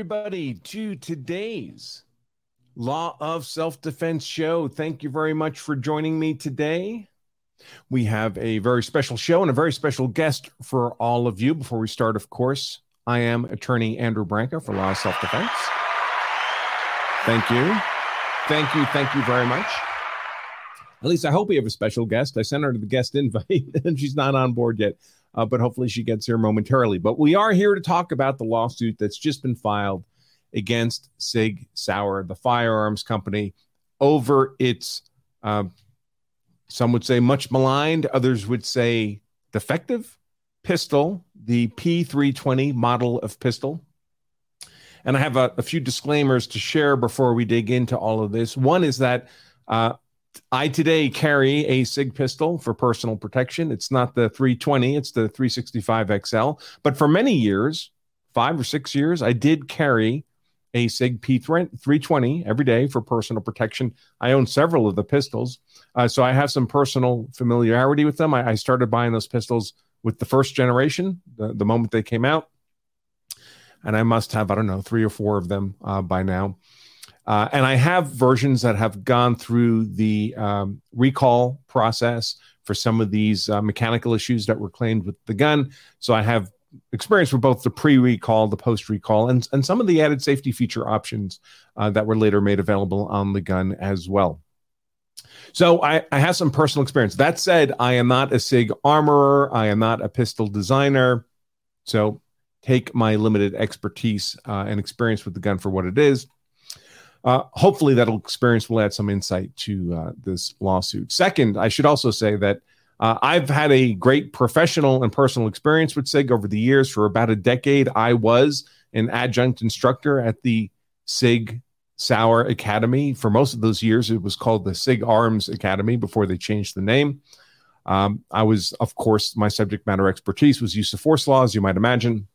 everybody, to today's Law of Self Defense show. Thank you very much for joining me today. We have a very special show and a very special guest for all of you. Before we start, of course, I am attorney Andrew Branca for Law of Self Defense. Thank you. Thank you. Thank you very much. At least I hope we have a special guest. I sent her the guest invite and she's not on board yet, uh, but hopefully she gets here momentarily. But we are here to talk about the lawsuit that's just been filed against Sig Sauer, the firearms company, over its, uh, some would say much maligned, others would say defective pistol, the P320 model of pistol. And I have a, a, few disclaimers to share before we dig into all of this. One is that uh, I today carry a SIG pistol for personal protection. It's not the 320, it's the 365 XL. But for many years, five or six years, I did carry a SIG P320 every day for personal protection. I own several of the pistols. Uh, so I have some personal familiarity with them. I, I, started buying those pistols with the first generation, the, the moment they came out. And I must have, I don't know, three or four of them uh, by now. Uh, and I have versions that have gone through the um, recall process for some of these uh, mechanical issues that were claimed with the gun. So I have experience with both the pre-recall, the post-recall, and and some of the added safety feature options uh, that were later made available on the gun as well. So I, I have some personal experience. That said, I am not a SIG armorer. I am not a pistol designer. So take my limited expertise uh, and experience with the gun for what it is. Uh, hopefully, that experience will add some insight to uh, this lawsuit. Second, I should also say that uh, I've had a great professional and personal experience with SIG over the years. For about a decade, I was an adjunct instructor at the SIG Sauer Academy. For most of those years, it was called the SIG Arms Academy before they changed the name. Um, I was, of course, my subject matter expertise was use of force laws, you might imagine.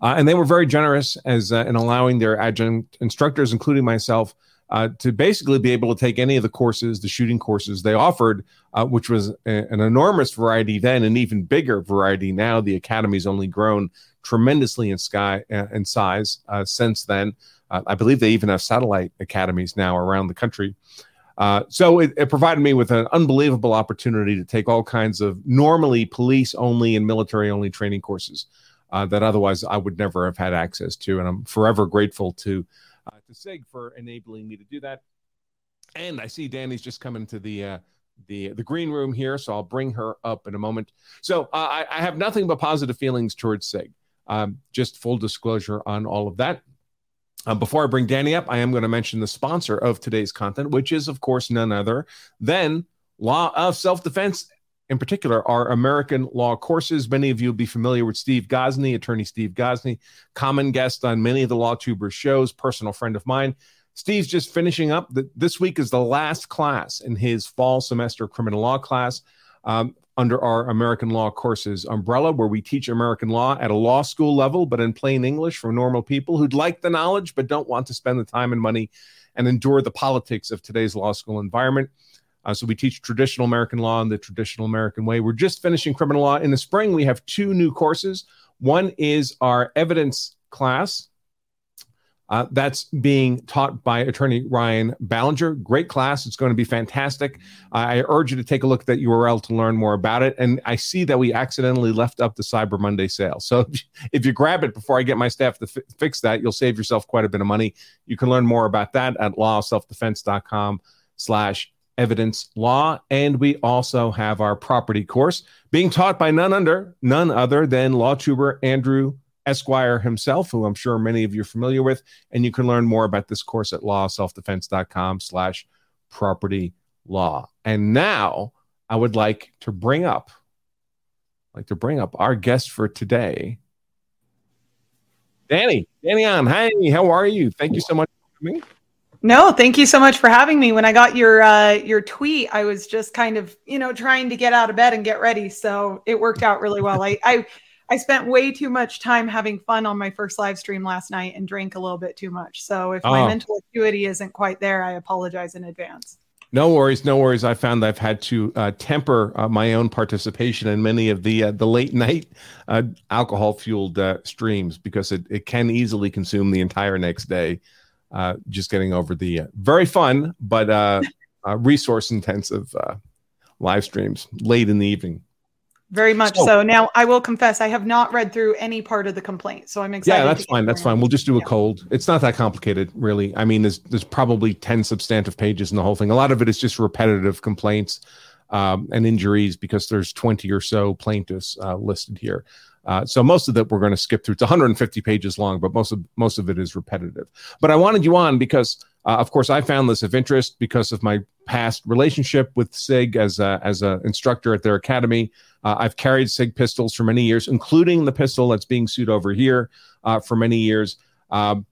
Uh, and they were very generous as uh, in allowing their adjunct instructors, including myself, uh, to basically be able to take any of the courses, the shooting courses they offered, uh, which was a, an enormous variety then, and even bigger variety now. The academy's only grown tremendously in sky uh, in size uh, since then. I believe they even have satellite academies now around the country. Uh, so it, it, provided me with an unbelievable opportunity to take all kinds of normally police only and military only training courses uh, that otherwise I would never have had access to. And I'm forever grateful to uh, to SIG for enabling me to do that. And I see Danny's just coming to the uh, the the green room here, so I'll bring her up in a moment. So uh, I, I, have nothing but positive feelings towards SIG. Um, just full disclosure on all of that. Uh, before I bring Danny up, I am going to mention the sponsor of today's content, which is, of course, none other than Law of Self Defense in particular are American law courses. Many of you will be familiar with Steve Gosney, attorney Steve Gosney, common guest on many of the Law Tubers shows, personal friend of mine. Steve's just finishing up. The, this week is the last class in his fall semester criminal law class um, under our American law courses umbrella, where we teach American law at a law school level, but in plain English for normal people who'd like the knowledge but don't want to spend the time and money and endure the politics of today's law school environment. Uh, so we teach traditional American law in the traditional American way. We're just finishing criminal law. In the spring, we have two new courses. One is our evidence class. Uh, that's being taught by attorney Ryan Ballinger. Great class. It's going to be fantastic. I urge you to take a look at that URL to learn more about it. And I see that we accidentally left up the Cyber Monday sale. So if, you grab it before I get my staff to fi- fix that, you'll save yourself quite a bit of money. You can learn more about that at lawselfdefense.com slash evidence law. And we also have our property course being taught by none under none other than law tuber Andrew Esquire himself, who I'm sure many of you are familiar with. And you can learn more about this course at lawselfdefense.com slash property law. And now I would like to bring up, like to bring up our guest for today. Danny, Danny Ahn. Hi, how are you? Thank you so much for coming. No, thank you so much for having me. When I got your uh, your tweet, I was just kind of you know trying to get out of bed and get ready, so it worked out really well. I, I I spent way too much time having fun on my first live stream last night and drank a little bit too much. So if my oh. mental acuity isn't quite there, I apologize in advance. No worries, no worries. I found I've had to uh, temper uh, my own participation in many of the uh, the late night uh, alcohol fueled uh, streams because it, it can easily consume the entire next day. Uh, just getting over the very fun but uh, resource intensive live streams late in the evening. Very much so. so. Now, I will confess, I have not read through any part of the complaint, so I'm excited. Yeah, that's fine. That's fine. We'll just do a yeah. cold. It's not that complicated, really. I mean, there's there's probably ten substantive pages in the whole thing. A lot of it is just repetitive complaints um, and injuries because there's 20 or so plaintiffs uh, listed here. Uh, so most of that we're going to skip through. It's 150 pages long, but most of most of it is repetitive. But I wanted you on because, uh, of course, I found this of interest because of my past relationship with Sig as a, as an instructor at their academy. Uh, I've carried Sig pistols for many years, including the pistol that's being sued over here uh, for many years. Um,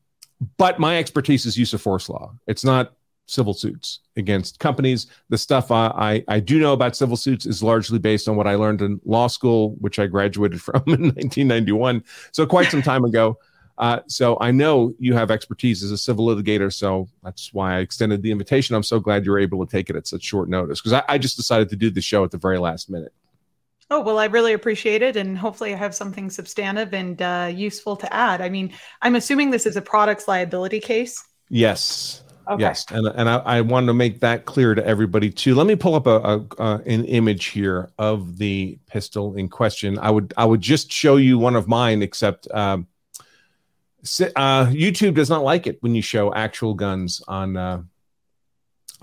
but my expertise is use of force law. It's not civil suits against companies. The stuff I, I, I, do know about civil suits is largely based on what I learned in law school, which I graduated from in 1991. So quite some time ago. Uh, so I know you have expertise as a civil litigator. So that's why I extended the invitation. I'm so glad you were able to take it at such short notice because I, I just decided to do the show at the very last minute. Oh, well, I really appreciate it. And hopefully, I have something substantive and uh, useful to add. I mean, I'm assuming this is a products liability case. Yes. Okay. Yes, and and I, I wanted to make that clear to everybody too. Let me pull up a, a uh, an image here of the pistol in question. I would I would just show you one of mine, except um, uh, YouTube does not like it when you show actual guns on uh,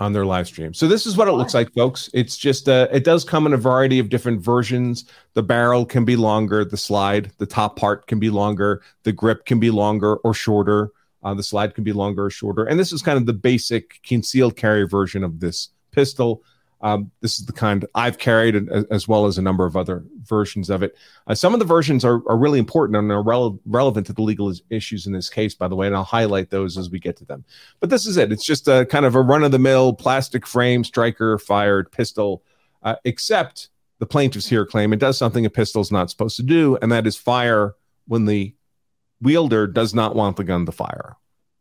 on their live stream. So this is what it looks like, folks. It's just uh, it does come in a variety of different versions. The barrel can be longer, the slide, the top part can be longer, the grip can be longer or shorter. Uh, the slide can be longer or shorter. And this is kind of the basic concealed carry version of this pistol. Um, this is the kind I've carried, as well as a number of other versions of it. Uh, some of the versions are, are really important and are rele- relevant to the legal issues in this case, by the way, and I'll highlight those as we get to them. But this is it. It's just a kind of a run of the mill plastic frame striker fired pistol, uh, except the plaintiffs here claim it does something a pistol is not supposed to do, and that is fire when the wielder does not want the gun to fire.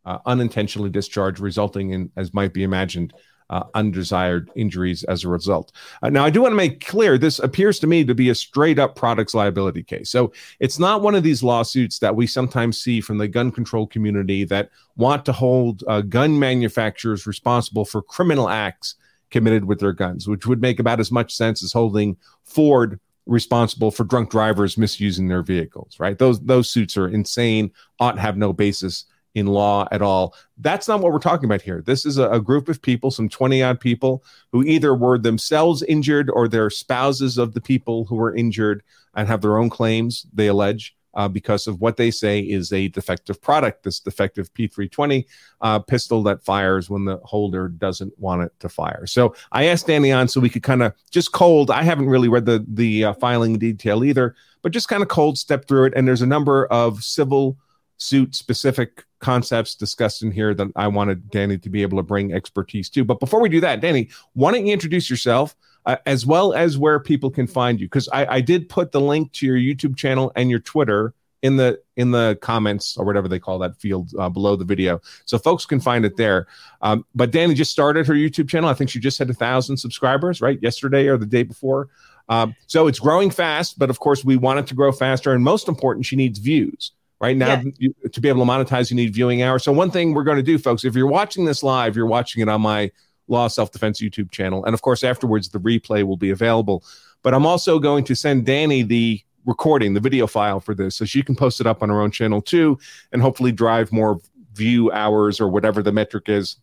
Uh, unintentionally discharged, resulting in, as might be imagined, uh, undesired injuries as a result. Uh, now, I do want to make clear this appears to me to be a straight up products liability case. So it's not one of these lawsuits that we sometimes see from the gun control community that want to hold uh, gun manufacturers responsible for criminal acts committed with their guns, which would make about as much sense as holding Ford responsible for drunk drivers misusing their vehicles, right? Those those suits are insane, ought to have no basis in law at all. That's not what we're talking about here. This is a, a group of people, some 20 odd people, who either were themselves injured or they're spouses of the people who were injured and have their own claims, they allege, uh, because of what they say is a defective product, this defective P320 uh, pistol that fires when the holder doesn't want it to fire. So I asked Danny on so we could kind of just cold. I haven't really read the the uh, filing detail either, but just kind of cold step through it. And there's a number of civil suit specific concepts discussed in here that I wanted Danny to be able to bring expertise to. But before we do that, Danny, why don't you introduce yourself? Uh, as well as where people can find you. Because I, I did put the link to your YouTube channel and your Twitter in the in the comments or whatever they call that field uh, below the video, so folks can find it there. Um, but Danny just started her YouTube channel. I think she just had a thousand subscribers, right, yesterday or the day before. Um, so it's growing fast, but of course we want it to grow faster, and most important, she needs views. Right now, yeah. you, to be able to monetize, you need viewing hours. So one thing we're going to do, folks, if you're watching this live, you're watching it on my Law Self Defense YouTube channel. And of course, afterwards, the replay will be available. But I'm also going to send Danny the recording, the video file for this, so she can post it up on her own channel too, and hopefully drive more view hours or whatever the metric is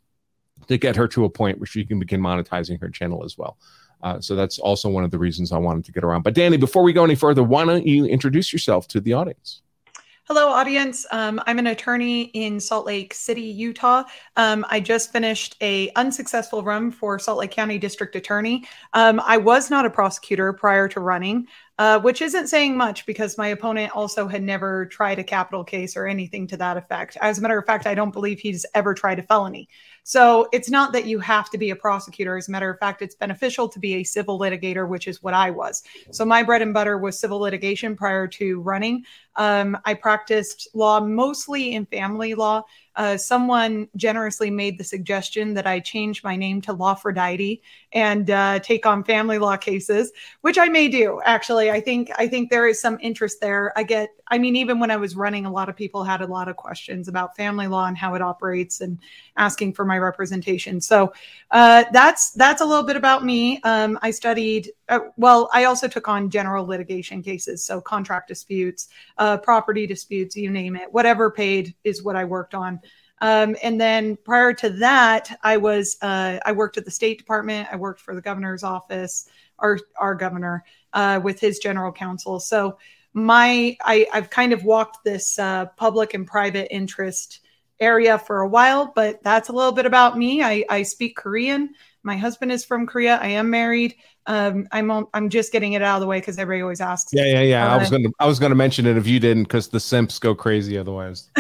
to get her to a point where she can begin monetizing her channel as well. Uh, so that's also one of the reasons I wanted to get around. But Danny, before we go any further, why don't you introduce yourself to the audience? Hello, audience. Um, I'm an attorney in Salt Lake City, Utah. Um, I just finished a unsuccessful run for Salt Lake County District Attorney. Um, I was not a prosecutor prior to running, uh, which isn't saying much because my opponent also had never tried a capital case or anything to that effect. As a matter of fact, I don't believe he's ever tried a felony. So it's not that you have to be a prosecutor. As a matter of fact, it's beneficial to be a civil litigator, which is what I was. So my bread and butter was civil litigation prior to running. Um, I practiced law mostly in family law. Uh, someone generously made the suggestion that I change my name to Lawphrodite and uh, take on family law cases, which I may do. Actually, I think I think there is some interest there. I get, I mean, even when I was running, a lot of people had a lot of questions about family law and how it operates, and asking for my representation. So uh, that's that's a little bit about me. Um, I studied. Uh, well, I also took on general litigation cases, so contract disputes, uh, property disputes, you name it. Whatever paid is what I worked on. Um, and then prior to that, I was uh, I worked at the State Department. I worked for the governor's office, our our governor, uh, with his general counsel. So my I, I've kind of walked this uh, public and private interest area for a while, but that's a little bit about me. I, I speak Korean. My husband is from Korea. I am married. Um, I'm on, I'm just getting it out of the way because everybody always asks. Yeah, yeah, yeah. Uh, I was gonna I was gonna mention it if you didn't, because the simps go crazy otherwise.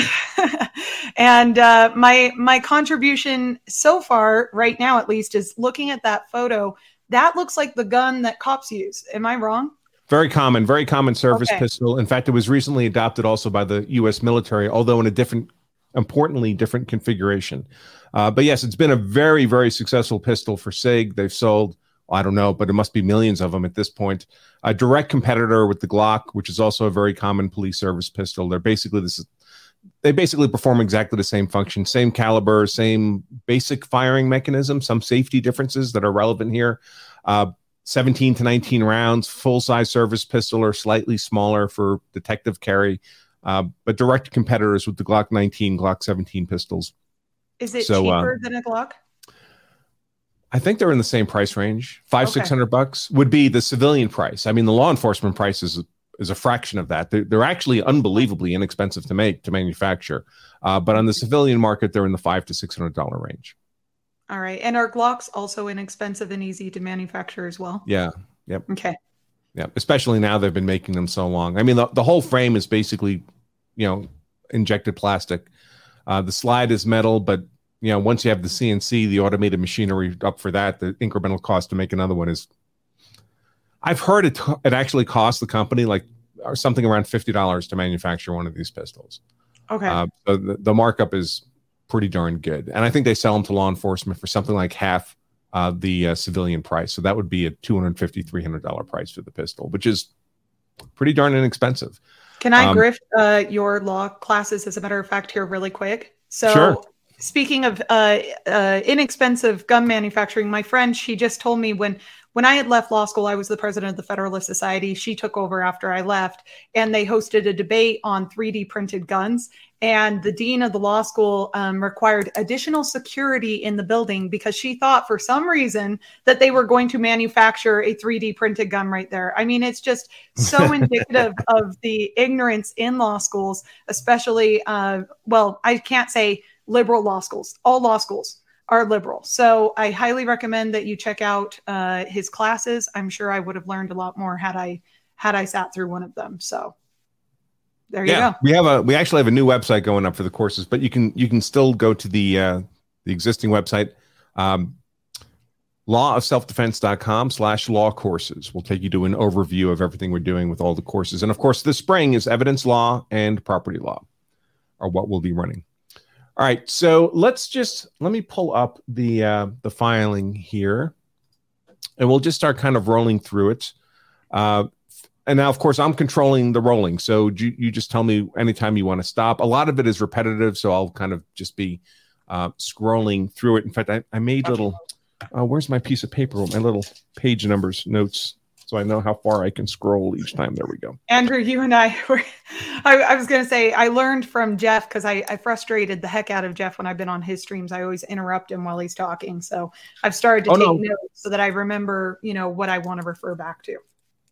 and uh, my my contribution so far, right now at least, is looking at that photo. That looks like the gun that cops use. Am I wrong? Very common, very common service okay. pistol. In fact, it was recently adopted also by the U.S. military, although in a different, importantly, different configuration. Uh, but yes, it's been a very, very successful pistol for SIG. They've sold, I don't know, but it must be millions of them at this point. A direct competitor with the Glock, which is also a very common police service pistol. They're basically this they basically perform exactly the same function, same caliber, same basic firing mechanism, some safety differences that are relevant here. Uh, 17 to 19 rounds, full size service pistol or slightly smaller for detective carry, uh, but direct competitors with the Glock 19, Glock 17 pistols. Is it so, cheaper uh, than a Glock? I think they're in the same price range. Five, okay. six hundred bucks would be the civilian price. I mean, the law enforcement price is is a fraction of that. They're, they're actually unbelievably inexpensive to make to manufacture, uh, but on the civilian market, they're in the five to six hundred dollar range. All right, and are Glocks also inexpensive and easy to manufacture as well? Yeah. Yep. Okay. Yeah, especially now they've been making them so long. I mean, the, the whole frame is basically, you know, injected plastic. Uh, the slide is metal, but you know, once you have the CNC, the automated machinery up for that, the incremental cost to make another one is I've heard it it actually costs the company like something around fifty dollars to manufacture one of these pistols. Okay. Uh, so the, the, markup is pretty darn good, and I think they sell them to law enforcement for something like half uh, the uh, civilian price. So that would be a two hundred fifty three hundred dollar price for the pistol, which is pretty darn inexpensive. Can I um, grift uh, your law classes, as a matter of fact, here really quick? So. Sure. Speaking of uh, uh, inexpensive gun manufacturing, my friend, she just told me when when I had left law school, I was the president of the Federalist Society. She took over after I left, and they hosted a debate on 3D printed guns. And the dean of the law school um, required additional security in the building because she thought, for some reason, that they were going to manufacture a 3D printed gun right there. I mean, it's just so indicative of the ignorance in law schools, especially, uh, well, I can't say liberal law schools, all law schools are liberal. So I highly recommend that you check out uh, his classes. I'm sure I would have learned a lot more had I had I sat through one of them. So there you yeah, go. We have a we actually have a new website going up for the courses, but you can you can still go to the uh, the existing website. Um, lawofselfdefense.com slash law courses will take you to an overview of everything we're doing with all the courses and of course this spring is evidence law and property law are what we'll be running all right, so let's just let me pull up the uh, the filing here, and we'll just start kind of rolling through it. Uh, and now, of course, I'm controlling the rolling, so you, you just tell me anytime you want to stop. A lot of it is repetitive, so I'll kind of just be uh, scrolling through it. In fact, I, I made little. Uh, where's my piece of paper? My little page numbers notes so I know how far I can scroll each time. There we go. Andrew, you and I were, I, I was going to say, I learned from Jeff because I, I, frustrated the heck out of Jeff when I've been on his streams. I always interrupt him while he's talking. So I've started to oh, take no. notes so that I remember, you know, what I want to refer back to.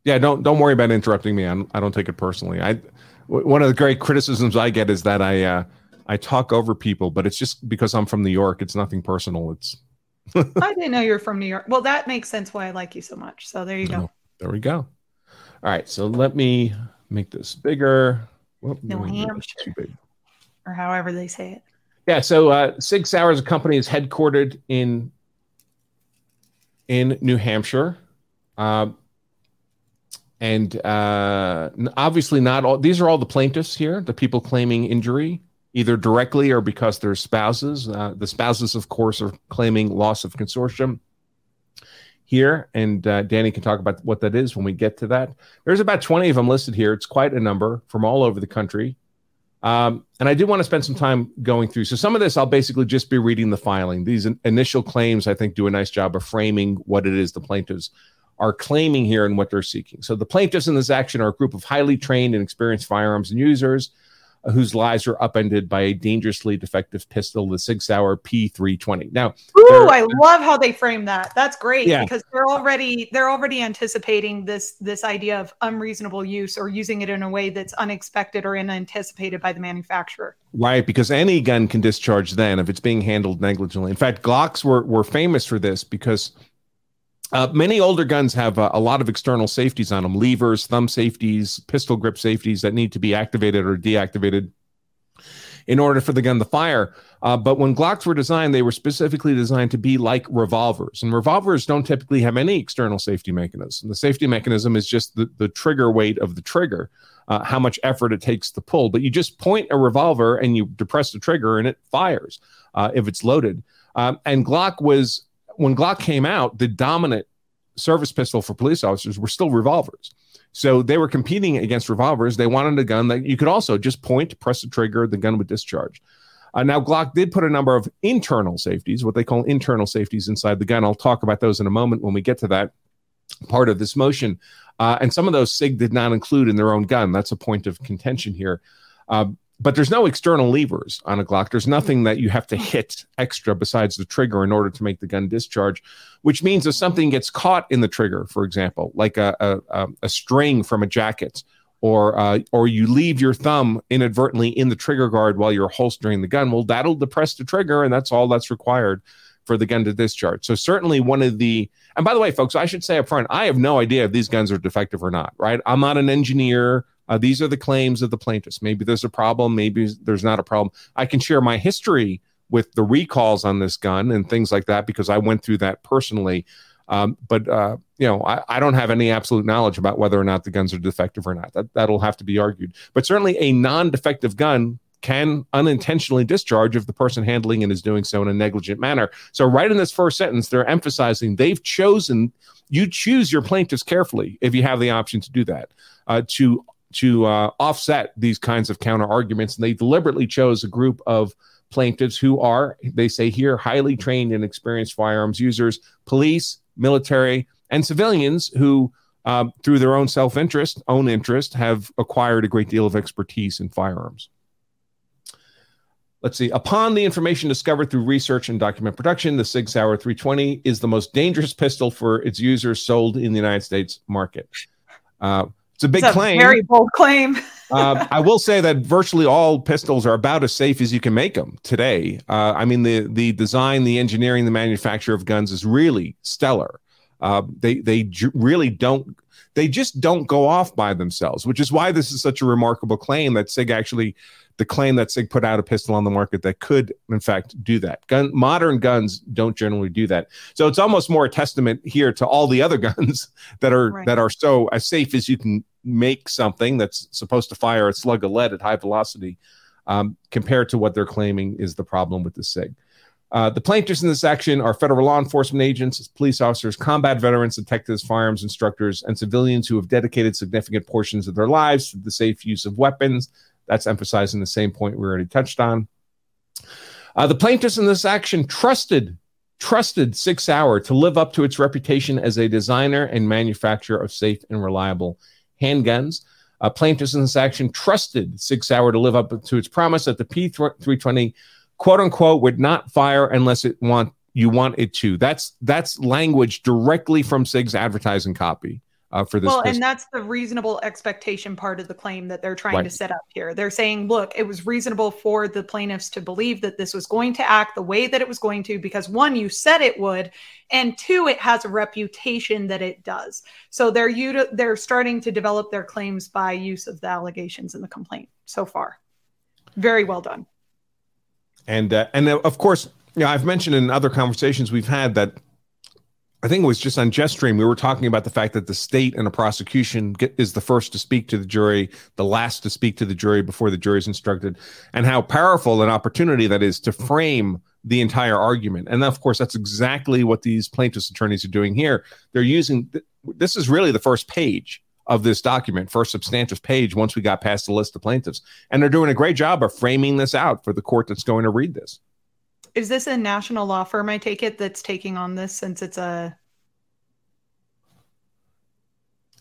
Yeah, don't don't worry about interrupting me. I'm, I don't take it personally. I one of the great criticisms I get is that I uh, I talk over people, but it's just because I'm from New York. It's nothing personal. It's I didn't know you're from New York. Well, that makes sense why I like you so much. So there you go. There we go. All right, so let me make this bigger. Whoop, New Hampshire. Or however they say it. Yeah, so uh, Sig Sauer as a company is headquartered in in New Hampshire. Uh, and uh, obviously not all these are all the plaintiffs here, the people claiming injury either directly or because they're spouses. Uh, the spouses, of course, are claiming loss of consortium here, and uh, Danny can talk about what that is when we get to that. There's about 20 of them listed here. It's quite a number from all over the country. Um, and I do want to spend some time going through. So some of this, I'll basically just be reading the filing. These in- initial claims, I think, do a nice job of framing what it is the plaintiffs are claiming here and what they're seeking. So the plaintiffs in this action are a group of highly trained and experienced firearms and users whose lives were upended by a dangerously defective pistol, the Sig Sauer P320. Now, Ooh, I love how they frame that. That's great yeah. because they're already they're already anticipating this this idea of unreasonable use or using it in a way that's unexpected or unanticipated by the manufacturer. Right, because any gun can discharge then if it's being handled negligently. In fact, Glocks were were famous for this because uh, many older guns have uh, a lot of external safeties on them levers, thumb safeties, pistol grip safeties that need to be activated or deactivated in order for the gun to fire. Uh, but when Glocks were designed, they were specifically designed to be like revolvers. And revolvers don't typically have any external safety mechanism. The safety mechanism is just the, the trigger weight of the trigger, uh, how much effort it takes to pull. But you just point a revolver and you depress the trigger and it fires uh, if it's loaded. Um, and Glock was when Glock came out, the dominant service pistol for police officers were still revolvers. So they were competing against revolvers. They wanted a gun that you could also just point, press the trigger, the gun would discharge. Uh, now, Glock did put a number of internal safeties, what they call internal safeties inside the gun. I'll talk about those in a moment when we get to that part of this motion. Uh, and some of those SIG did not include in their own gun. That's a point of contention here. Uh, but there's no external levers on a Glock. There's nothing that you have to hit extra besides the trigger in order to make the gun discharge, which means if something gets caught in the trigger, for example, like a, a, a string from a jacket, or uh, or you leave your thumb inadvertently in the trigger guard while you're holstering the gun, well, that'll depress the trigger, and that's all that's required for the gun to discharge. So certainly one of the and by the way, folks, I should say up front, I have no idea if these guns are defective or not. Right? I'm not an engineer. Uh, these are the claims of the plaintiffs. Maybe there's a problem. Maybe there's not a problem. I can share my history with the recalls on this gun and things like that because I went through that personally. Um, but uh, you know, I, I, don't have any absolute knowledge about whether or not the guns are defective or not. That that'll have to be argued. But certainly, a non-defective gun can unintentionally discharge if the person handling it is doing so in a negligent manner. So, right in this first sentence, they're emphasizing they've chosen. You choose your plaintiffs carefully if you have the option to do that. Uh, to to uh, offset these kinds of counter arguments. And they deliberately chose a group of plaintiffs who are, they say here, highly trained and experienced firearms users, police, military, and civilians who, uh, through their own self interest, own interest, have acquired a great deal of expertise in firearms. Let's see. Upon the information discovered through research and document production, the Sig Sauer 320 is the most dangerous pistol for its users sold in the United States market. Uh, it's a big it's a claim. Very bold claim. uh, I will say that virtually all pistols are about as safe as you can make them today. Uh, I mean, the the design, the engineering, the manufacture of guns is really stellar. Uh, they they j- really don't. They just don't go off by themselves, which is why this is such a remarkable claim that Sig actually the claim that Sig put out a pistol on the market that could, in fact, do that. Gun modern guns don't generally do that. So it's almost more a testament here to all the other guns that are right. that are so as safe as you can make something that's supposed to fire a slug of lead at high velocity, um, compared to what they're claiming is the problem with the Sig. Uh, the plaintiffs in this action are federal law enforcement agents, police officers, combat veterans, detectives, firearms instructors, and civilians who have dedicated significant portions of their lives to the safe use of weapons, that's emphasizing the same point we already touched on. Uh, the plaintiffs in this action trusted trusted Sig Sauer to live up to its reputation as a designer and manufacturer of safe and reliable handguns. Uh, plaintiffs in this action trusted Sig Sauer to live up to its promise that the P320 quote unquote would not fire unless it want you want it to. That's that's language directly from Sig's advertising copy uh, for this. Well, and that's the reasonable expectation part of the claim that they're trying right. to set up here. They're saying, look, it was reasonable for the plaintiffs to believe that this was going to act the way that it was going to because one, you said it would, and two, it has a reputation that it does. So they're uti- they're starting to develop their claims by use of the allegations in the complaint so far. Very well done. And uh, and uh, of course, you know, I've mentioned in other conversations we've had that I think it was just on Jetstream. We were talking about the fact that the state and a prosecution get, is the first to speak to the jury, the last to speak to the jury before the jury is instructed, and how powerful an opportunity that is to frame the entire argument. And of course, that's exactly what these plaintiffs' attorneys are doing here. They're using this is really the first page of this document, first substantive page once we got past the list of plaintiffs. And they're doing a great job of framing this out for the court that's going to read this. Is this a national law firm? I take it that's taking on this since it's a.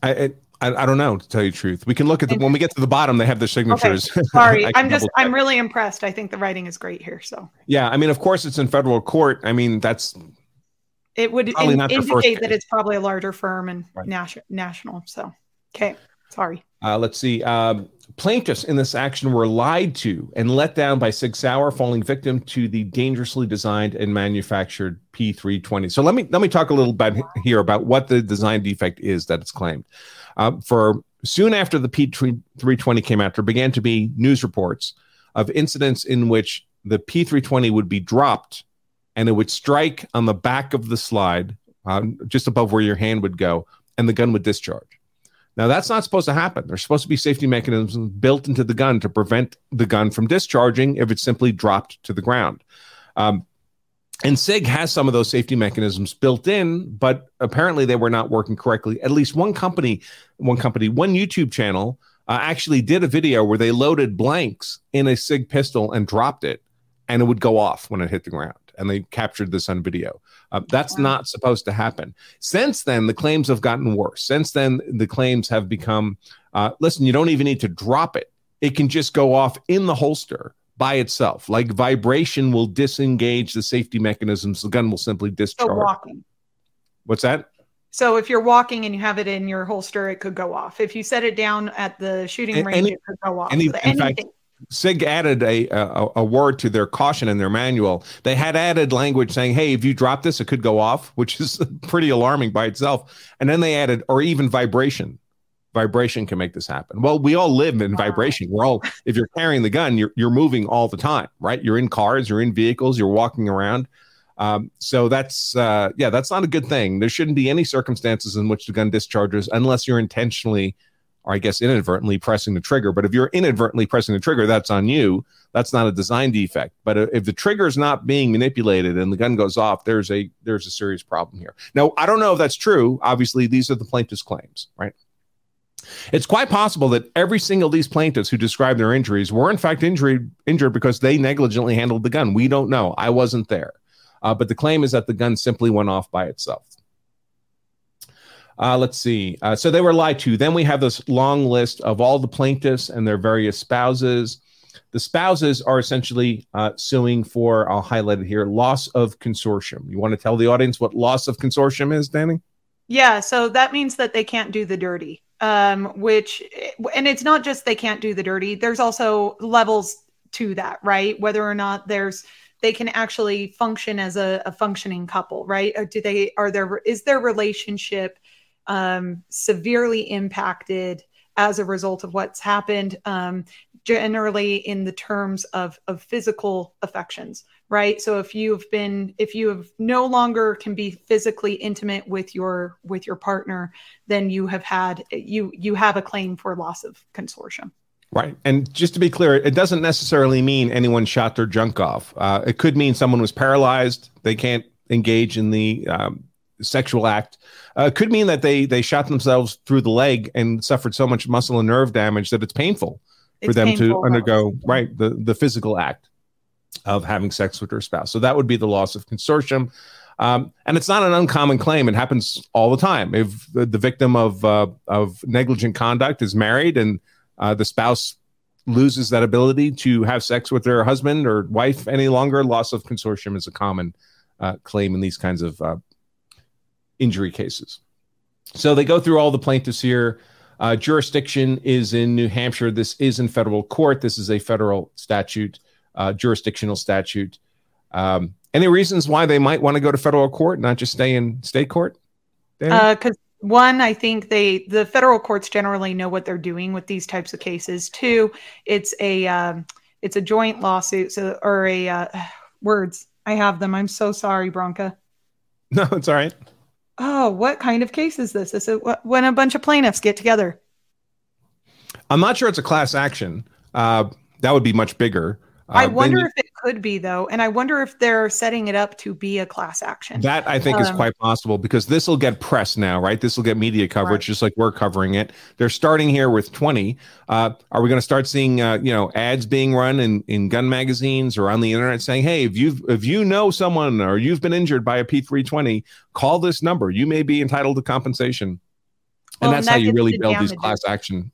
I, I, I don't know to tell you the truth. We can look at the when we get to the bottom. They have their signatures. Okay. Sorry, I'm just I'm really impressed. I think the writing is great here. So yeah, I mean, of course, it's in federal court. I mean, that's it would in, indicate that it's probably a larger firm and right. national national. So okay, sorry. Uh, let's see. Um, plaintiffs in this action were lied to and let down by Sig Sauer, falling victim to the dangerously designed and manufactured P320. So let me let me talk a little bit here about what the design defect is that it's claimed. Uh, for soon after the P320 came out, there began to be news reports of incidents in which the P320 would be dropped and it would strike on the back of the slide, uh, just above where your hand would go, and the gun would discharge. Now, that's not supposed to happen. There's supposed to be safety mechanisms built into the gun to prevent the gun from discharging if it's simply dropped to the ground. Um, and SIG has some of those safety mechanisms built in, but apparently they were not working correctly. At least one company, one company, one YouTube channel uh, actually did a video where they loaded blanks in a SIG pistol and dropped it, and it would go off when it hit the ground. And they captured this on video. Uh, that's wow. not supposed to happen. Since then, the claims have gotten worse. Since then, the claims have become uh, listen, you don't even need to drop it, it can just go off in the holster by itself. Like vibration will disengage the safety mechanisms, the gun will simply discharge. So walking. What's that? So if you're walking and you have it in your holster, it could go off. If you set it down at the shooting range, any, it could go off. Any, in fact, SIG added a, a, a word to their caution in their manual. They had added language saying, "Hey, if you drop this, it could go off," which is pretty alarming by itself. And then they added, or even vibration. Vibration can make this happen. Well, we all live in vibration. We're all, if you're carrying the gun, you're you're moving all the time, right? You're in cars, you're in vehicles, you're walking around. Um, so that's uh, yeah, that's not a good thing. There shouldn't be any circumstances in which the gun discharges unless you're intentionally or I guess inadvertently pressing the trigger. But if you're inadvertently pressing the trigger, that's on you. That's not a design defect. But if the trigger is not being manipulated and the gun goes off, there's a there's a serious problem here. Now, I don't know if that's true. Obviously, these are the plaintiff's claims, right? It's quite possible that every single these plaintiffs who described their injuries were in fact injured injured because they negligently handled the gun. We don't know. I wasn't there. Uh, but the claim is that the gun simply went off by itself. Uh, let's see. Uh, so they were lied to. Then we have this long list of all the plaintiffs and their various spouses. The spouses are essentially uh, suing for, I'll highlight it here, loss of consortium. You want to tell the audience what loss of consortium is, Danny? Yeah, so that means that they can't do the dirty, um, which, and it's not just they can't do the dirty, there's also levels to that, right? Whether or not there's, they can actually function as a, a functioning couple, right? Or do they, are there, is their relationship um, severely impacted as a result of what's happened, um, generally in the terms of, of physical affections, right? So if you've been, if you have no longer can be physically intimate with your with your partner, then you have had you you have a claim for loss of consortium. Right. And just to be clear, it doesn't necessarily mean anyone shot their junk off. Uh, it could mean someone was paralyzed. They can't engage in the um, sexual act uh, could mean that they they shot themselves through the leg and suffered so much muscle and nerve damage that it's painful for it's them painful, to undergo right the the physical act of having sex with their spouse. So that would be the loss of consortium. Um, and it's not an uncommon claim. It happens all the time. If the, the victim of uh, of negligent conduct is married and uh, the spouse loses that ability to have sex with their husband or wife any longer, loss of consortium is a common uh, claim in these kinds of uh, injury cases. So they go through all the plaintiffs here. Uh, jurisdiction is in New Hampshire. This is in federal court. This is a federal statute, uh, jurisdictional statute. Um, any reasons why they might want to go to federal court, not just stay in state court? Because uh, one, I think they the federal courts generally know what they're doing with these types of cases. Two, it's a um, it's a joint lawsuit, so or a uh, words. I have them. I'm so sorry, Branca. No, it's all right Oh, what kind of case is this? Is it when a bunch of plaintiffs get together? I'm not sure it's a class action. Uh, that would be much bigger. Uh, I wonder you, if could be though, and I wonder if they're setting it up to be a class action. That I think um, is quite possible because this will get press now, right? This will get media coverage, right. just like we're covering it. They're starting here with 20. Uh, are we going to start seeing, uh, you know, ads being run in, in gun magazines or on the internet saying, "Hey, if you if you know someone or you've been injured by a P320, call this number. You may be entitled to compensation." And well, that's and that how you really build damages. these class action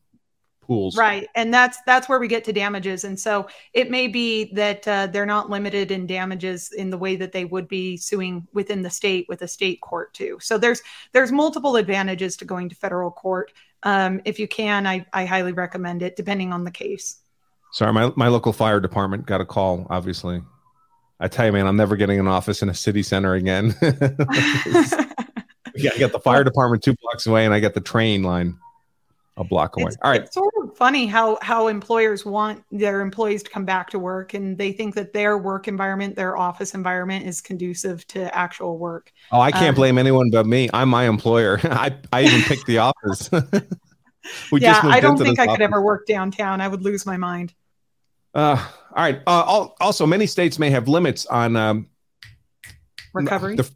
pools right and that's that's where we get to damages and so it may be that uh, they're not limited in damages in the way that they would be suing within the state with a state court too. So there's there's multiple advantages to going to federal court. Um, if you can I, I highly recommend it depending on the case. Sorry my, my local fire department got a call obviously. I tell you man i'm never getting an office in a city center again. Yeah i got the fire department two blocks away and i got the train line a block away. It's, All right. It's sort of funny how how employers want their employees to come back to work and they think that their work environment, their office environment is conducive to actual work. Oh, I can't um, blame anyone but me. I'm my employer. I, I even picked the office. we yeah, I don't think I office. could ever work downtown. I would lose my mind. Uh, all right. Uh, also, many states may have limits on um, recovery. The,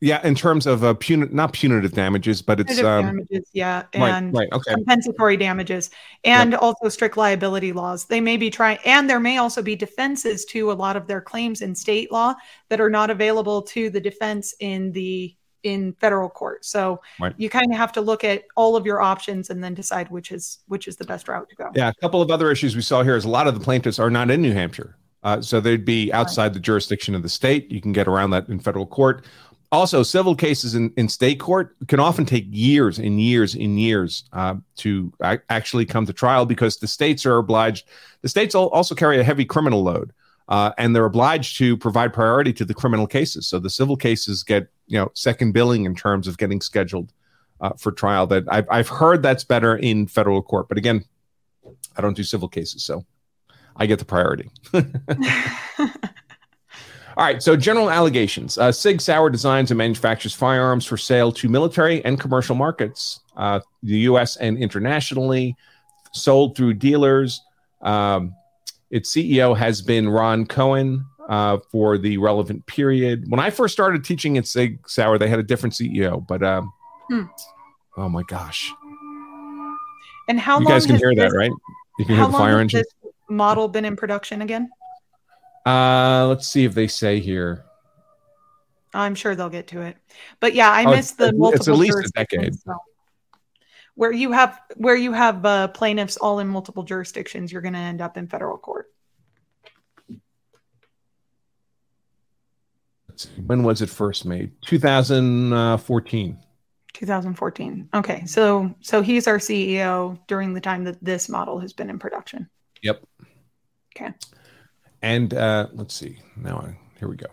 yeah, in terms of uh, puni- not punitive damages, but it's um, damages, yeah, and right, right, okay. compensatory damages, and yep. also strict liability laws. They may be trying, and there may also be defenses to a lot of their claims in state law that are not available to the defense in the in federal court. So right. you kind of have to look at all of your options and then decide which is which is the best route to go. Yeah, a couple of other issues we saw here is a lot of the plaintiffs are not in New Hampshire. Uh, so they'd be outside the jurisdiction of the state. You can get around that in federal court also civil cases in, in state court can often take years and years and years uh, to a- actually come to trial because the states are obliged the states also carry a heavy criminal load uh, and they're obliged to provide priority to the criminal cases. So the civil cases get you know second billing in terms of getting scheduled uh, for trial that I've, I've heard that's better in federal court. But again i don't do civil cases so i get the priority All right, so general allegations. Uh, Sig Sauer designs and manufactures firearms for sale to military and commercial markets, uh, the U.S. and internationally, sold through dealers. Um, its CEO has been Ron Cohen uh, for the relevant period. When I first started teaching at Sig Sauer, they had a different CEO, but um, hmm. oh my gosh! And how you guys can hear this, that, right? You can hear the fire engine. model been in production again? Uh, let's see if they say here. I'm sure they'll get to it. But yeah, I oh, missed the multiple. It's at least a decade. So where you have where you have uh, plaintiffs all in multiple jurisdictions, you're going to end up in federal court. When was it first made? 2014. 2014. Okay, so so he's our CEO during the time that this model has been in production. Yep. Okay. And uh, let's see. Now, I, here we go.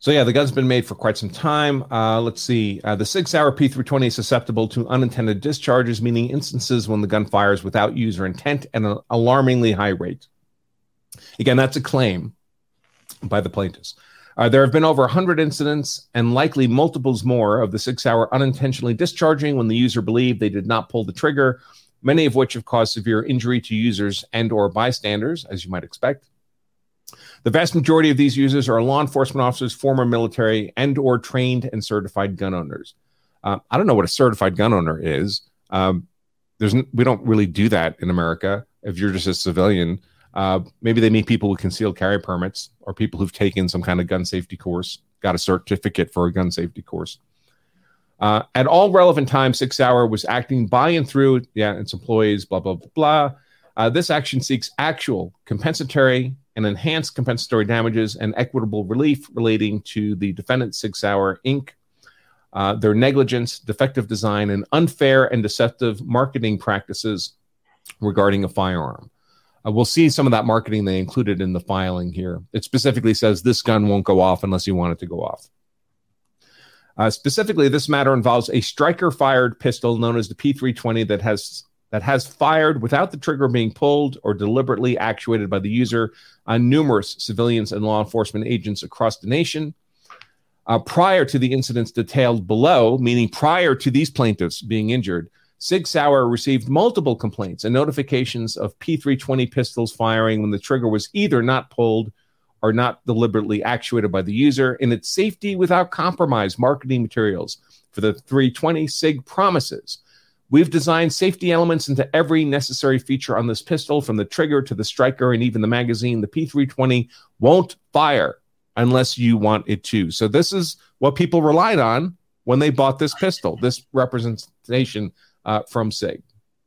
So yeah, the gun's been made for quite some time. Uh, let's see. Uh, the Sig Sauer P320 is susceptible to unintended discharges, meaning instances when the gun fires without user intent at an alarmingly high rate. Again, that's a claim by the plaintiffs. Uh, there have been over 100 incidents and likely multiples more of the Sig Sauer unintentionally discharging when the user believed they did not pull the trigger many of which have caused severe injury to users and or bystanders, as you might expect. The vast majority of these users are law enforcement officers, former military, and or trained and certified gun owners. Uh, I don't know what a certified gun owner is. Um, there's we don't really do that in America. If you're just a civilian, uh, maybe they meet people with concealed carry permits or people who've taken some kind of gun safety course, got a certificate for a gun safety course. Uh, at all relevant times, Sig Sauer was acting by and through yeah, its employees, blah, blah, blah, blah. Uh, this action seeks actual compensatory and enhanced compensatory damages and equitable relief relating to the defendant, Sig Sauer Inc., uh, their negligence, defective design, and unfair and deceptive marketing practices regarding a firearm. Uh, we'll see some of that marketing they included in the filing here. It specifically says this gun won't go off unless you want it to go off. Uh, specifically, this matter involves a striker fired pistol known as the P320 that has that has fired without the trigger being pulled or deliberately actuated by the user on numerous civilians and law enforcement agents across the nation. Uh, prior to the incidents detailed below, meaning prior to these plaintiffs being injured, Sig Sauer received multiple complaints and notifications of P320 pistols firing when the trigger was either not pulled or not deliberately actuated by the user. In its safety without compromise marketing materials for the 320, SIG promises We've designed safety elements into every necessary feature on this pistol, from the trigger to the striker and even the magazine. The P320 won't fire unless you want it to. So, this is what people relied on when they bought this pistol, this representation uh, from SIG.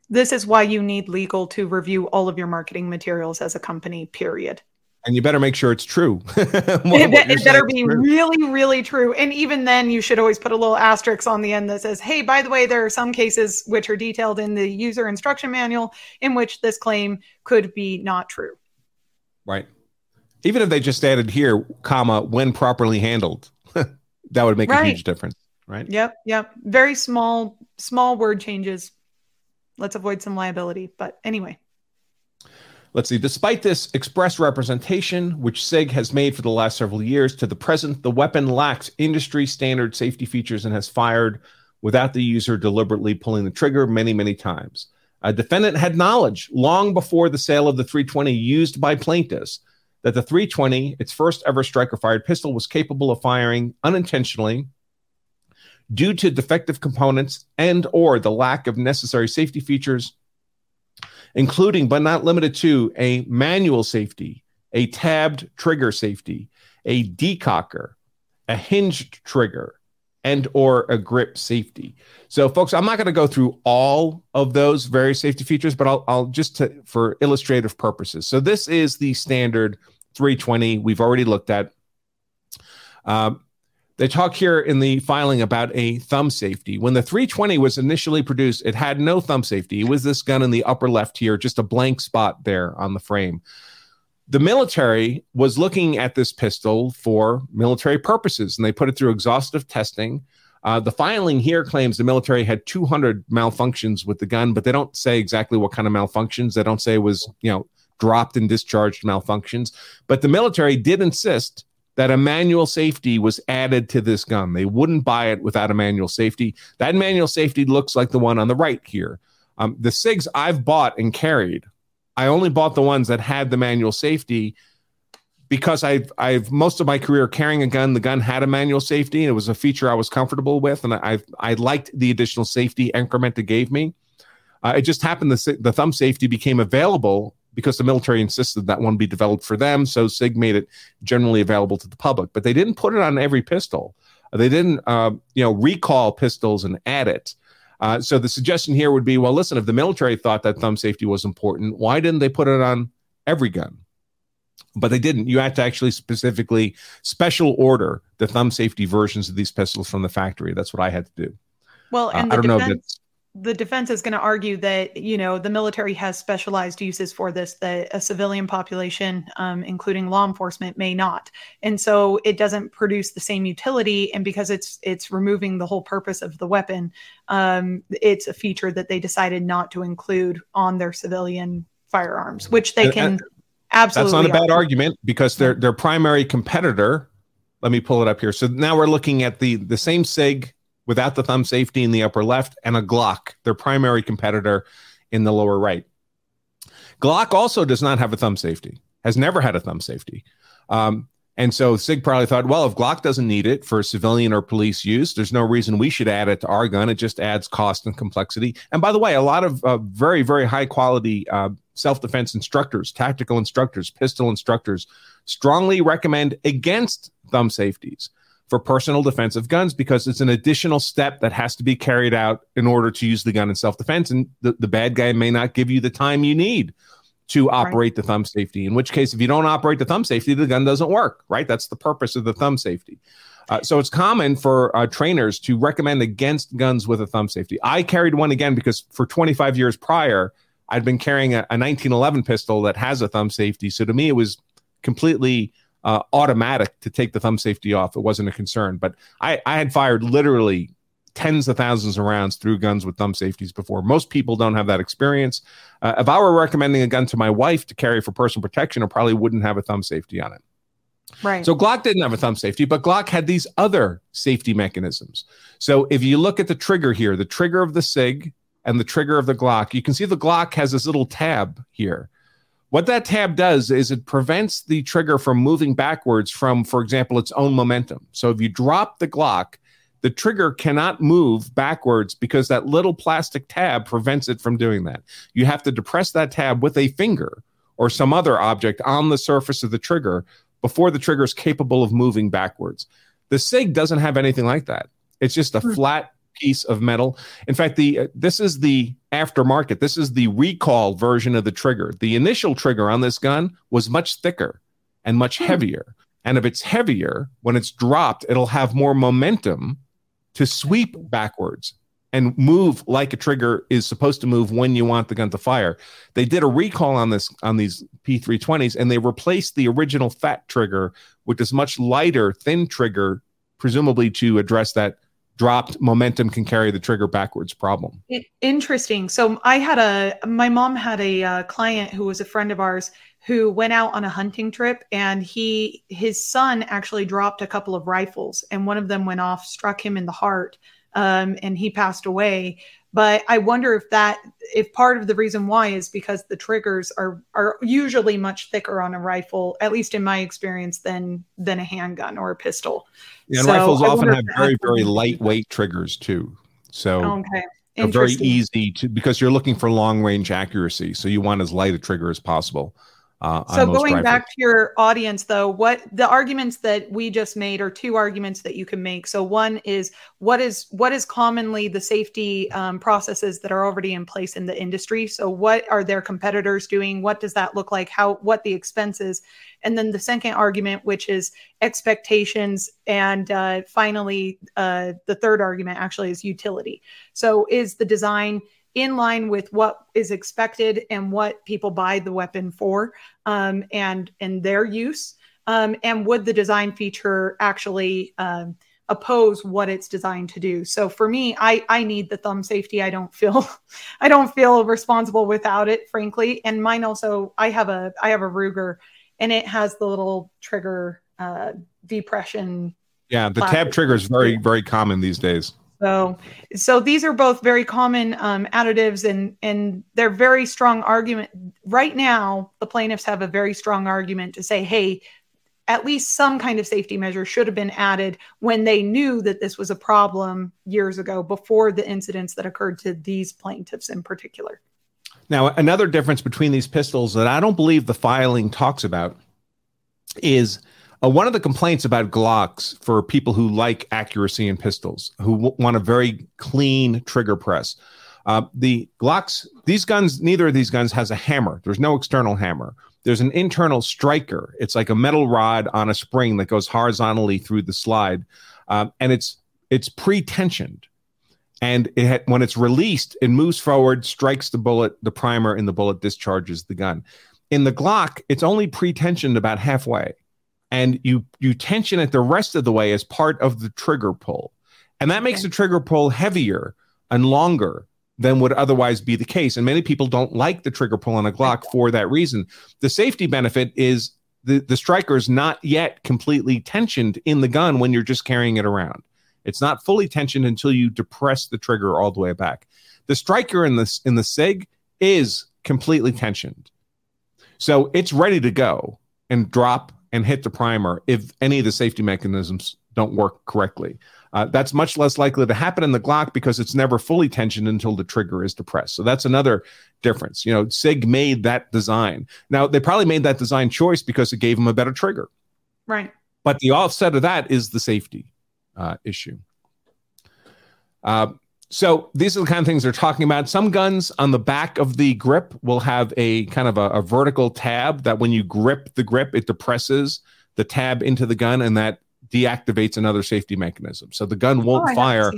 This is why you need legal to review all of your marketing materials as a company, period and you better make sure it's true. what, it, it better be true. really, really true. And even then, you should always put a little asterisk on the end that says, "Hey, by the way, there are some cases which are detailed in the user instruction manual in which this claim could be not true." Right. Even if they just added here, comma, when properly handled, that would make right. a huge difference. Right. Yep. Yep. Very small, small word changes. Let's avoid some liability. But anyway. Let's see. Despite this express representation, which SIG has made for the last several years, to the present, the weapon lacks industry standard safety features and has fired without the user deliberately pulling the trigger many, many times. A defendant had knowledge long before the sale of the 320 used by plaintiffs that the 320, its first ever striker fired pistol, was capable of firing unintentionally due to defective components and or the lack of necessary safety features including but not limited to a manual safety, a tabbed trigger safety, a decocker, a hinged trigger, and or a grip safety. So, folks, I'm not going to go through all of those various safety features, but I'll, I'll just for illustrative purposes. So, this is the standard 320 we've already looked at. Um, they talk here in the filing about a thumb safety. When the 320 was initially produced, it had no thumb safety. It was this gun in the upper left here, just a blank spot there on the frame. The military was looking at this pistol for military purposes, and they put it through exhaustive testing. Uh, the filing here claims the military had 200 malfunctions with the gun, but they don't say exactly what kind of malfunctions. They don't say was, you know, dropped and discharged malfunctions. But the military did insist that a manual safety was added to this gun. They wouldn't buy it without a manual safety. That manual safety looks like the one on the right here. Um, the SIGs I've bought and carried, I only bought the ones that had the manual safety because I've I've most of my career carrying a gun. The gun had a manual safety, and it was a feature I was comfortable with, and I I liked the additional safety increment it gave me. Uh, it just happened the the thumb safety became available because the military insisted that one be developed for them. So SIG made it generally available to the public, but they didn't put it on every pistol. They didn't, uh, you know, recall pistols and add it. Uh, so the suggestion here would be, well, listen, if the military thought that thumb safety was important, why didn't they put it on every gun? But they didn't. You had to actually specifically special order the thumb safety versions of these pistols from the factory. That's what I had to do. Well, and uh, I don't defense- know if the defense is going to argue that you know the military has specialized uses for this that a civilian population um, including law enforcement may not and so it doesn't produce the same utility and because it's it's removing the whole purpose of the weapon um, it's a feature that they decided not to include on their civilian firearms which they can absolutely that's not a bad argue. argument because their their primary competitor let me pull it up here so now we're looking at the the same sig without the thumb safety in the upper left, and a Glock, their primary competitor, in the lower right. Glock also does not have a thumb safety, has never had a thumb safety. Um, and so SIG probably thought, well, if Glock doesn't need it for civilian or police use, there's no reason we should add it to our gun. It just adds cost and complexity. And by the way, a lot of uh, very, very high quality uh, self defense instructors, tactical instructors, pistol instructors strongly recommend against thumb safeties for personal defensive guns because it's an additional step that has to be carried out in order to use the gun in self defense. And the, the bad guy may not give you the time you need to operate right. the thumb safety, in which case, if you don't operate the thumb safety, the gun doesn't work, right? That's the purpose of the thumb safety. Uh, so it's common for uh, trainers to recommend against guns with a thumb safety. I carried one again because for 25 years prior, I'd been carrying a, a 1911 pistol that has a thumb safety. So to me, it was completely uh, automatic to take the thumb safety off. It wasn't a concern. But I, I had fired literally tens of thousands of rounds through guns with thumb safeties before. Most people don't have that experience. Uh, if I were recommending a gun to my wife to carry for personal protection, I probably wouldn't have a thumb safety on it. Right. So Glock didn't have a thumb safety, but Glock had these other safety mechanisms. So if you look at the trigger here, the trigger of the SIG and the trigger of the Glock, you can see the Glock has this little tab here. What that tab does is it prevents the trigger from moving backwards from, for example, its own momentum. So if you drop the Glock, the trigger cannot move backwards because that little plastic tab prevents it from doing that. You have to depress that tab with a finger or some other object on the surface of the trigger before the trigger is capable of moving backwards. The SIG doesn't have anything like that. It's just a hmm. flat piece of metal. In fact, the uh, this is the aftermarket. This is the recall version of the trigger. The initial trigger on this gun was much thicker and much hmm. heavier. And if it's heavier, when it's dropped, it'll have more momentum to sweep backwards and move like a trigger is supposed to move when you want the gun to fire. They did a recall on this on these P320s and they replaced the original fat trigger with this much lighter thin trigger presumably to address that dropped momentum can carry the trigger backwards problem. Interesting. So I had a my mom had a uh, client who was a friend of ours who went out on a hunting trip and he his son actually dropped a couple of rifles and one of them went off struck him in the heart um, and he passed away. But I wonder if that if part of the reason why is because the triggers are are usually much thicker on a rifle, at least in my experience, than than a handgun or a pistol. Yeah, and so rifles often have very very lightweight triggers too. So okay. Very easy to because you're looking for long range accuracy, so you want as light a trigger as possible. Uh, so going back to your audience though what the arguments that we just made are two arguments that you can make. So one is what is what is commonly the safety um, processes that are already in place in the industry? So what are their competitors doing? What does that look like? How what the expenses? And then the second argument which is expectations and uh, finally uh, the third argument actually is utility. So is the design in line with what is expected and what people buy the weapon for um, and and their use. Um, and would the design feature actually um, oppose what it's designed to do? So for me i i need the thumb safety. I don't feel i don't feel responsible without it frankly. And mine also i have a i have a ruger and it has the little trigger uh depression yeah the tab trigger is very very common these days so, so these are both very common um, additives, and and they're very strong argument. Right now, the plaintiffs have a very strong argument to say, hey, at least some kind of safety measure should have been added when they knew that this was a problem years ago, before the incidents that occurred to these plaintiffs in particular. Now, another difference between these pistols that I don't believe the filing talks about is uh, one of the complaints about Glocks for people who like accuracy in pistols, who w- want a very clean trigger press, uh, the Glocks, these guns, neither of these guns has a hammer. There's no external hammer. There's an internal striker. It's like a metal rod on a spring that goes horizontally through the slide, um, and it's it's pre-tensioned. And it when it's released, it moves forward, strikes the bullet, the primer, and the bullet discharges the gun. In the Glock, it's only pre-tensioned about halfway and you you tension it the rest of the way as part of the trigger pull. And that makes okay. the trigger pull heavier and longer than would otherwise be the case. And many people don't like the trigger pull on a glock for that reason. The safety benefit is the the striker is not yet completely tensioned in the gun when you're just carrying it around. It's not fully tensioned until you depress the trigger all the way back. The striker in this in the sig is completely tensioned. So it's ready to go and drop and hit the primer if any of the safety mechanisms don't work correctly. Uh, that's much less likely to happen in the Glock because it's never fully tensioned until the trigger is depressed. So that's another difference. You know, SIG made that design. Now, they probably made that design choice because it gave them a better trigger. Right. But the offset of that is the safety uh, issue. Uh, so these are the kind of things they're talking about. Some guns on the back of the grip will have a kind of a, a, vertical tab that when you grip the grip, it depresses the tab into the gun and that deactivates another safety mechanism. So the gun won't oh, fire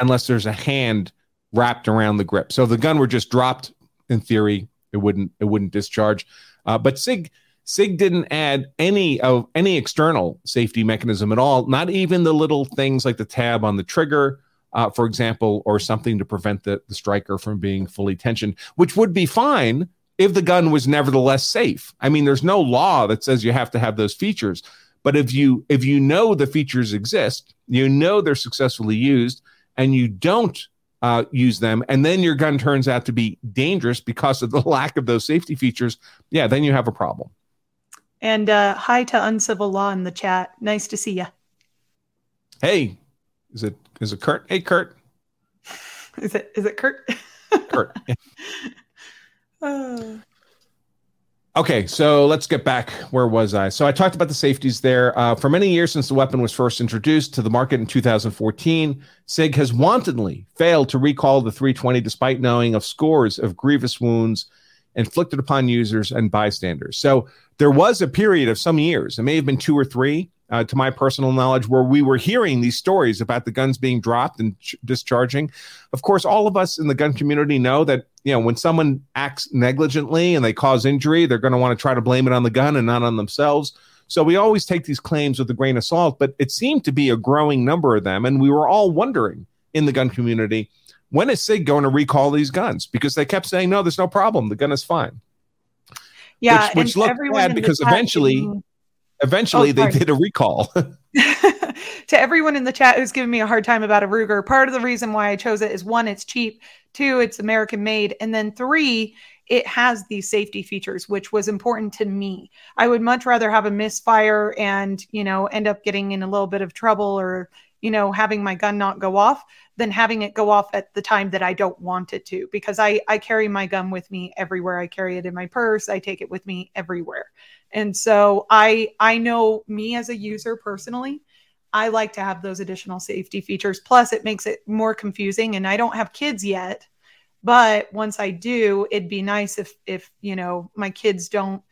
unless there's a hand wrapped around the grip. So if the gun were just dropped, in theory, it wouldn't it wouldn't discharge. Uh, but Sig Sig didn't add any of any external safety mechanism at all. Not even the little things like the tab on the trigger uh, for example, or something to prevent the, the striker from being fully tensioned, which would be fine if the gun was nevertheless safe. I mean, there's no law that says you have to have those features, But if you if you know the features exist, you know they're successfully used, and you don't uh, use them, and then your gun turns out to be dangerous because of the lack of those safety features, yeah, then you have a problem. And uh, hi to Uncivil Law in the chat. Nice to see you. Hey, is it is it Kurt? Hey, Kurt. Is it is it Kurt? Kurt. uh. Okay, so let's get back. Where was I? So I talked about the safeties there. Uh, for many years since the weapon was first introduced to the market in 2014, SIG has wantonly failed to recall the 320 despite knowing of scores of grievous wounds inflicted upon users and bystanders. So there was a period of some years, it may have been two or three, uh, to my personal knowledge, where we were hearing these stories about the guns being dropped and ch- discharging. Of course, all of us in the gun community know that you know when someone acts negligently and they cause injury, they're going to want to try to blame it on the gun and not on themselves. So we always take these claims with a grain of salt, but it seemed to be a growing number of them, and we were all wondering in the gun community when is SIG going to recall these guns because they kept saying no, there's no problem, the gun is fine. Yeah, which, which looked bad because eventually. Eventually, oh, they did a recall. to everyone in the chat who's giving me a hard time about a Ruger, part of the reason why I chose it is one, it's cheap, two, it's American made, and then three, it has these safety features, which was important to me. I would much rather have a misfire and, you know, end up getting in a little bit of trouble or, you know, having my gun not go off than having it go off at the time that I don't want it to because I I carry my gun with me everywhere. I carry it in my purse. I take it with me everywhere. And so I I know me as a user personally, I like to have those additional safety features. Plus it makes it more confusing and I don't have kids yet. But once I do, it'd be nice if if, you know, my kids don't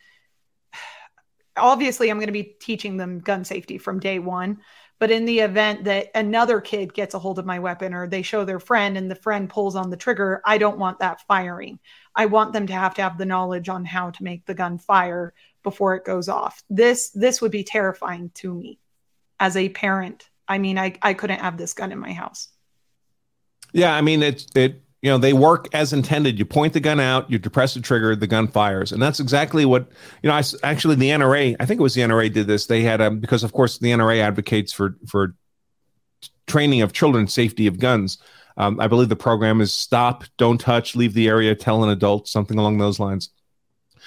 obviously I'm going to be teaching them gun safety from day 1 but in the event that another kid gets a hold of my weapon or they show their friend and the friend pulls on the trigger, I don't want that firing. I want them to have to have the knowledge on how to make the gun fire before it goes off. This this would be terrifying to me as a parent. I mean, I, I couldn't have this gun in my house. Yeah, I mean it it you know they work as intended you point the gun out you depress the trigger the gun fires and that's exactly what you know i actually the nra i think it was the nra did this they had um, because of course the nra advocates for for training of children safety of guns um, i believe the program is stop don't touch leave the area tell an adult something along those lines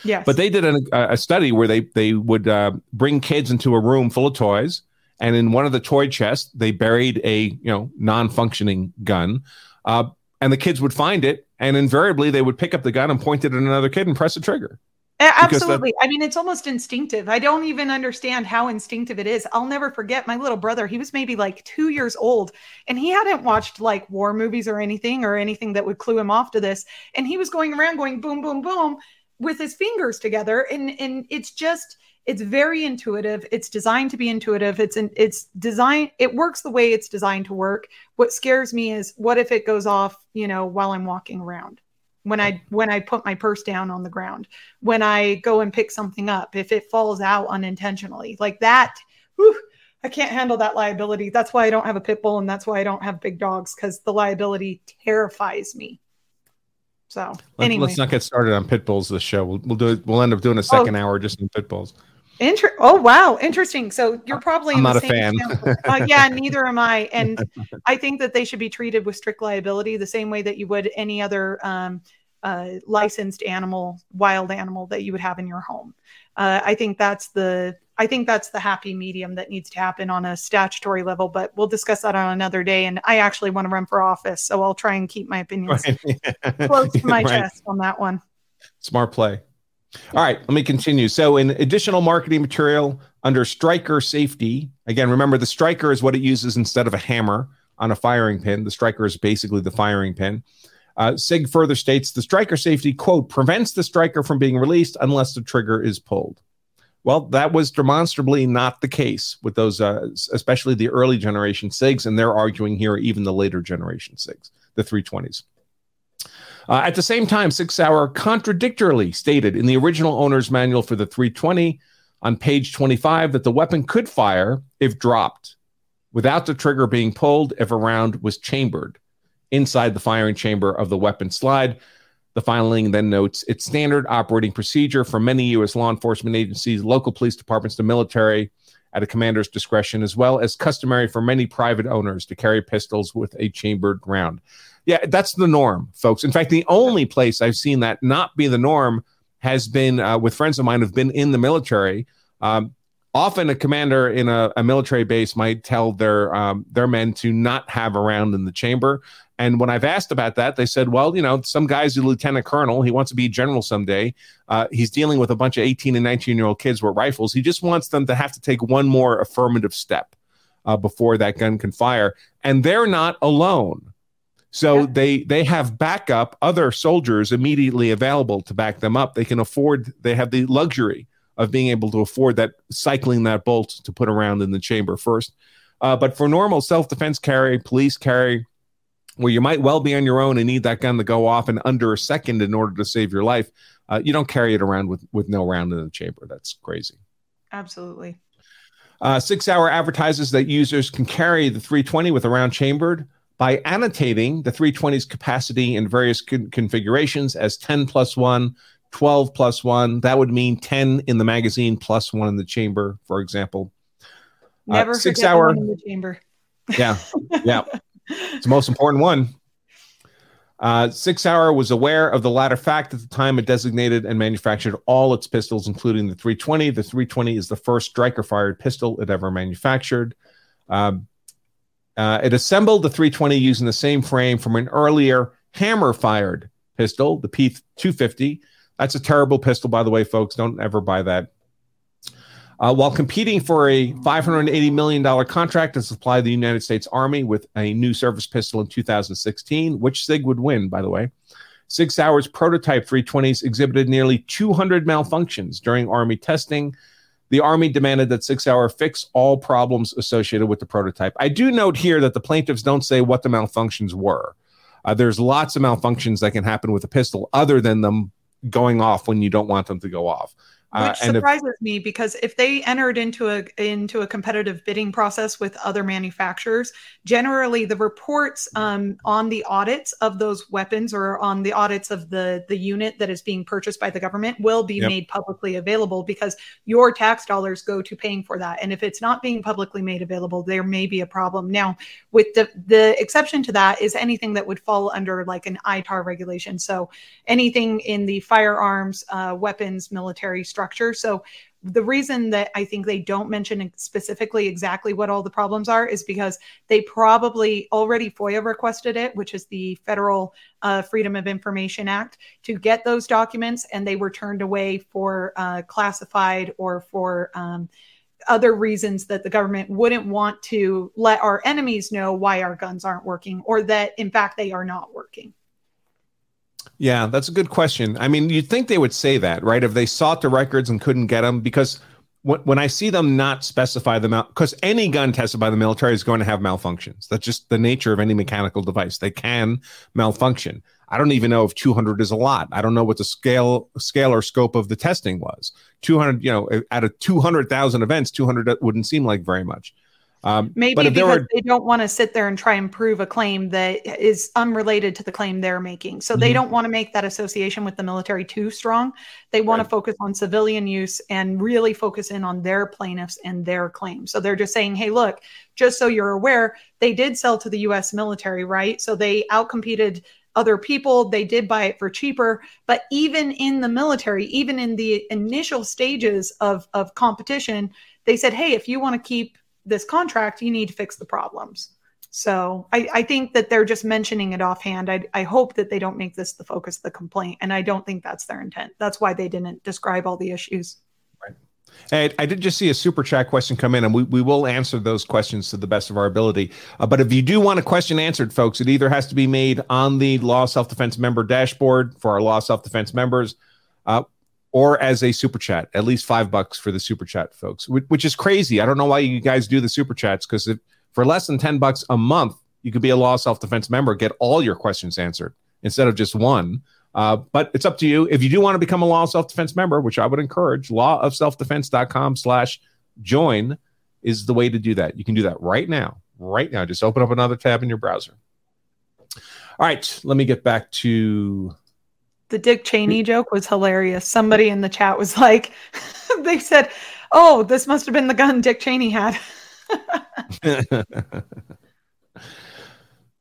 yeah but they did a, a study where they they would uh, bring kids into a room full of toys and in one of the toy chests they buried a you know non-functioning gun uh, and the kids would find it and invariably they would pick up the gun and point it at another kid and press a trigger absolutely. I mean it's almost instinctive. I don't even understand how instinctive it is. I'll never forget my little brother he was maybe like two years old and he hadn't watched like war movies or anything or anything that would clue him off to this and he was going around going boom boom boom with his fingers together and and it's just it's very intuitive. It's designed to be intuitive. It's an it's designed it works the way it's designed to work. What scares me is what if it goes off you know while i'm walking around? When i when i put my purse down on the ground. When i go and pick something up if it falls out unintentionally like that whew, i can't handle that liability. That's why i don't have a pit bull and that's why i don't have big dogs because the liability terrifies me so anyway. let's not get started on pit bulls this show we'll, we'll do it we'll end up doing a second oh. hour just on pit bulls Inter- oh wow, interesting. So you're probably not a fan. uh, yeah, neither am I. And I think that they should be treated with strict liability, the same way that you would any other um, uh, licensed animal, wild animal that you would have in your home. Uh, I think that's the I think that's the happy medium that needs to happen on a statutory level. But we'll discuss that on another day. And I actually want to run for office, so I'll try and keep my opinions right. close to my right. chest on that one. Smart play. All right, let me continue. So, in additional marketing material under striker safety, again, remember the striker is what it uses instead of a hammer on a firing pin. The striker is basically the firing pin. Uh, SIG further states the striker safety, quote, prevents the striker from being released unless the trigger is pulled. Well, that was demonstrably not the case with those, uh, especially the early generation SIGs, and they're arguing here even the later generation SIGs, the 320s. Uh, at the same time, Sig Sauer contradictorily stated in the original owner's manual for the 320 on page 25 that the weapon could fire if dropped without the trigger being pulled if a round was chambered inside the firing chamber of the weapon slide. The filing then notes its standard operating procedure for many U.S. law enforcement agencies, local police departments, the military, at a commander's discretion, as well as customary for many private owners to carry pistols with a chambered round. Yeah, that's the norm, folks. In fact, the only place I've seen that not be the norm has been uh, with friends of mine who've been in the military. Um, often, a commander in a, a, military base might tell their um, their men to not have a round in the chamber. And when I've asked about that, they said, well, you know, some guy's a lieutenant colonel. He wants to be general someday. Uh, he's dealing with a bunch of 18 and 19 year old kids with rifles. He just wants them to have to take one more affirmative step uh, before that gun can fire. And they're not alone. So yeah. they they have backup other soldiers immediately available to back them up. They can afford. They have the luxury of being able to afford that cycling that bolt to put around in the chamber first. Uh, but for normal self defense carry, police carry, where you might well be on your own and need that gun to go off in under a second in order to save your life. Uh, you don't carry it around with with no round in the chamber. That's crazy. Absolutely. Uh, Sig Sauer advertises that users can carry the 320 with a round chambered by annotating the 320's capacity in various con- configurations as 10 plus 1, 12 plus 1. That would mean 10 in the magazine plus 1 in the chamber, for example. Never uh, Sig Sauer in the chamber. Yeah. Yeah. it's the most important one. Uh, Sig Sauer was aware of the latter fact at the time it designated and manufactured all its pistols, including the 320. The 320 is the first striker fired pistol it ever manufactured. Um, uh, it assembled the 320 using the same frame from an earlier hammer fired pistol, the P250. That's a terrible pistol, by the way, folks. Don't ever buy that. Uh, while competing for a $580 million contract to supply the United States Army with a new service pistol in 2016, which SIG would win, by the way. Sig Sauer's prototype 320s exhibited nearly 200 malfunctions during Army testing. The Army demanded that Sig Sauer fix all problems associated with the prototype. I do note here that the plaintiffs don't say what the malfunctions were. Uh, there's lots of malfunctions that can happen with a pistol other than them going off when you don't want them to go off. Uh, Which surprises if, me because if they entered into a into a competitive bidding process with other manufacturers, generally the reports um, on the audits of those weapons or on the audits of the the unit that is being purchased by the government will be yep. made publicly available because your tax dollars go to paying for that. And if it's not being publicly made available, there may be a problem. Now, with the the exception to that is anything that would fall under like an ITAR regulation. So anything in the firearms, uh, weapons, military structure structure. So the reason that I think they don't mention specifically exactly what all the problems are is because they probably already FOIA requested it, which is the Federal uh, Freedom of Information Act, to get those documents, and they were turned away for uh, classified or for um, other reasons that the government wouldn't want to let our enemies know why our guns aren't working or that, in fact, they are not working. Yeah, that's a good question. I mean, you'd think they would say that, right? If they sought the records and couldn't get them, because when, when I see them not specify them out, because any gun tested by the military is going to have malfunctions. That's just the nature of any mechanical device. They can malfunction. I don't even know if 200 is a lot. I don't know what the scale scale or scope of the testing was. 200, you know, out of 200,000 events, 200 uh, wouldn't seem like very much. Um, Maybe because were, they don't want to sit there and try and prove a claim that is unrelated to the claim they're making. So mm-hmm. they don't want to make that association with the military too strong. They want right. to focus on civilian use and really focus in on their plaintiffs and their claims. So they're just saying, hey, look, just so you're aware, they did sell to the US military, right? So they outcompeted other people. They did buy it for cheaper. But even in the military, even in the initial stages of, of competition, they said, hey, if you want to keep this contract, you need to fix the problems. So I, I think that they're just mentioning it offhand. I, I hope that they don't make this the focus of the complaint. And I don't think that's their intent. That's why they didn't describe all the issues. Hey, I did just see a super chat question come in, and we, we will answer those questions to the best of our ability. Uh, but if you do want a question answered, folks, it either has to be made on the Law Self Defense member dashboard for our Law Self Defense members, uh, or as a super chat, at least five bucks for the super chat, folks, which is crazy. I don't know why you guys do the super chats because for less than 10 bucks a month, you could be a law self defense member, get all your questions answered instead of just one. Uh, but it's up to you. If you do want to become a law self defense member, which I would encourage, lawofselfdefense.com slash join is the way to do that. You can do that right now. Right now. Just open up another tab in your browser. All right, let me get back to the Dick Cheney joke was hilarious. Somebody in the chat was like, they said, Oh, this must have been the gun Dick Cheney had.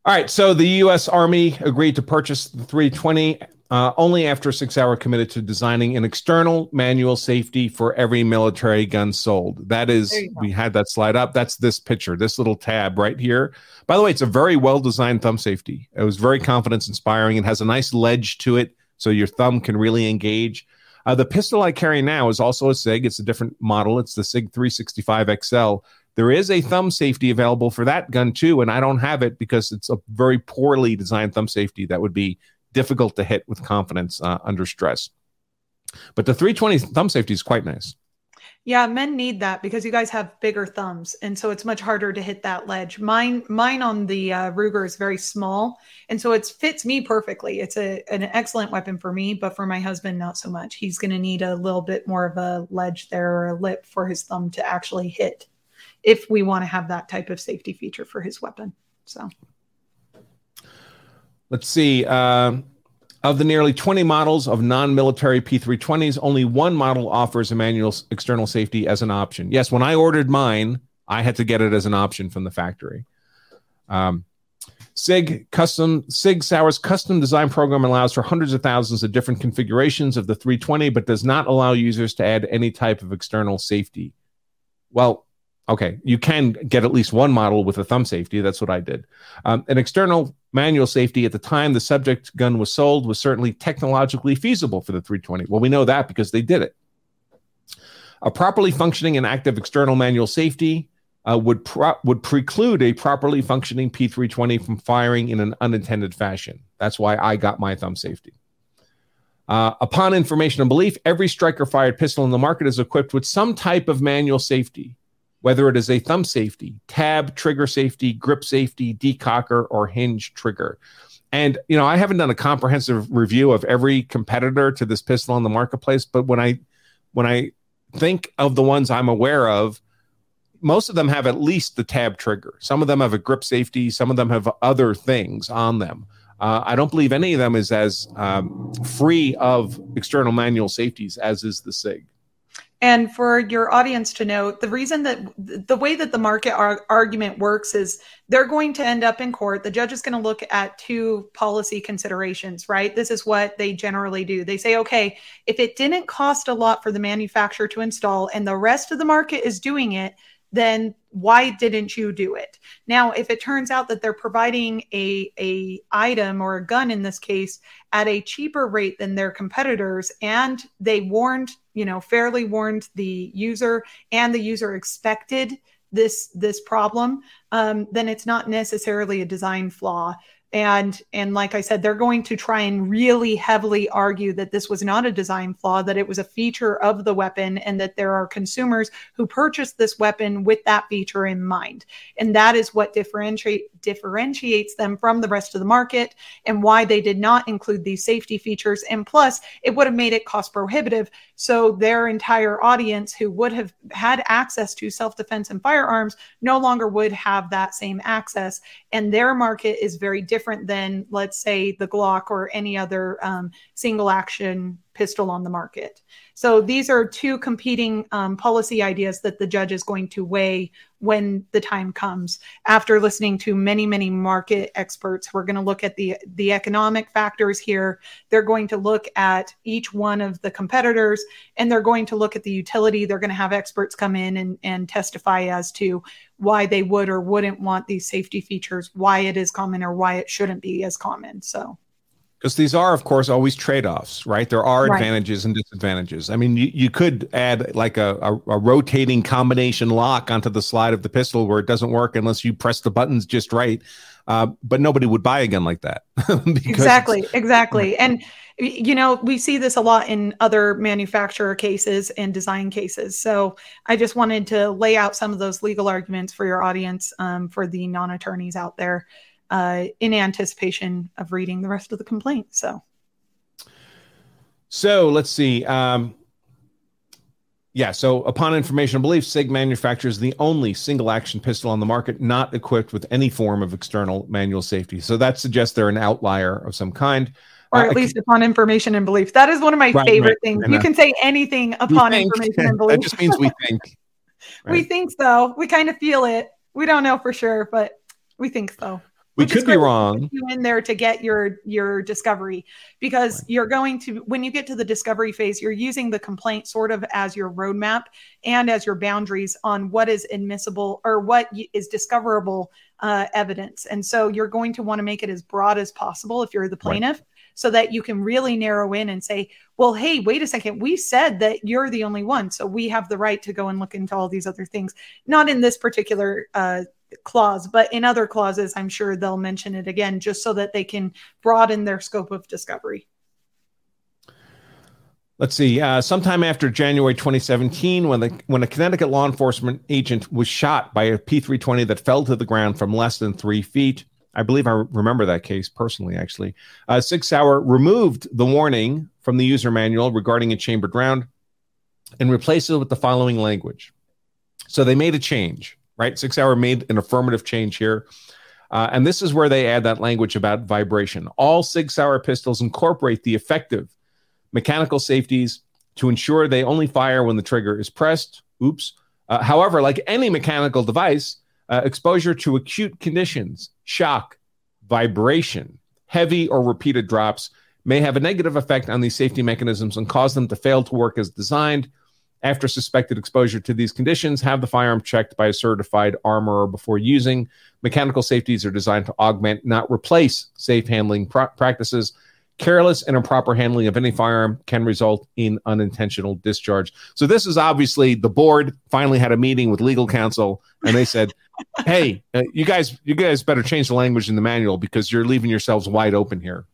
All right, so the U.S. Army agreed to purchase the 320 uh, only after Sig Sauer committed to designing an external manual safety for every military gun sold. That is, we had that slide up. That's this picture, this little tab right here. By the way, it's a very well designed thumb safety. It was very confidence inspiring. It has a nice ledge to it, so your thumb can really engage. Uh, the pistol I carry now is also a SIG. It's a different model. It's the SIG 365 XL there is a thumb safety available for that gun too, and I don't have it because it's a very poorly designed thumb safety that would be difficult to hit with confidence uh, under stress. But the 320 thumb safety is quite nice. Yeah, men need that because you guys have bigger thumbs, and so it's much harder to hit that ledge. Mine, mine on the uh, Ruger is very small, and so it fits me perfectly. It's a an excellent weapon for me, but for my husband, not so much. He's going to need a little bit more of a ledge there or a lip for his thumb to actually hit if we want to have that type of safety feature for his weapon. So let's see. Uh, of the nearly 20 models of non military P320s, only one model offers a manual external safety as an option. Yes, when I ordered mine, I had to get it as an option from the factory. Um, SIG custom SIG Sauer's custom design program allows for hundreds of thousands of different configurations of the 320, but does not allow users to add any type of external safety. Well, Okay, you can get at least one model with a thumb safety. That's what I did. Um, an external manual safety at the time the subject gun was sold was certainly technologically feasible for the 320. Well, we know that because they did it. A properly functioning and active external manual safety uh, would pro- would preclude a properly functioning P320 from firing in an unintended fashion. That's why I got my thumb safety. Uh, upon information and belief, every striker fired pistol in the market is equipped with some type of manual safety whether it is a thumb safety, tab trigger safety, grip safety, decocker, or hinge trigger. And you know, I haven't done a comprehensive review of every competitor to this pistol on the marketplace, but when I when I think of the ones I'm aware of, most of them have at least the tab trigger. Some of them have a grip safety. Some of them have other things on them. Uh, I don't believe any of them is as um, free of external manual safeties as is the SIG. And for your audience to know, the reason that the way that the market ar- argument works is they're going to end up in court. The judge is going to look at two policy considerations, right? This is what they generally do. They say, okay, if it didn't cost a lot for the manufacturer to install and the rest of the market is doing it, then why didn't you do it now if it turns out that they're providing a, a item or a gun in this case at a cheaper rate than their competitors and they warned you know fairly warned the user and the user expected this this problem um, then it's not necessarily a design flaw. And and like i said they're going to try and really heavily argue that this was not a design flaw that it was a feature of the weapon and that there are consumers who purchased this weapon with that feature in mind. And that is what differentiate differentiates them from the rest of the market and why they did not include these safety features. And plus it would have made it cost prohibitive. So their entire audience who would have had access to self-defense and firearms no longer would have that same access. And their market is very different different than, let's say, the Glock or any other um, single action pistol on the market. So these are two competing um, policy ideas that the judge is going to weigh when the time comes. After listening to many, many market experts, we're going to look at the the economic factors here. They're going to look at each one of the competitors, and they're going to look at the utility. They're going to have experts come in and, and testify as to why they would or wouldn't want these safety features, why it is common or why it shouldn't be as common. So because these are of course always trade-offs right? There are right. advantages and disadvantages. I mean you, you could add like a, a, a, rotating combination lock onto the slide of the pistol where it doesn't work unless you press the buttons just right uh, but nobody would buy a gun like that exactly exactly. And you know we see this a lot in other manufacturer cases and design cases. So i just wanted to lay out some of those legal arguments for your audience um, for the non-attorneys out there uh, in anticipation of reading the rest of the complaint. So, so let's see. Um, yeah, so upon information and belief, SIG manufactures the only single action pistol on the market not equipped with any form of external manual safety. So that suggests they're an outlier of some kind. or uh, at least upon information and belief. That is one of my right, favorite right, things. You can say anything upon information and belief. that just means we think. Right. we think so. We kind of feel it. We don't know for sure, but we think so we could be wrong you in there to get your your discovery because right. you're going to when you get to the discovery phase you're using the complaint sort of as your roadmap and as your boundaries on what is admissible or what is discoverable uh, evidence and so you're going to want to make it as broad as possible if you're the plaintiff right. so that you can really narrow in and say well hey wait a second we said that you're the only one so we have the right to go and look into all these other things not in this particular uh, clause, but in other clauses, I'm sure they'll mention it again just so that they can broaden their scope of discovery. Let's see. Uh, sometime after January 2017, when the when a Connecticut law enforcement agent was shot by a P320 that fell to the ground from less than three feet, I believe I remember that case personally. Actually, uh, Sig Sauer removed the warning from the user manual regarding a chambered round and replaced it with the following language. So they made a change right? Sig Sauer made an affirmative change here. Uh, and this is where they add that language about vibration. All Sig Sauer pistols incorporate the effective mechanical safeties to ensure they only fire when the trigger is pressed. Oops. Uh, however, like any mechanical device, uh, exposure to acute conditions, shock, vibration, heavy or repeated drops may have a negative effect on these safety mechanisms and cause them to fail to work as designed after suspected exposure to these conditions, have the firearm checked by a certified armorer before using. Mechanical safeties are designed to augment, not replace, safe handling practices. Careless and improper handling of any firearm can result in unintentional discharge. So, this is obviously the board finally had a meeting with legal counsel and they said, Hey, uh, you guys, you guys better change the language in the manual because you're leaving yourselves wide open here.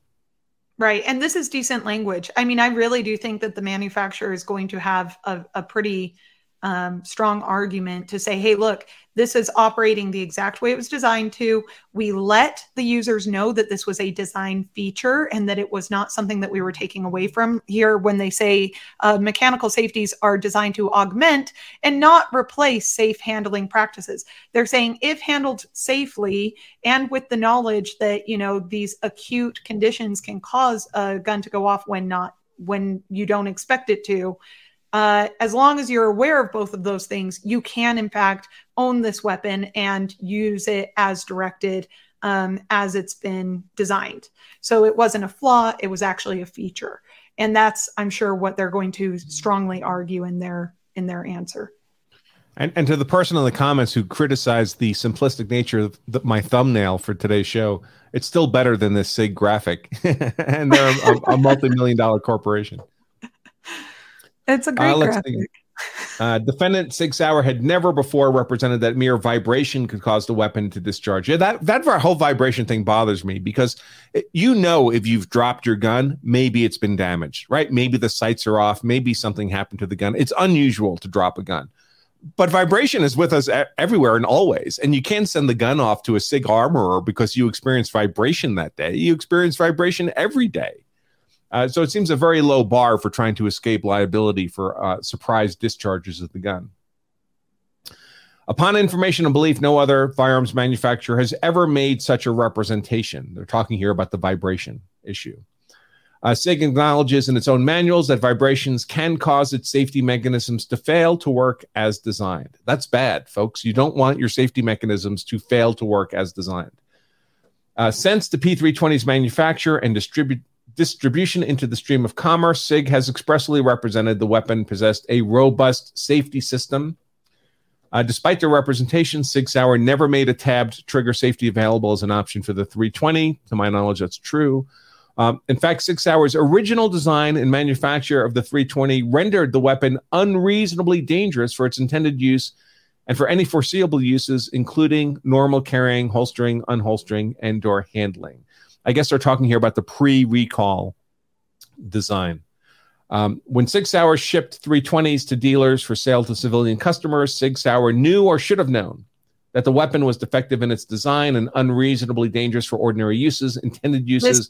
Right. And this is decent language. I mean, I really do think that the manufacturer is going to have a, a pretty um, strong argument to say, hey, look, this is operating the exact way it was designed to. We let the users know that this was a design feature and that it was not something that we were taking away from here when they say uh, mechanical safeties are designed to augment and not replace safe handling practices. They're saying if handled safely and with the knowledge that, you know, these acute conditions can cause a gun to go off when not, when you don't expect it to uh, as long as you're aware of both of those things, you can, in fact, own this weapon and use it as directed um, as it's been designed. So it wasn't a flaw, it was actually a feature. And that's, I'm sure, what they're going to strongly argue in their in their answer. And, and to the person in the comments who criticized the simplistic nature of the, my thumbnail for today's show, it's still better than this SIG graphic. and they're a, a multi million dollar corporation. It's a great uh, graphic. Uh, defendant Sig Sauer had never before represented that mere vibration could cause the weapon to discharge. Yeah, that that whole vibration thing bothers me because it, you know if you've dropped your gun, maybe it's been damaged, right? Maybe the sights are off, maybe something happened to the gun. It's unusual to drop a gun, but vibration is with us everywhere and always. And you can't send the gun off to a Sig armorer because you experienced vibration that day. You experience vibration every day. Uh, so it seems a very low bar for trying to escape liability for uh, surprise discharges of the gun. Upon information and belief, no other firearms manufacturer has ever made such a representation. They're talking here about the vibration issue. Uh, SIG acknowledges in its own manuals that vibrations can cause its safety mechanisms to fail to work as designed. That's bad, folks. You don't want your safety mechanisms to fail to work as designed. Uh, since the P320's manufacture and distribute distribution into the stream of commerce, SIG has expressly represented the weapon possessed a robust safety system. Uh, despite their representation, Sig Sauer never made a tabbed trigger safety available as an option for the 320. To my knowledge, that's true. Um, in fact, Sig Sauer's original design and manufacture of the 320 rendered the weapon unreasonably dangerous for its intended use and for any foreseeable uses, including normal carrying, holstering, unholstering, and or handling. I guess they're talking here about the pre recall design. Um, when Sig Sauer shipped 320s to dealers for sale to civilian customers, Sig Sauer knew or should have known that the weapon was defective in its design and unreasonably dangerous for ordinary uses, intended uses.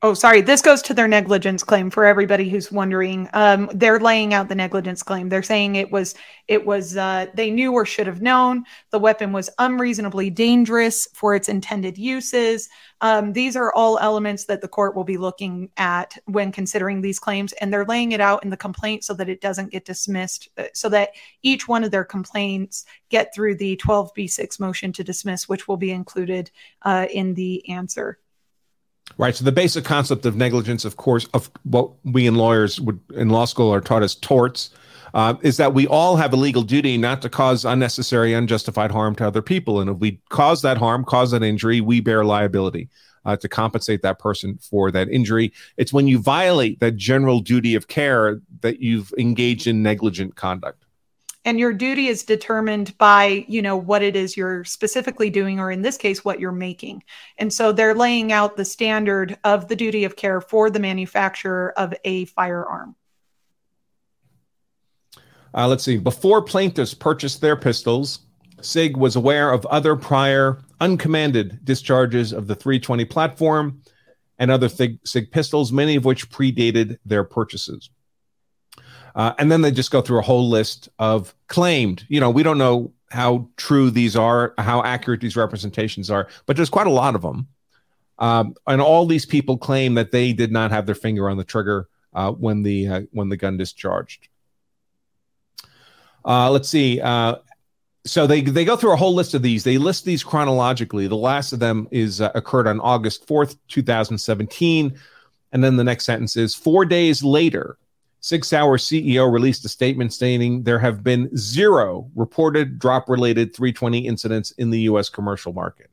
Oh, sorry. This goes to their negligence claim for everybody who's wondering. Um, they're laying out the negligence claim. They're saying it was it was uh, they knew or should have known the weapon was unreasonably dangerous for its intended uses. Um, these are all elements that the court will be looking at when considering these claims, and they're laying it out in the complaint so that it doesn't get dismissed, uh, so that each one of their complaints get through the 12b6 motion to dismiss, which will be included uh, in the answer. Right. So the basic concept of negligence, of course, of what we in lawyers would in law school are taught as torts, uh, is that we all have a legal duty not to cause unnecessary, unjustified harm to other people. And if we cause that harm, cause that injury, we bear liability uh, to compensate that person for that injury. It's when you violate that general duty of care that you've engaged in negligent conduct and your duty is determined by you know what it is you're specifically doing or in this case what you're making. And so they're laying out the standard of the duty of care for the manufacturer of a firearm. Uh, let's see. Before plaintiffs purchased their pistols sig was aware of other prior uncommanded discharges of the 320 platform and other sig, sig pistols many of which predated their purchases uh, and then they just go through a whole list of claimed. You know, we don't know how true these are, how accurate these representations are, but there's quite a lot of them. Um, and all these people claim that they did not have their finger on the trigger uh, when the uh, when the gun discharged. Uh, let's see. Uh, so they they go through a whole list of these. They list these chronologically. The last of them is uh, occurred on August fourth, two thousand seventeen, and then the next sentence is four days later. Sig Sauer CEO released a statement stating there have been zero reported drop related 320 incidents in the U.S. commercial market.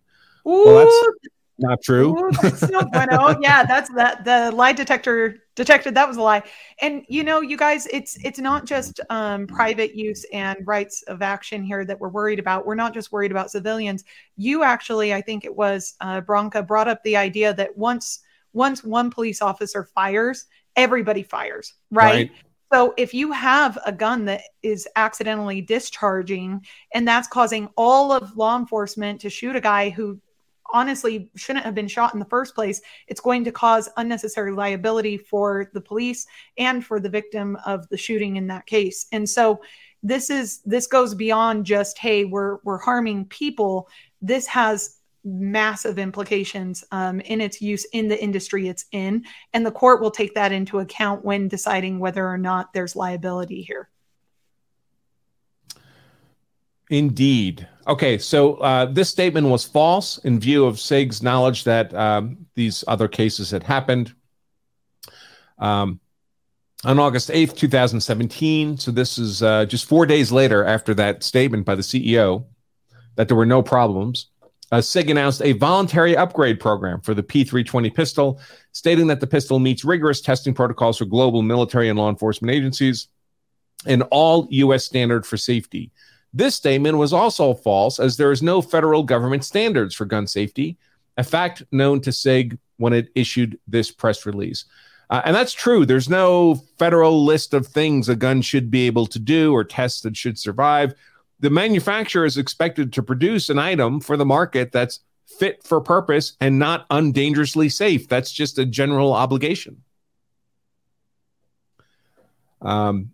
Ooh, well, that's not true. Ooh, that's no bueno. yeah, that's that the lie detector detected that was a lie. And you know, you guys, it's it's not just um, private use and rights of action here that we're worried about. We're not just worried about civilians. You actually, I think it was uh, Branca brought up the idea that once once one police officer fires everybody fires, right? right? So if you have a gun that is accidentally discharging and that's causing all of law enforcement to shoot a guy who honestly shouldn't have been shot in the first place, it's going to cause unnecessary liability for the police and for the victim of the shooting in that case. And so this is this goes beyond just hey, we're we're harming people. This has massive implications um, in its use in the industry it's in. And the court will take that into account when deciding whether or not there's liability here. Indeed. Okay, so uh, this statement was false in view of SIG's knowledge that um, these other cases had happened. Um, on August 8th, 2017, so this is uh, just four days later after that statement by the CEO that there were no problems uh, SIG announced a voluntary upgrade program for the P320 pistol, stating that the pistol meets rigorous testing protocols for global military and law enforcement agencies and all U.S. standard for safety. This statement was also false, as there is no federal government standards for gun safety, a fact known to SIG when it issued this press release. Uh, and that's true. There's no federal list of things a gun should be able to do or tests that should survive the manufacturer is expected to produce an item for the market that's fit for purpose and not undangerously safe. That's just a general obligation. Um,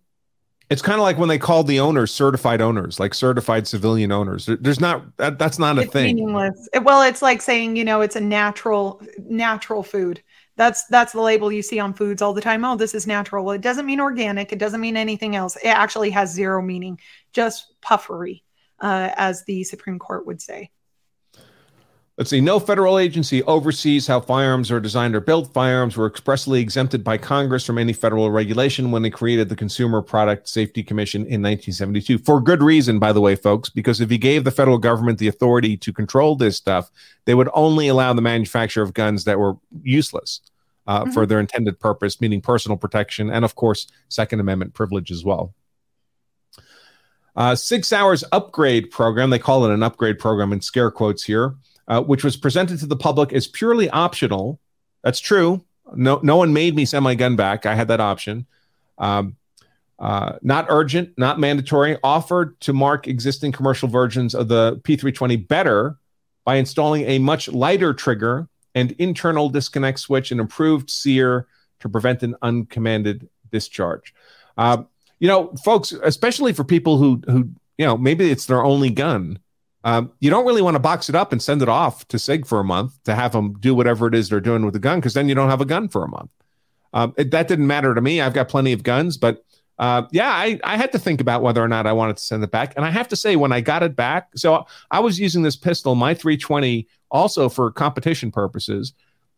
it's kind of like when they called the owners certified owners, like certified civilian owners. There's not that, that's not a it's thing. Meaningless. Well, it's like saying you know it's a natural natural food. That's that's the label you see on foods all the time. Oh, this is natural. Well, it doesn't mean organic. It doesn't mean anything else. It actually has zero meaning, just puffery, uh, as the Supreme Court would say. Let's see. No federal agency oversees how firearms are designed or built. Firearms were expressly exempted by Congress from any federal regulation when they created the Consumer Product Safety Commission in 1972. For good reason, by the way, folks, because if you gave the federal government the authority to control this stuff, they would only allow the manufacture of guns that were useless uh, mm-hmm. for their intended purpose, meaning personal protection and, of course, Second Amendment privilege as well. Uh, Sig Sauer's upgrade program, they call it an upgrade program in scare quotes here, uh, which was presented to the public as purely optional. That's true. No, no one made me send my gun back. I had that option. Um, uh, not urgent, not mandatory, offered to mark existing commercial versions of the P320 better by installing a much lighter trigger and internal disconnect switch, and improved sear to prevent an uncommanded discharge. Uh, you know, folks, especially for people who who you know maybe it's their only gun. Um, you don't really want to box it up and send it off to SIG for a month to have them do whatever it is they're doing with the gun because then you don't have a gun for a month. Um, it, that didn't matter to me. I've got plenty of guns, but uh, yeah, I, I had to think about whether or not I wanted to send it back. And I have to say, when I got it back, so I was using this pistol, my 320, also for competition purposes.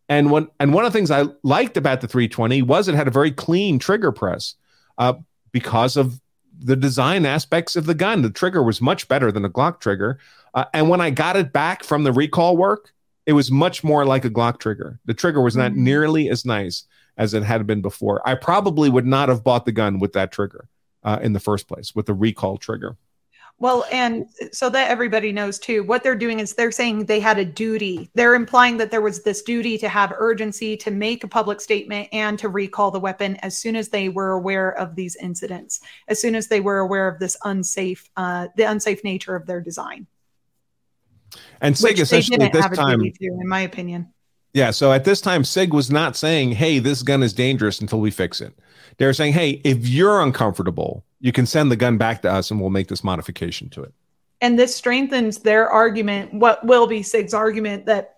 And one and one of the things I liked about the 320 was it had a very clean trigger press uh, because of the design aspects of the gun. The trigger was much better than a Glock trigger. Uh, and when I got it back from the recall work, it was much more like a Glock trigger. The trigger was not mm-hmm. nearly as nice as it had been before. I probably would not have bought the gun with that trigger uh, in the first place, with the recall trigger. Well, and so that everybody knows too, what they're doing is they're saying they had a duty. They're implying that there was this duty to have urgency to make a public statement and to recall the weapon as soon as they were aware of these incidents, as soon as they were aware of this unsafe, uh, the unsafe nature of their design. And SIG essentially this time, to, in my opinion. Yeah. So at this time, SIG was not saying, hey, this gun is dangerous until we fix it. They're saying, hey, if you're uncomfortable, you can send the gun back to us and we'll make this modification to it. And this strengthens their argument, what will be SIG's argument that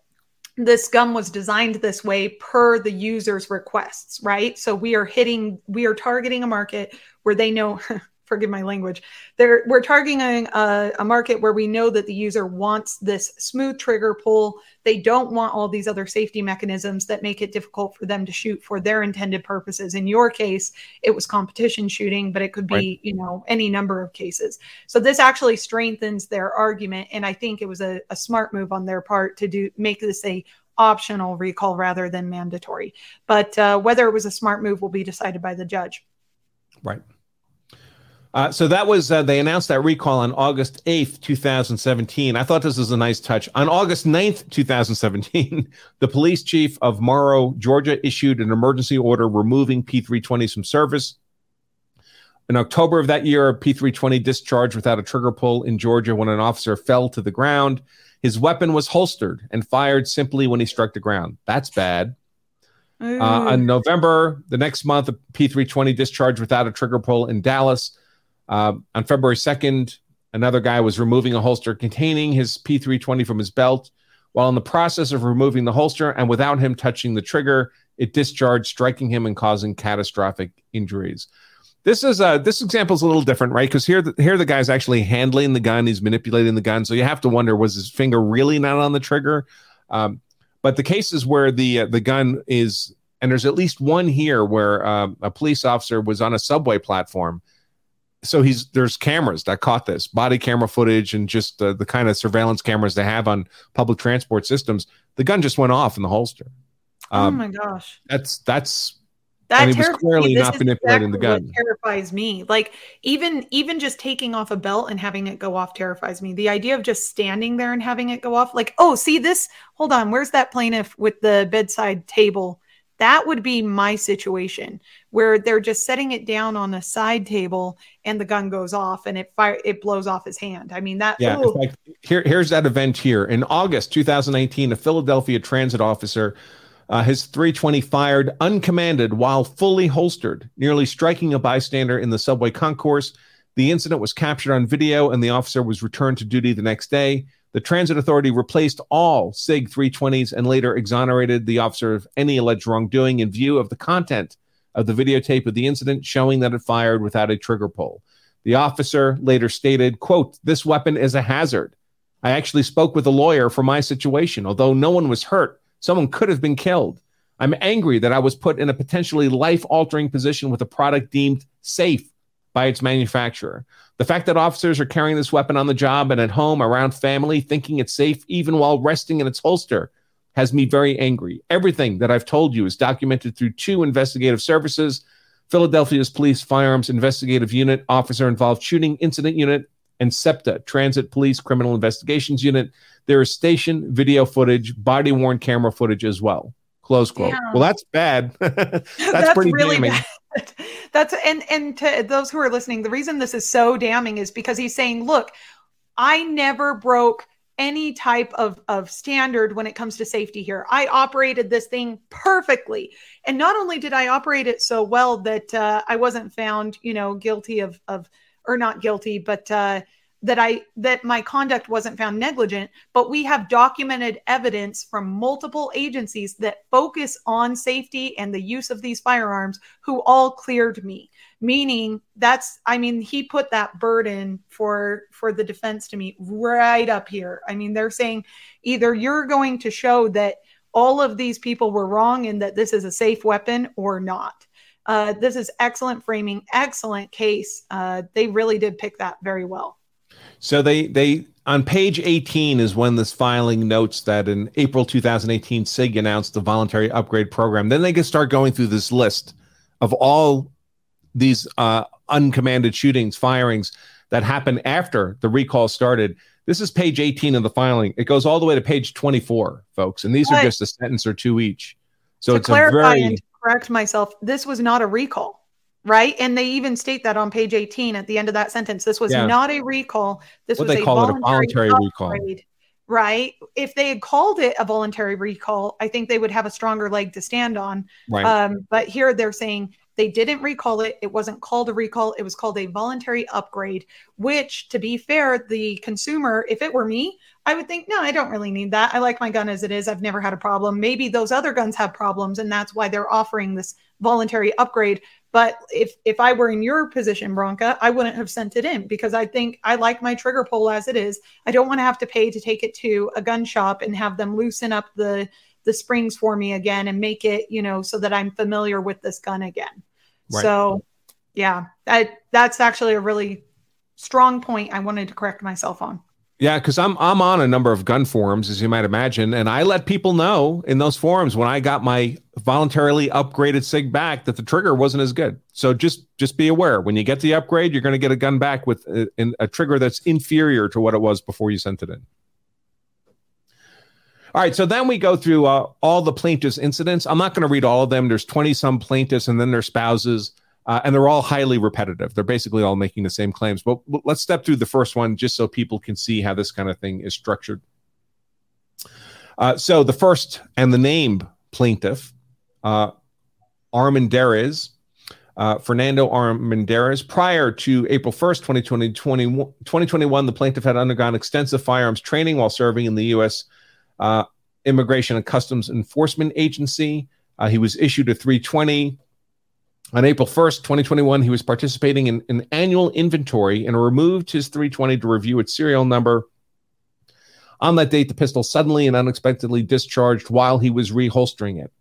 this gun was designed this way per the user's requests, right? So we are hitting, we are targeting a market where they know forgive my language. They're, we're targeting a, a, market where we know that the user wants this smooth trigger pull. They don't want all these other safety mechanisms that make it difficult for them to shoot for their intended purposes. In your case, it was competition shooting, but it could be, right. you know, any number of cases. So this actually strengthens their argument, and I think it was a, a smart move on their part to do make this a optional recall rather than mandatory. But uh, whether it was a smart move will be decided by the judge. Right. Uh, so that was uh, they announced that recall on August 8th, 2017. I thought this was a nice touch. On August 9th, 2017, the police chief of Morrow, Georgia, issued an emergency order removing P320s from service. In October of that year, a P320 discharged without a trigger pull in Georgia when an officer fell to the ground. His weapon was holstered and fired simply when he struck the ground. That's bad. Uh, on November, the next month, a P320 discharged without a trigger pull in Dallas. Uh, on February 2nd, another guy was removing a holster containing his P320 from his belt. While in the process of removing the holster and without him touching the trigger, it discharged, striking him and causing catastrophic injuries. This is uh this example is a little different, right? Because here, the, here the guy's actually handling the gun, he's manipulating the gun, so you have to wonder was his finger really not on the trigger? Um, but the cases where the uh, the gun is, and there's at least one here where uh, a police officer was on a subway platform so he's there's cameras that caught this body camera footage and just the, the kind of surveillance cameras they have on public transport systems. The gun just went off in the holster. Oh um, oh my gosh. that's that's that and clearly not manipulating exactly the gun terrifies me. Like even even just taking off a belt and having it go off terrifies me. The idea of just standing there and having it go off like oh see this? Hold on where's that plaintiff with the bedside table that would be my situation where they're just setting it down on a side table and the gun goes off and it fire it blows off his hand. I mean that Yeah, fact, here here's that event here. In August 2019. a Philadelphia transit officer uh, his 320 fired uncommanded while fully holstered, nearly striking a bystander in the subway concourse. The incident was captured on video and the officer was returned to duty the next day. The Transit Authority replaced all SIG 320s and later exonerated the officer of any alleged wrongdoing in view of the content of the videotape of the incident showing that it fired without a trigger pull. The officer later stated, quote, this weapon is a hazard. I actually spoke with a lawyer for my situation. Although no one was hurt, someone could have been killed. I'm angry that I was put in a potentially life altering position with a product deemed safe by its manufacturer. The fact that officers are carrying this weapon on the job and at home around family, thinking it's safe even while resting in its holster, has me very angry. Everything that I've told you is documented through two investigative services Philadelphia's Police Firearms Investigative Unit, Officer Involved Shooting Incident Unit, and SEPTA, Transit Police Criminal Investigations Unit. There is station video footage, body worn camera footage as well. Close quote. Yeah. Well, that's bad. that's, that's, pretty really damning. Bad. That's and and to those who are listening, the reason this is so damning is because he's saying, look, I never broke any type of, of standard when it comes to safety here. I operated this thing perfectly. And not only did I operate it so well that uh, I wasn't found, you know, guilty of, of or not guilty, but uh, that I that my conduct wasn't found negligent, but we have documented evidence from multiple agencies that focus on safety and the use of these firearms who all cleared me. Meaning that's I mean he put that burden for for the defense to me right up here. I mean they're saying either you're going to show that all of these people were wrong and that this is a safe weapon or not. Uh, this is excellent framing, excellent case. Uh, they really did pick that very well. So they they on page 18 is when this filing notes that in April 2018 SIG announced the voluntary upgrade program. Then they can start going through this list of all these uh, uncommanded shootings, firings that happened after the recall started. This is page 18 of the filing. It goes all the way to page 24, folks, and these but, are just a sentence or two each. So it's a very and correct myself. This was not a recall right? And they even state that on page 18 at the end of that sentence. This was yeah. not a recall. This what was a call voluntary, it a voluntary recall. Right. If they had called it a voluntary recall, I think they would have a stronger leg to stand on. Right. Um, but here they're saying they didn't recall it. It wasn't called a recall. It was called a voluntary upgrade, which, to be fair, the consumer, if it were me, I would think, no, I don't really need that. I like my gun as it is. I've never had a problem. Maybe those other guns have problems, and that's why they're offering this voluntary upgrade. But if if I were in your position, Branca, I wouldn't have sent it in because I think I like my trigger pull as it is. I don't want to have to pay to take it to a gun shop and have them loosen up the the springs for me again and make it, you know, so that I'm familiar with this gun again. Right. So, yeah, that that's actually a really strong point I wanted to correct myself on. Yeah, because I'm I'm on a number of gun forums, as you might imagine, and I let people know in those forums when I got my voluntarily upgraded Sig back that the trigger wasn't as good. So just just be aware when you get the upgrade, you're going to get a gun back with a, a trigger that's inferior to what it was before you sent it in. All right, so then we go through uh, all the plaintiffs' incidents. I'm not going to read all of them. There's 20 some plaintiffs, and then their spouses, uh, and they're all highly repetitive. They're basically all making the same claims. But let's step through the first one just so people can see how this kind of thing is structured. Uh, so the first and the named plaintiff, uh, Armendariz, uh, Fernando Armendariz. Prior to April 1st, 2020, 2021, the plaintiff had undergone extensive firearms training while serving in the U.S uh, Immigration and Customs Enforcement Agency. Uh, he was issued a 320. On April 1st, 2021, he was participating in an annual inventory and removed his 320 to review its serial number. On that date, the pistol suddenly and unexpectedly discharged while he was reholstering it.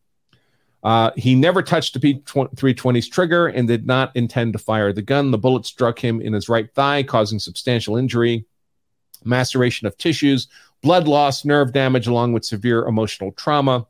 Uh, he never touched the P320's trigger and did not intend to fire the gun. The bullet struck him in his right thigh, causing substantial injury, maceration of tissues, blood loss, nerve damage, along with severe emotional trauma.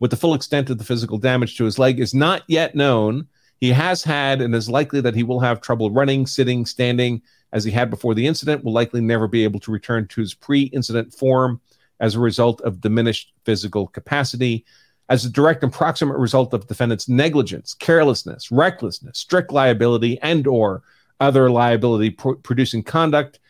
With the full extent of the physical damage to his leg is not yet known. He has had and is likely that he will have trouble running, sitting, standing as he had before the incident, will likely never be able to return to his pre incident form as a result of diminished physical capacity. As a direct and proximate result of defendant's negligence, carelessness, recklessness, strict liability, and or other liability pro- producing conduct,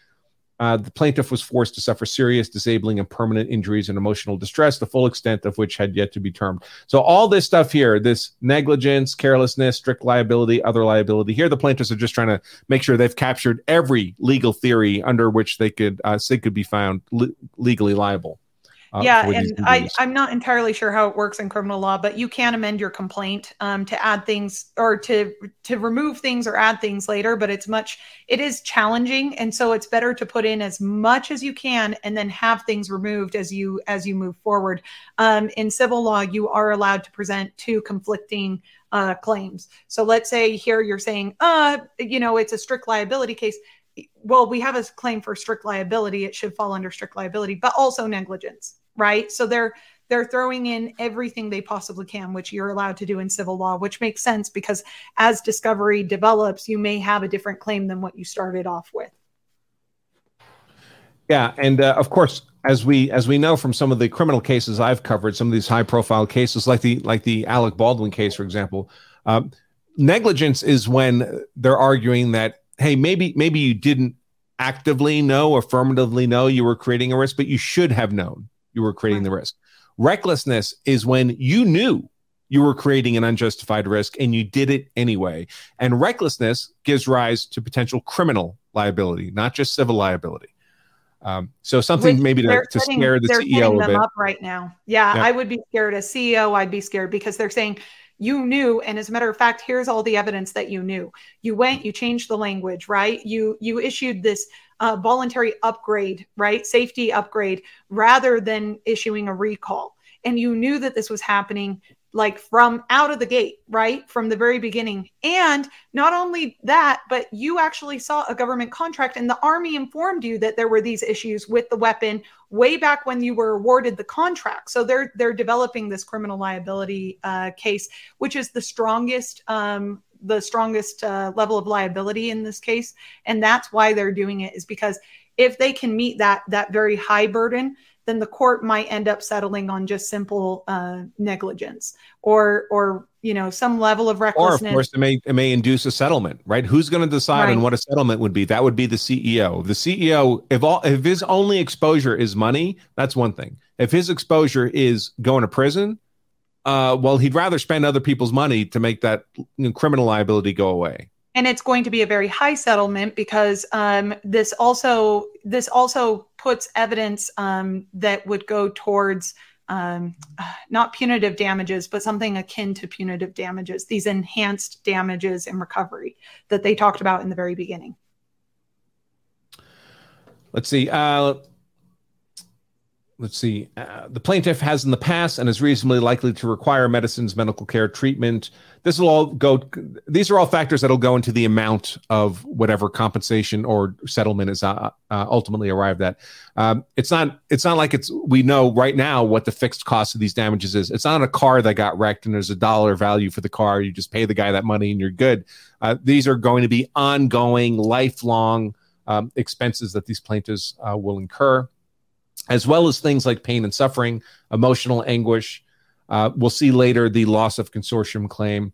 uh, the plaintiff was forced to suffer serious, disabling, and permanent injuries and emotional distress, the full extent of which had yet to be termed. So, all this stuff here this negligence, carelessness, strict liability, other liability here, the plaintiffs are just trying to make sure they've captured every legal theory under which they could, uh, could be found le- legally liable. Uh, yeah, and I, I'm not entirely sure how it works in criminal law, but you can amend your complaint um, to add things or to to remove things or add things later. But it's much it is challenging, and so it's better to put in as much as you can and then have things removed as you as you move forward. Um, in civil law, you are allowed to present two conflicting uh, claims. So let's say here you're saying, uh, you know, it's a strict liability case well, we have a claim for strict liability. It should fall under strict liability, but also negligence, right? So they're they're throwing in everything they possibly can, which you're allowed to do in civil law, which makes sense because as discovery develops, you may have a different claim than what you started off with. Yeah, and uh, of course, as we as we know from some of the criminal cases I've covered, some of these high profile cases, like the like the Alec Baldwin case, for example, um, negligence is when they're arguing that hey, maybe maybe you didn't actively know, affirmatively know you were creating a risk, but you should have known you were creating the risk. Recklessness is when you knew you were creating an unjustified risk and you did it anyway. And recklessness gives rise to potential criminal liability, not just civil liability. Um, so something Which maybe to, to setting, scare the CEO a bit. up right now. Yeah, yeah, I would be scared. As CEO, I'd be scared because they're saying you knew and as a matter of fact here's all the evidence that you knew. You went you changed the language right? You you issued this uh, voluntary upgrade right? Safety upgrade rather than issuing a recall. And you knew that this was happening like from out of the gate, right? From the very beginning. And not only that, but you actually saw a government contract and the Army informed you that there were these issues with the weapon way back when you were awarded the contract. So they're they're developing this criminal liability uh, case, which is the strongest um, the strongest uh, level of liability in this case, and that's why they're doing it is because if they can meet that that very high burden then the court might end up settling on just simple uh, negligence or or you know some level of recklessness. Or of course, it may it may induce a settlement, right? Who's going to decide right. on what a settlement would be? That would be the CEO. The CEO, if all if his only exposure is money, that's one thing. If his exposure is going to prison, uh, well, he'd rather spend other people's money to make that you know, criminal liability go away and it's going to be a very high settlement because um, this also this also puts evidence um, that would go towards um, not punitive damages, but something akin to punitive damages. These enhanced damages and recovery that they talked about in the very beginning. Let's see. Uh, let's see. Uh, the plaintiff has in the past and is reasonably likely to require medicines, medical care, treatment. This will all go. These are all factors that'll go into the amount of whatever compensation or settlement is uh, uh, ultimately arrived at. Um, it's not. It's not like it's. We know right now what the fixed cost of these damages is. It's not a car that got wrecked and there's a dollar value for the car. You just pay the guy that money and you're good. Uh, these are going to be ongoing, lifelong um, expenses that these plaintiffs uh, will incur as well as things like pain and suffering, emotional anguish. Uh, we'll see later the loss of consortium claim.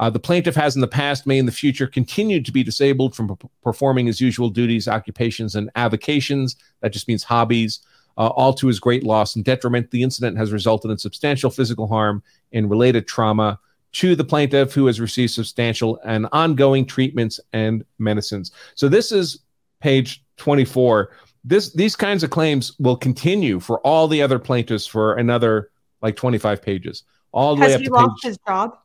Uh, the plaintiff has in the past, may in the future, continued to be disabled from p- performing his usual duties, occupations, and avocations. That just means hobbies, uh, all to his great loss and detriment. The incident has resulted in substantial physical harm and related trauma to the plaintiff, who has received substantial and ongoing treatments and medicines. So, this is page 24 this these kinds of claims will continue for all the other plaintiffs for another like 25 pages all the Has way up he to lost page, his job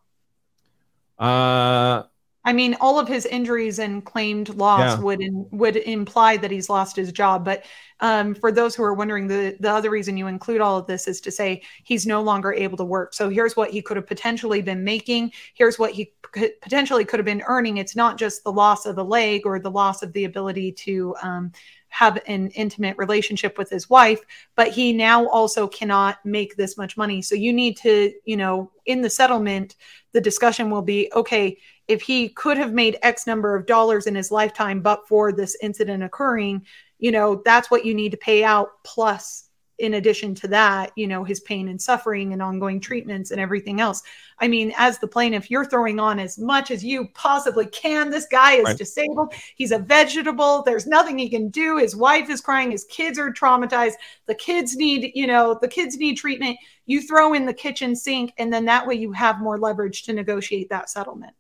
uh I mean, all of his injuries and claimed loss yeah. would in, would imply that he's lost his job. But um, for those who are wondering, the the other reason you include all of this is to say he's no longer able to work. So here's what he could have potentially been making. Here's what he could, potentially could have been earning. It's not just the loss of the leg or the loss of the ability to um, have an intimate relationship with his wife, but he now also cannot make this much money. So you need to, you know, in the settlement, the discussion will be okay, if he could have made X number of dollars in his lifetime, but for this incident occurring, you know, that's what you need to pay out plus in addition to that, you know, his pain and suffering and ongoing treatments and everything else. I mean, as the plaintiff, you're throwing on as much as you possibly can. This guy is right. disabled. He's a vegetable. There's nothing he can do. His wife is crying. His kids are traumatized. The kids need, you know, the kids need treatment. You throw in the kitchen sink, and then that way you have more leverage to negotiate that settlement.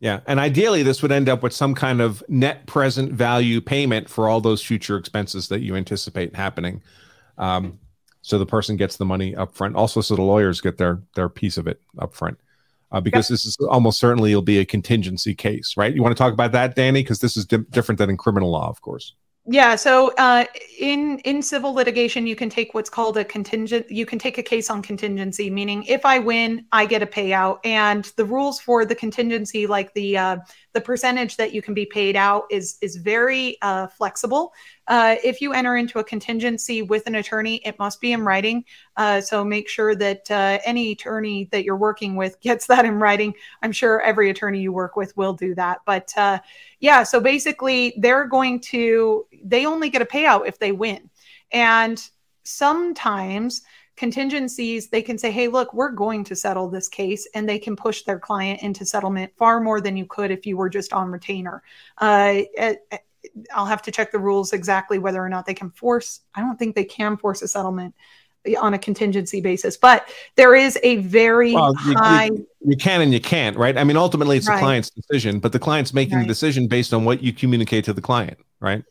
Yeah. And ideally, this would end up with some kind of net present value payment for all those future expenses that you anticipate happening. Um, so the person gets the money up front. Also, so the lawyers get their their piece of it up front. Uh, because yep. this is almost certainly will be a contingency case, right? You want to talk about that, Danny? Because this is di- different than in criminal law, of course. Yeah. So uh, in in civil litigation, you can take what's called a contingent. You can take a case on contingency, meaning if I win, I get a payout. And the rules for the contingency, like the uh, the percentage that you can be paid out, is is very uh, flexible. Uh, if you enter into a contingency with an attorney, it must be in writing. Uh, so make sure that uh, any attorney that you're working with gets that in writing. I'm sure every attorney you work with will do that. But uh, yeah, so basically, they're going to, they only get a payout if they win. And sometimes, contingencies, they can say, hey, look, we're going to settle this case, and they can push their client into settlement far more than you could if you were just on retainer. Uh, eh, eh, I'll have to check the rules exactly whether or not they can force. I don't think they can force a settlement eh, on a contingency basis, but there is a very well, you, high. You, you, can and you can't, right? I mean, ultimately, it's right. the client's decision, but the client's making right. the decision based on what you communicate to the client, right?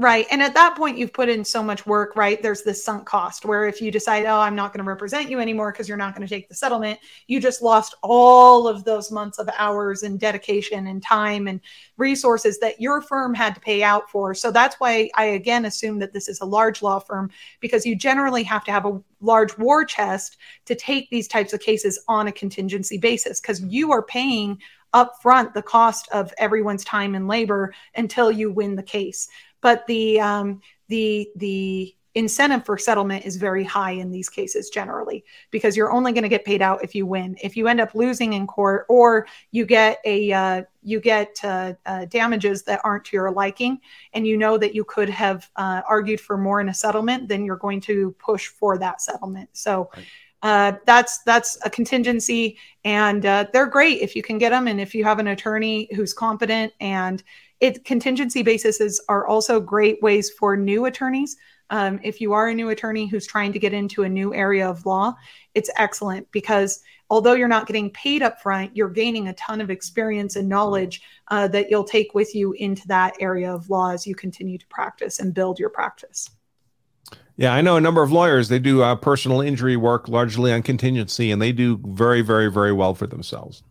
Right. And at that point, you've put in so much work, right? There's this sunk cost where if you decide, oh, I'm not going to represent you anymore because you're not going to take the settlement, you just lost all of those months of hours and dedication and time and resources that your firm had to pay out for. So that's why I again assume that this is a large law firm because you generally have to have a large war chest to take these types of cases on a contingency basis because you are paying upfront the cost of everyone's time and labor until you win the case but the um, the the incentive for settlement is very high in these cases generally because you're only going to get paid out if you win if you end up losing in court or you get a uh, you get uh, uh, damages that aren't to your liking and you know that you could have uh, argued for more in a settlement then you're going to push for that settlement so. Uh, that's that's a contingency and uh, they're great if you can get them and if you have an attorney who's competent and it contingency bases are also great ways for new attorneys. Um, if you are a new attorney who's trying to get into a new area of law, it's excellent because although you're not getting paid up front, you're gaining a ton of experience and knowledge uh, that you'll take with you into that area of law as you continue to practice and build your practice. Yeah, I know a number of lawyers. They do uh, personal injury work largely on contingency, and they do very, very, very well for themselves.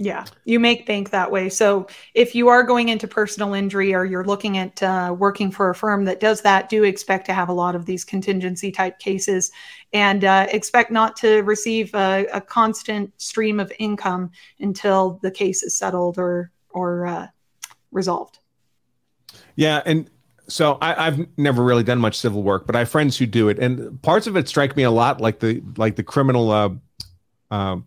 Yeah, you make bank that way. So if you are going into personal injury or you're looking at uh, working for a firm that does that, do expect to have a lot of these contingency type cases and uh, expect not to receive a, a, constant stream of income until the case is settled or or uh, resolved. Yeah, and so I, have never really done much civil work, but I have friends who do it, and parts of it strike me a lot like the like the criminal uh, uh,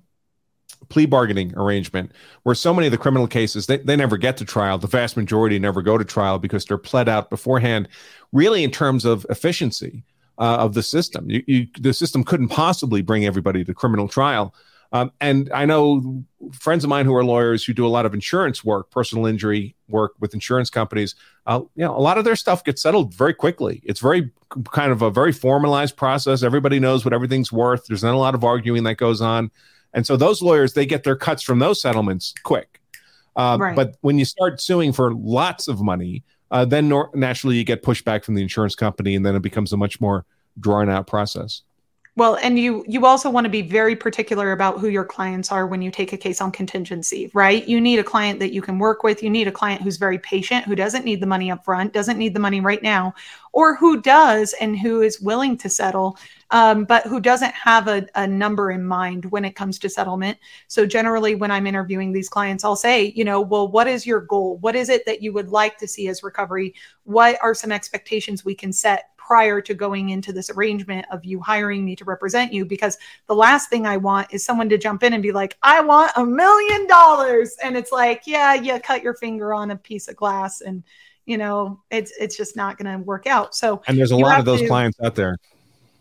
plea bargaining arrangement where so many of the criminal cases they, they never get to trial. The vast majority never go to trial because they're pled out beforehand really in terms of efficiency uh, of the system. You, you, the system couldn't possibly bring everybody to criminal trial. Um, and i know friends of mine who are lawyers who do a lot of insurance work personal injury work with insurance companies uh, you know a lot of their stuff gets settled very quickly. It's very kind of a very formalized process. Everybody knows what everything's worth. There's not a lot of arguing that goes on and so those lawyers, they get their cuts from those settlements quick. Uh, right. But when you start suing for lots of money, uh, then nor- naturally you get pushback from the insurance company, and then it becomes a much more drawn out process. Well, and you you also want to be very particular about who your clients are when you take a case on contingency, right? You need a client that you can work with. You need a client who's very patient, who doesn't need the money up front, doesn't need the money right now, or who does and who is willing to settle, um, but who doesn't have a, a number in mind when it comes to settlement. So generally, when I'm interviewing these clients, I'll say, you know, well, what is your goal? What is it that you would like to see as recovery? What are some expectations we can set prior to going into this arrangement of you hiring me to represent you because the last thing I want is someone to jump in and be like, I want a million dollars. And it's like, yeah, you cut your finger on a piece of glass and you know, it's it's just not gonna work out. So and there's a lot of those to, clients out there.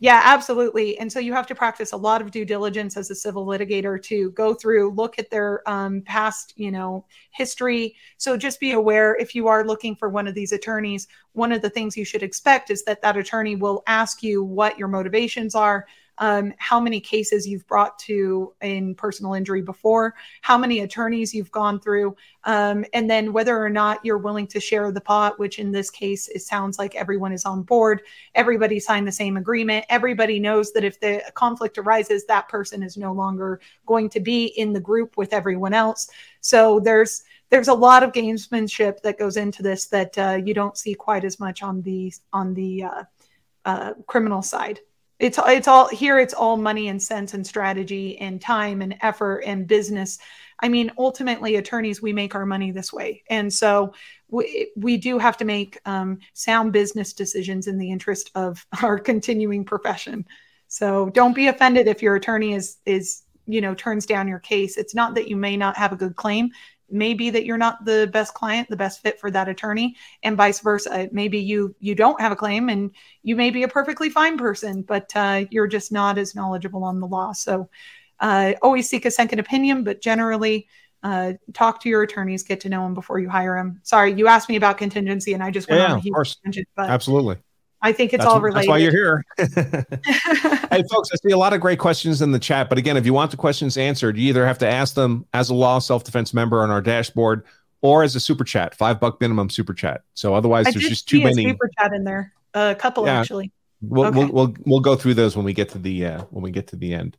Yeah, absolutely. And so you have to practice a lot of due diligence as a civil litigator to go through, look at their um, past, you know, history. So just be aware if you are looking for one of these attorneys, one of the things you should expect is that that attorney will ask you what your motivations are, um, how many cases you've brought to in personal injury before, how many attorneys you've gone through, um, and then whether or not you're willing to share the pot, which in this case, it sounds like everyone is on board. Everybody signed the same agreement. Everybody knows that if the conflict arises, that person is no longer going to be in the group with everyone else. So there's there's a lot of gamesmanship that goes into this that uh, you don't see quite as much on the on the uh, uh, criminal side it's it's all here it's all money and sense and strategy and time and effort and business. I mean ultimately attorneys we make our money this way. And so we, we do have to make um, sound business decisions in the interest of our continuing profession. So don't be offended if your attorney is is you know turns down your case. It's not that you may not have a good claim maybe that you're not the best client the best fit for that attorney and vice versa maybe you you don't have a claim and you may be a perfectly fine person but uh, you're just not as knowledgeable on the law so uh, always seek a second opinion but generally uh, talk to your attorneys, get to know them before you hire them. Sorry, you asked me about contingency, and I just went yeah, on a huge tangent, but absolutely. I think it's that's, all related. That's why you're here. hey, folks, I see a lot of great questions in the chat. But again, if you want the questions answered, you either have to ask them as a law self defense member on our dashboard or as a super chat, five buck minimum super chat. So otherwise, I there's just too many. super chat in there, a couple yeah. actually. We'll, okay. we'll, we'll we'll go through those when we get to the uh, when we get to the end.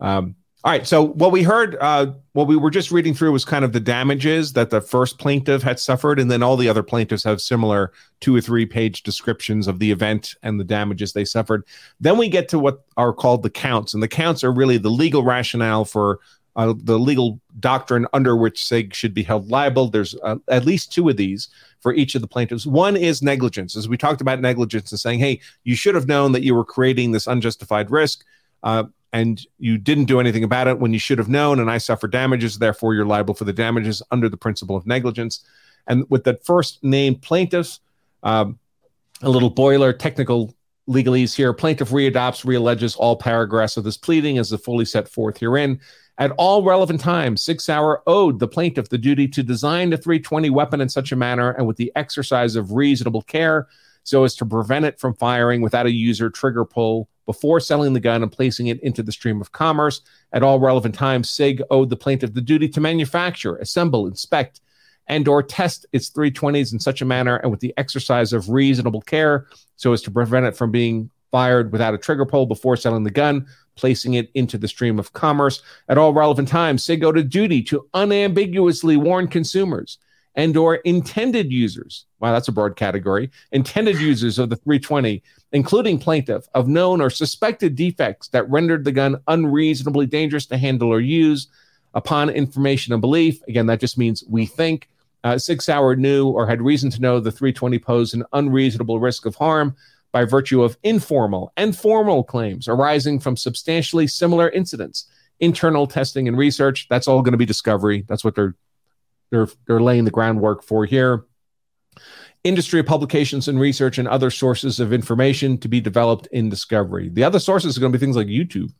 Um, all right. So what we heard, uh, what we were just reading through was kind of the damages that the first plaintiff had suffered, and then all the other plaintiffs have similar two or three page descriptions of the event and the damages they suffered. Then we get to what are called the counts, and the counts are really the legal rationale for uh, the legal doctrine under which SIG should be held liable. There's uh, at least two of these for each of the plaintiffs. One is negligence, as we talked about negligence and saying, hey, you should have known that you were creating this unjustified risk. Uh, and you didn't do anything about it when you should have known, and I suffer damages, therefore you're liable for the damages under the principle of negligence. And with the first named plaintiff, um, a little boiler technical legalese here. Plaintiff readopts, realleges all paragraphs of this pleading as fully set forth herein. At all relevant times, Sig Sauer owed the plaintiff the duty to design the 320 weapon in such a manner and with the exercise of reasonable care so as to prevent it from firing without a user trigger pull before selling the gun and placing it into the stream of commerce. At all relevant times, SIG owed the plaintiff the duty to manufacture, assemble, inspect, and or test its 320s in such a manner and with the exercise of reasonable care so as to prevent it from being fired without a trigger pull before selling the gun, placing it into the stream of commerce. At all relevant times, SIG owed a duty to unambiguously warn consumers and or intended users. Wow that's a broad category. Intended users of the 320 including plaintiff of known or suspected defects that rendered the gun unreasonably dangerous to handle or use. Upon information and belief again that just means we think uh, Sig Sauer knew or had reason to know the 320 posed an unreasonable risk of harm by virtue of informal and formal claims arising from substantially similar incidents. Internal testing and research that's all going to be discovery. That's what they're they're they're laying the groundwork for here. Industry publications and research and other sources of information to be developed in discovery. The other sources are going to be things like YouTube.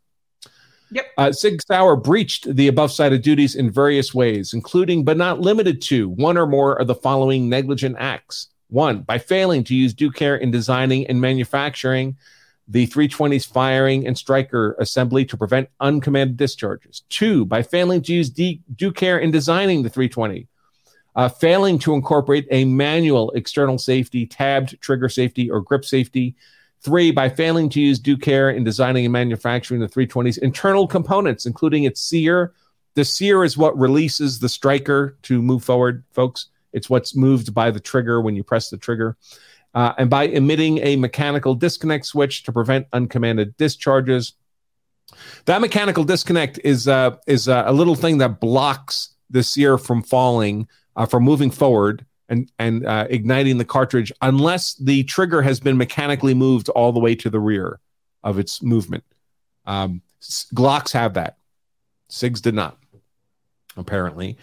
Yep. Uh, Sig Sauer breached the above cited duties in various ways, including but not limited to one or more of the following negligent acts. One, by failing to use due care in designing and manufacturing the 320's firing and striker assembly to prevent uncommanded discharges. Two, by failing to use de- due care in designing the 320. Uh, failing to incorporate a manual external safety, tabbed trigger safety, or grip safety. Three, by failing to use due care in designing and manufacturing the 320's internal components, including its sear. The sear is what releases the striker to move forward, folks. It's what's moved by the trigger when you press the trigger uh, and by emitting a mechanical disconnect switch to prevent uncommanded discharges. That mechanical disconnect is uh, is uh, a little thing that blocks the sear from falling, uh, from moving forward and and uh, igniting the cartridge, unless the trigger has been mechanically moved all the way to the rear of its movement. Um, Glocks have that. Sigs did not, apparently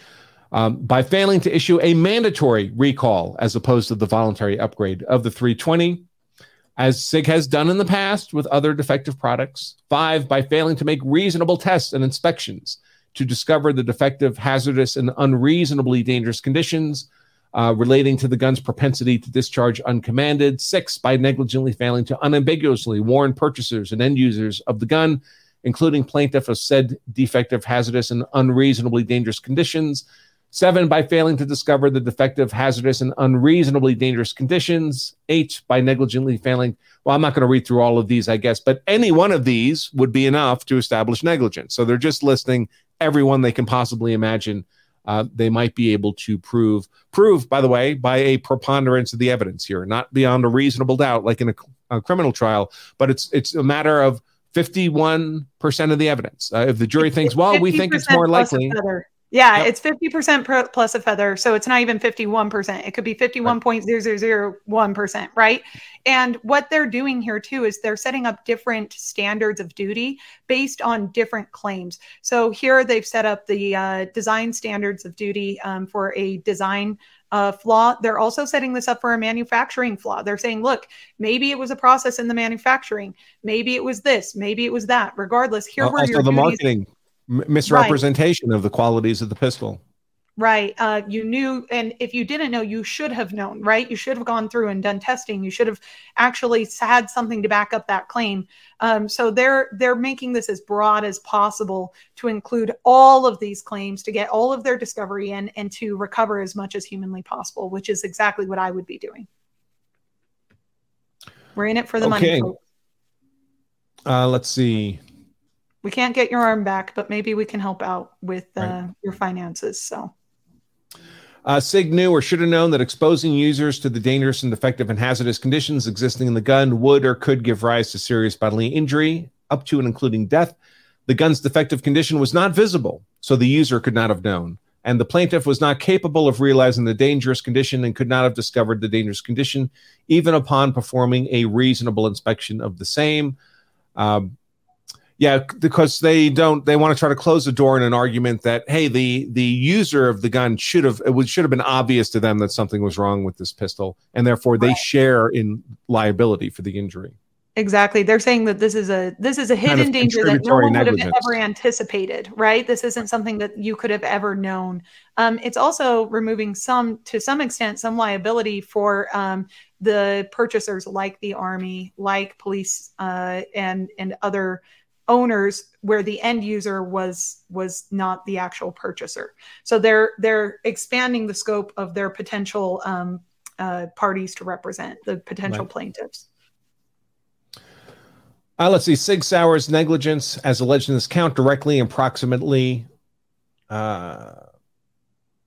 um, by failing to issue a mandatory recall as opposed to the voluntary upgrade of the 320, as SIG has done in the past with other defective products. Five, by failing to make reasonable tests and inspections to discover the defective, hazardous, and unreasonably dangerous conditions uh, relating to the gun's propensity to discharge uncommanded. Six, by negligently failing to unambiguously warn purchasers and end users of the gun, including plaintiff of said defective, hazardous, and unreasonably dangerous conditions. Seven, by failing to discover the defective, hazardous, and unreasonably dangerous conditions. Eight, by negligently failing. Well, I'm not going to read through all of these, I guess, but any one of these would be enough to establish negligence. So they're just listing everyone they can possibly imagine uh, they might be able to prove. Prove, by the way, by a preponderance of the evidence here, not beyond a reasonable doubt, like in a, a criminal trial, but it's it's a matter of 51% of the evidence. Uh, if the jury thinks, well, we think it's more likely. Yeah, yep. it's 50% plus a feather. So it's not even 51%. It could be 51.0001%, right? And what they're doing here too is they're setting up different standards of duty based on different claims. So here they've set up the uh, design standards of duty um, for a design uh, flaw. They're also setting this up for a manufacturing flaw. They're saying, look, maybe it was a process in the manufacturing. Maybe it was this. Maybe it was that. Regardless, here uh, were also your the duties. marketing M- misrepresentation right. of the qualities of the pistol. Right. Uh, you knew, and if you didn't know, you should have known, right? You should have gone through and done testing. You should have actually had something to back up that claim. Um, so they're they're making this as broad as possible to include all of these claims, to get all of their discovery in, and to recover as much as humanly possible, which is exactly what I would be doing. We're in it for the okay. money. Uh, let's see we can't get your arm back, but maybe we can help out with uh, right. your finances. So. Uh, SIG knew or should have known that exposing users to the dangerous and defective and hazardous conditions existing in the gun would or could give rise to serious bodily injury, up to and including death. The gun's defective condition was not visible, so the user could not have known. And the plaintiff was not capable of realizing the dangerous condition and could not have discovered the dangerous condition, even upon performing a reasonable inspection of the same. Um, yeah, because they don't. They want to try to close the door in an argument that hey, the the user of the gun should have it would should have been obvious to them that something was wrong with this pistol, and therefore they right. share in liability for the injury. Exactly. They're saying that this is a this is a hidden kind of danger that no one would have ever anticipated, right? This isn't something that you could have ever known. Um, it's also removing some, to some extent, some liability for um, the purchasers, like the army, like police, uh, and and other owners where the end user was was not the actual purchaser. So they're they're expanding the scope of their potential um, uh, parties to represent the potential right. plaintiffs. Uh, let's see. Sig Sauer's negligence as alleged in this count directly and proximately uh,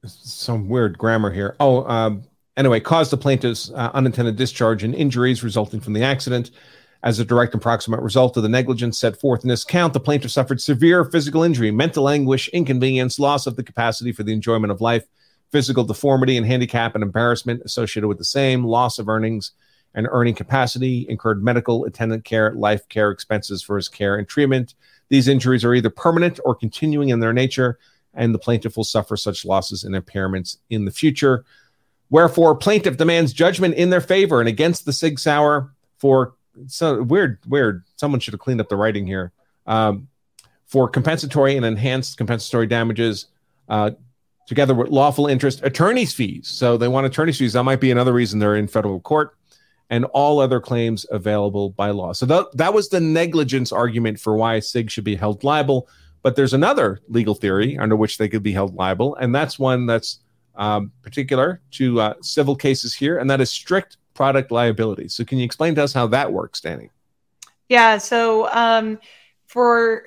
some weird grammar here. Oh um, anyway caused the plaintiff's uh, unintended discharge and injuries resulting from the accident as a direct and proximate result of the negligence set forth in this count, the plaintiff suffered severe physical injury, mental anguish, inconvenience, loss of the capacity for the enjoyment of life, physical deformity and handicap and embarrassment associated with the same, loss of earnings and earning capacity, incurred medical attendant care, life care expenses for his care and treatment. These injuries are either permanent or continuing in their nature, and the plaintiff will suffer such losses and impairments in the future. Wherefore, plaintiff demands judgment in their favor and against the Sig Sauer for so weird, weird. Someone should have cleaned up the writing here. Um, for compensatory and enhanced compensatory damages, uh, together with lawful interest, attorney's fees. So they want attorney's fees. That might be another reason they're in federal court, and all other claims available by law. So that that was the negligence argument for why SIG should be held liable. But there's another legal theory under which they could be held liable, and that's one that's um, particular to uh, civil cases here, and that is strict product liability. So, can you explain to us how that works, Danny? Yeah. So, um, for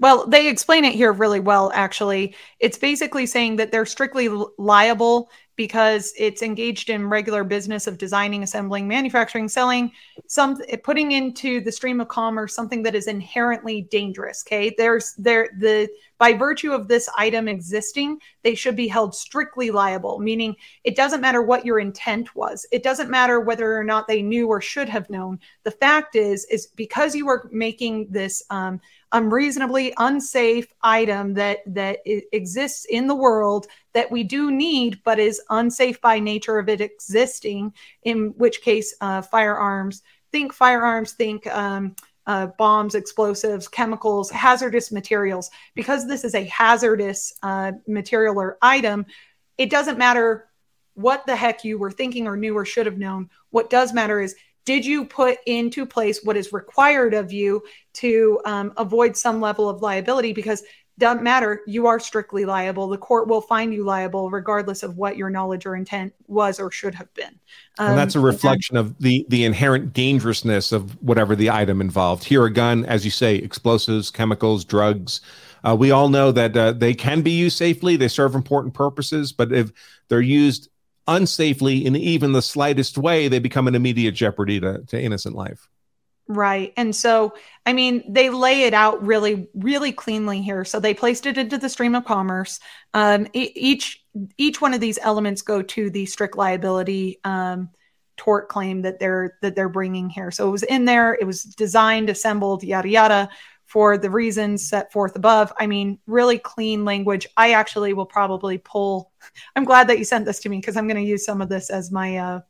well, they explain it here really well, actually. It's basically saying that they're strictly liable because it's engaged in regular business of designing, assembling, manufacturing, selling, some putting into the stream of commerce something that is inherently dangerous. Okay. There's there the by virtue of this item existing, they should be held strictly liable, meaning it doesn't matter what your intent was. It doesn't matter whether or not they knew or should have known. The fact is, is because you are making this um, unreasonably unsafe item that that exists in the world that we do need but is unsafe by nature of it existing in which case uh, firearms think firearms think um, uh, bombs explosives chemicals hazardous materials. Because this is a hazardous uh, material or item it doesn't matter what the heck you were thinking or knew or should have known. What does matter is did you put into place what is required of you to um, avoid some level of liability? Because doesn't matter. You are strictly liable. The court will find you liable regardless of what your knowledge or intent was or should have been. Um, and that's a um, reflection and, of the the inherent dangerousness of whatever the item involved. Here a gun as you say explosives chemicals drugs. Uh, we all know that uh, they can be used safely. They serve important purposes but if they're used unsafely in even the slightest way, they become an immediate jeopardy to, to innocent life. Right. And so, I mean, they lay it out really, really cleanly here. So they placed it into the stream of commerce. Um, each each one of these elements go to the strict liability um, tort claim that they're that they're bringing here. So it was in there. It was designed, assembled, yada yada for the reasons set forth above. I mean, really clean language. I actually will probably pull. I'm glad that you sent this to me because I'm going to use some of this as my uh,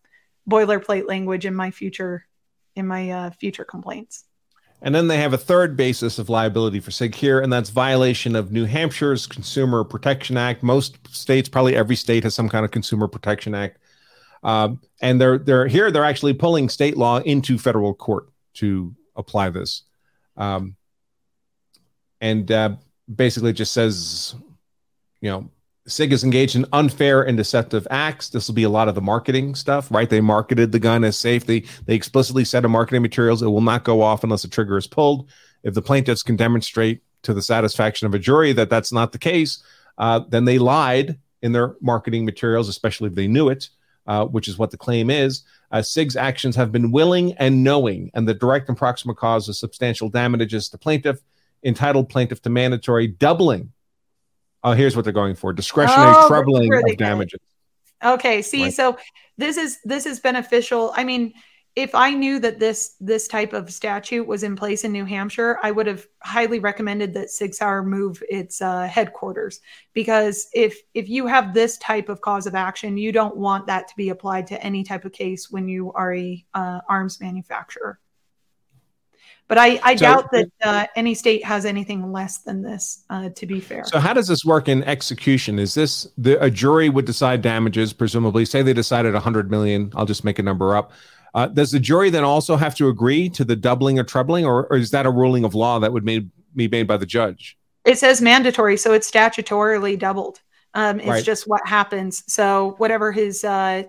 boilerplate language in my future in my uh, future complaints. And then they have a third basis of liability for SIG here, and that's violation of New Hampshire's Consumer Protection Act. Most states, probably every state, has some kind of Consumer Protection Act. Um, and they're they're here. They're actually pulling state law into federal court to apply this, um, and uh, basically just says, you know, SIG is engaged in unfair and deceptive acts. This will be a lot of the marketing stuff, right? They marketed the gun as safe. They they explicitly said in marketing materials it will not go off unless a trigger is pulled. If the plaintiffs can demonstrate to the satisfaction of a jury that that's not the case, uh, then they lied in their marketing materials, especially if they knew it, uh, which is what the claim is. Uh, SIG's actions have been willing and knowing, and the direct and proximate cause of substantial damages to plaintiff, entitled plaintiff to mandatory doubling Oh, here's what they're going for: discretionary oh, trebling of damages. Okay, see, right. so this is this is beneficial. I mean, if I knew that this this type of statute was in place in New Hampshire, I would have highly recommended that Sig Sauer move its uh, headquarters because if if you have this type of cause of action, you don't want that to be applied to any type of case when you are a uh, arms manufacturer. But I, I so, doubt that uh, any state has anything less than this, uh, to be fair. So, how does this work in execution? Is this the, a jury would decide damages, presumably? Say they decided 100 million. I'll just make a number up. Uh, does the jury then also have to agree to the doubling or trebling, or, or is that a ruling of law that would made, be made by the judge? It says mandatory, so it's statutorily doubled. Um, it's right. just what happens. So, whatever his uh,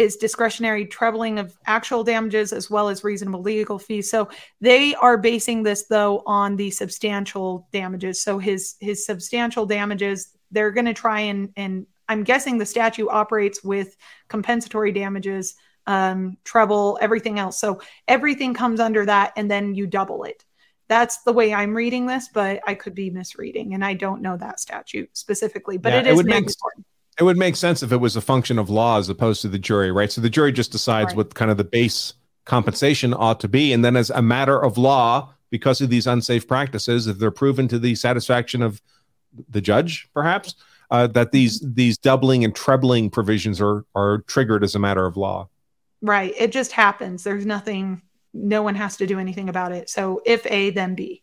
his discretionary trebling of actual damages as well as reasonable legal fees. So they are basing this though on the substantial damages. So his his substantial damages, they're going to try and and I'm guessing the statute operates with compensatory damages, um, treble, everything else. So everything comes under that, and then you double it. That's the way I'm reading this, but I could be misreading, and I don't know that statute specifically. But yeah, it is it mandatory. Make, it would make sense if it was a function of law as opposed to the jury, right? So the jury just decides right. what kind of the base compensation ought to be. And then, as a matter of law, because of these unsafe practices, if they're proven to the satisfaction of the judge, perhaps, uh, that these these doubling and trebling provisions are are triggered as a matter of law. Right. It just happens. There's nothing. No one has to do anything about it. So if A, then B.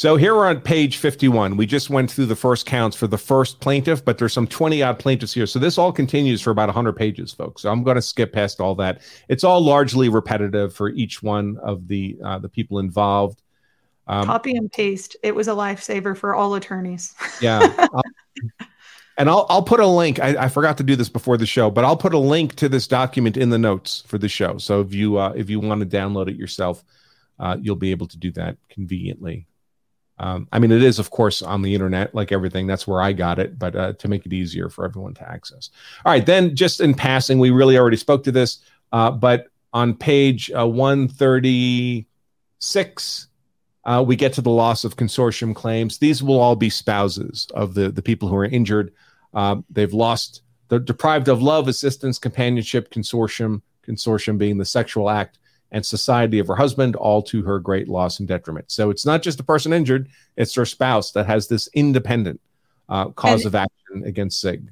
So here we're on page 51. We just went through the first counts for the first plaintiff, but there's some 20 odd plaintiffs here. So this all continues for about 100 pages, folks. So I'm going to skip past all that. It's all largely repetitive for each one of the uh, the people involved. Um, Copy and paste. It was a lifesaver for all attorneys. yeah. and I'll I'll put a link. I, I, forgot to do this before the show, but I'll put a link to this document in the notes for the show. So if you uh, if you want to download it yourself, uh, you'll be able to do that conveniently. Um, I mean, it is, of course, on the internet, like everything. That's where I got it, but uh, to make it easier for everyone to access. All right, then, just in passing, we really already spoke to this, uh, but on page uh, 136, uh, we get to the loss of consortium claims. These will all be spouses of the, the people who are injured. Um, they've lost, they're deprived of love, assistance, companionship, consortium, consortium being the sexual act and society of her husband, all to her great loss and detriment. So it's not just the person injured, it's her spouse that has this independent uh, cause and, of action against SIG.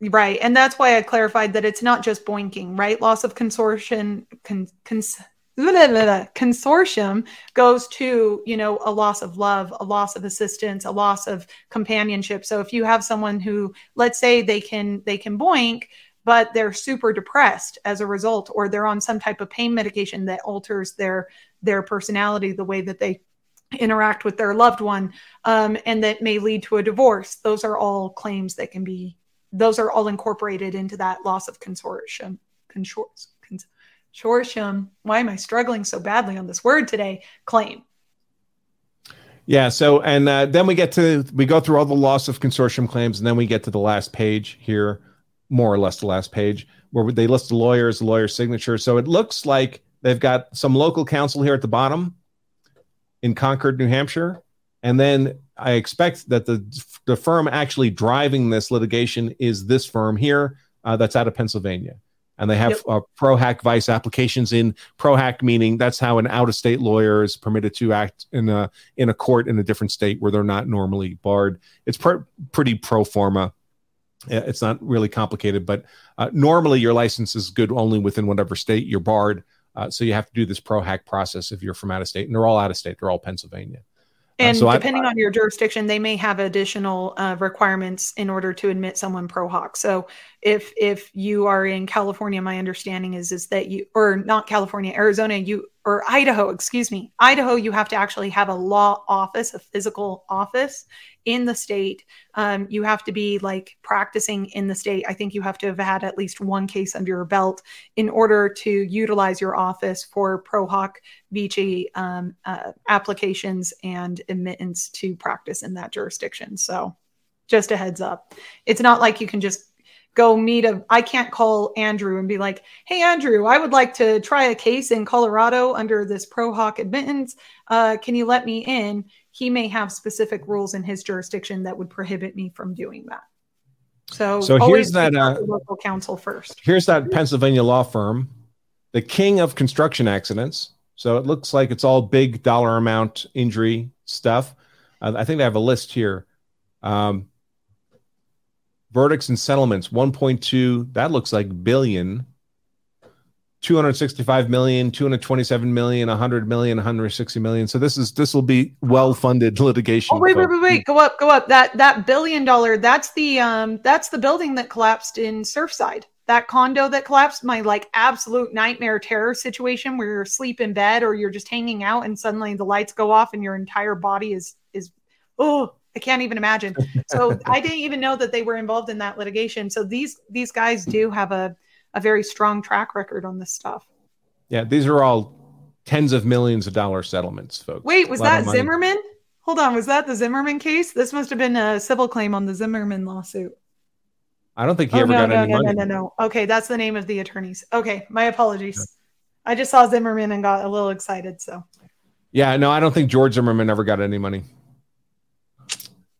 Right. And that's why I clarified that it's not just boinking, right? Loss of consortium. Con, cons, consortium goes to you know a loss of love a loss of assistance a loss of companionship so if you have someone who let's say they can they can boink but they're super depressed as a result or they're on some type of pain medication that alters their their personality the way that they interact with their loved one um, and that may lead to a divorce. Those are all claims that can be those are all incorporated into that loss of consortium consortium. Why am i struggling so badly on this word today? Claim. Yeah. So, and uh, then we get to, we go through all the loss of consortium claims, and then we get to the last page here more or less the last page where they list the lawyers, the lawyer's signature. So it looks like they've got some local counsel here at the bottom in Concord, New Hampshire. And then I expect that the, the firm actually driving this litigation is this firm here uh, that's out of Pennsylvania. And they have yep. uh, pro hac vice applications in ProHack, meaning that's how an out of state lawyer is permitted to act in a, in a court in a different state where they're not normally barred. It's pr- pretty pro forma it's not really complicated, but uh, normally your license is good only within whatever state you're barred. Uh, so you have to do this pro hac process if you're from out of state, and they're all out of state. They're all Pennsylvania. Uh, and uh, so depending I, on your jurisdiction, they may have additional uh, requirements in order to admit someone pro hoc. So if if you are in California, my understanding is is that you or not California, Arizona, you or Idaho, excuse me, Idaho, you have to actually have a law office, a physical office in the state. Um, you have to be like practicing in the state. I think you have to have had at least one case under your belt in order to utilize your office for pro hoc vici um, uh, applications and admittance to practice in that jurisdiction. So just a heads up. It's not like you can just go meet a I can't call Andrew and be like, "Hey Andrew, I would like to try a case in Colorado under this pro hoc admittance. Uh, can you let me in?" He may have specific rules in his jurisdiction that would prohibit me from doing that. So, so here's that uh, local counsel first. Here's that Pennsylvania law firm, the king of construction accidents. So it looks like it's all big dollar amount injury stuff. Uh, I think they have a list here. Um, verdicts and settlements 1.2 that looks like billion. 265 million 227 million 100 million 160 million. So this is this will be well funded litigation oh, wait wait wait wait. Go up go up. That that billion dollar that's the um that's the building that collapsed in surfside. That condo that collapsed my like absolute nightmare terror situation where you're asleep in bed or you're just hanging out and suddenly the lights go off and your entire body is is oh I can't even imagine. So I didn't even know that they were involved in that litigation. So these these guys do have a a very strong track record on this stuff. Yeah, these are all tens of millions of dollar settlements, folks. Wait, was that Zimmerman? Hold on, was that the Zimmerman case? This must have been a civil claim on the Zimmerman lawsuit. I don't think he oh, ever no, got no, any no, money. No, no, no. Okay, that's the name of the attorneys. Okay, my apologies. Yeah. I just saw Zimmerman and got a little excited. So. Yeah, no, I don't think George Zimmerman ever got any money.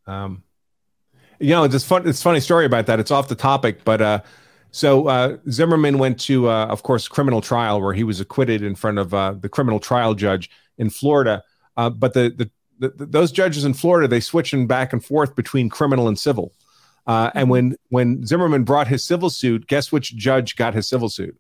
Um, you know, it's fun. It's a funny story about that. It's off the topic, but uh, so uh, Zimmerman went to, uh, of course, criminal trial where he was acquitted in front of uh, the criminal trial judge in Florida. Uh, but the, the, the, those judges in Florida they switch switching back and forth between criminal and civil. Uh, and when when Zimmerman brought his civil suit, guess which judge got his civil suit?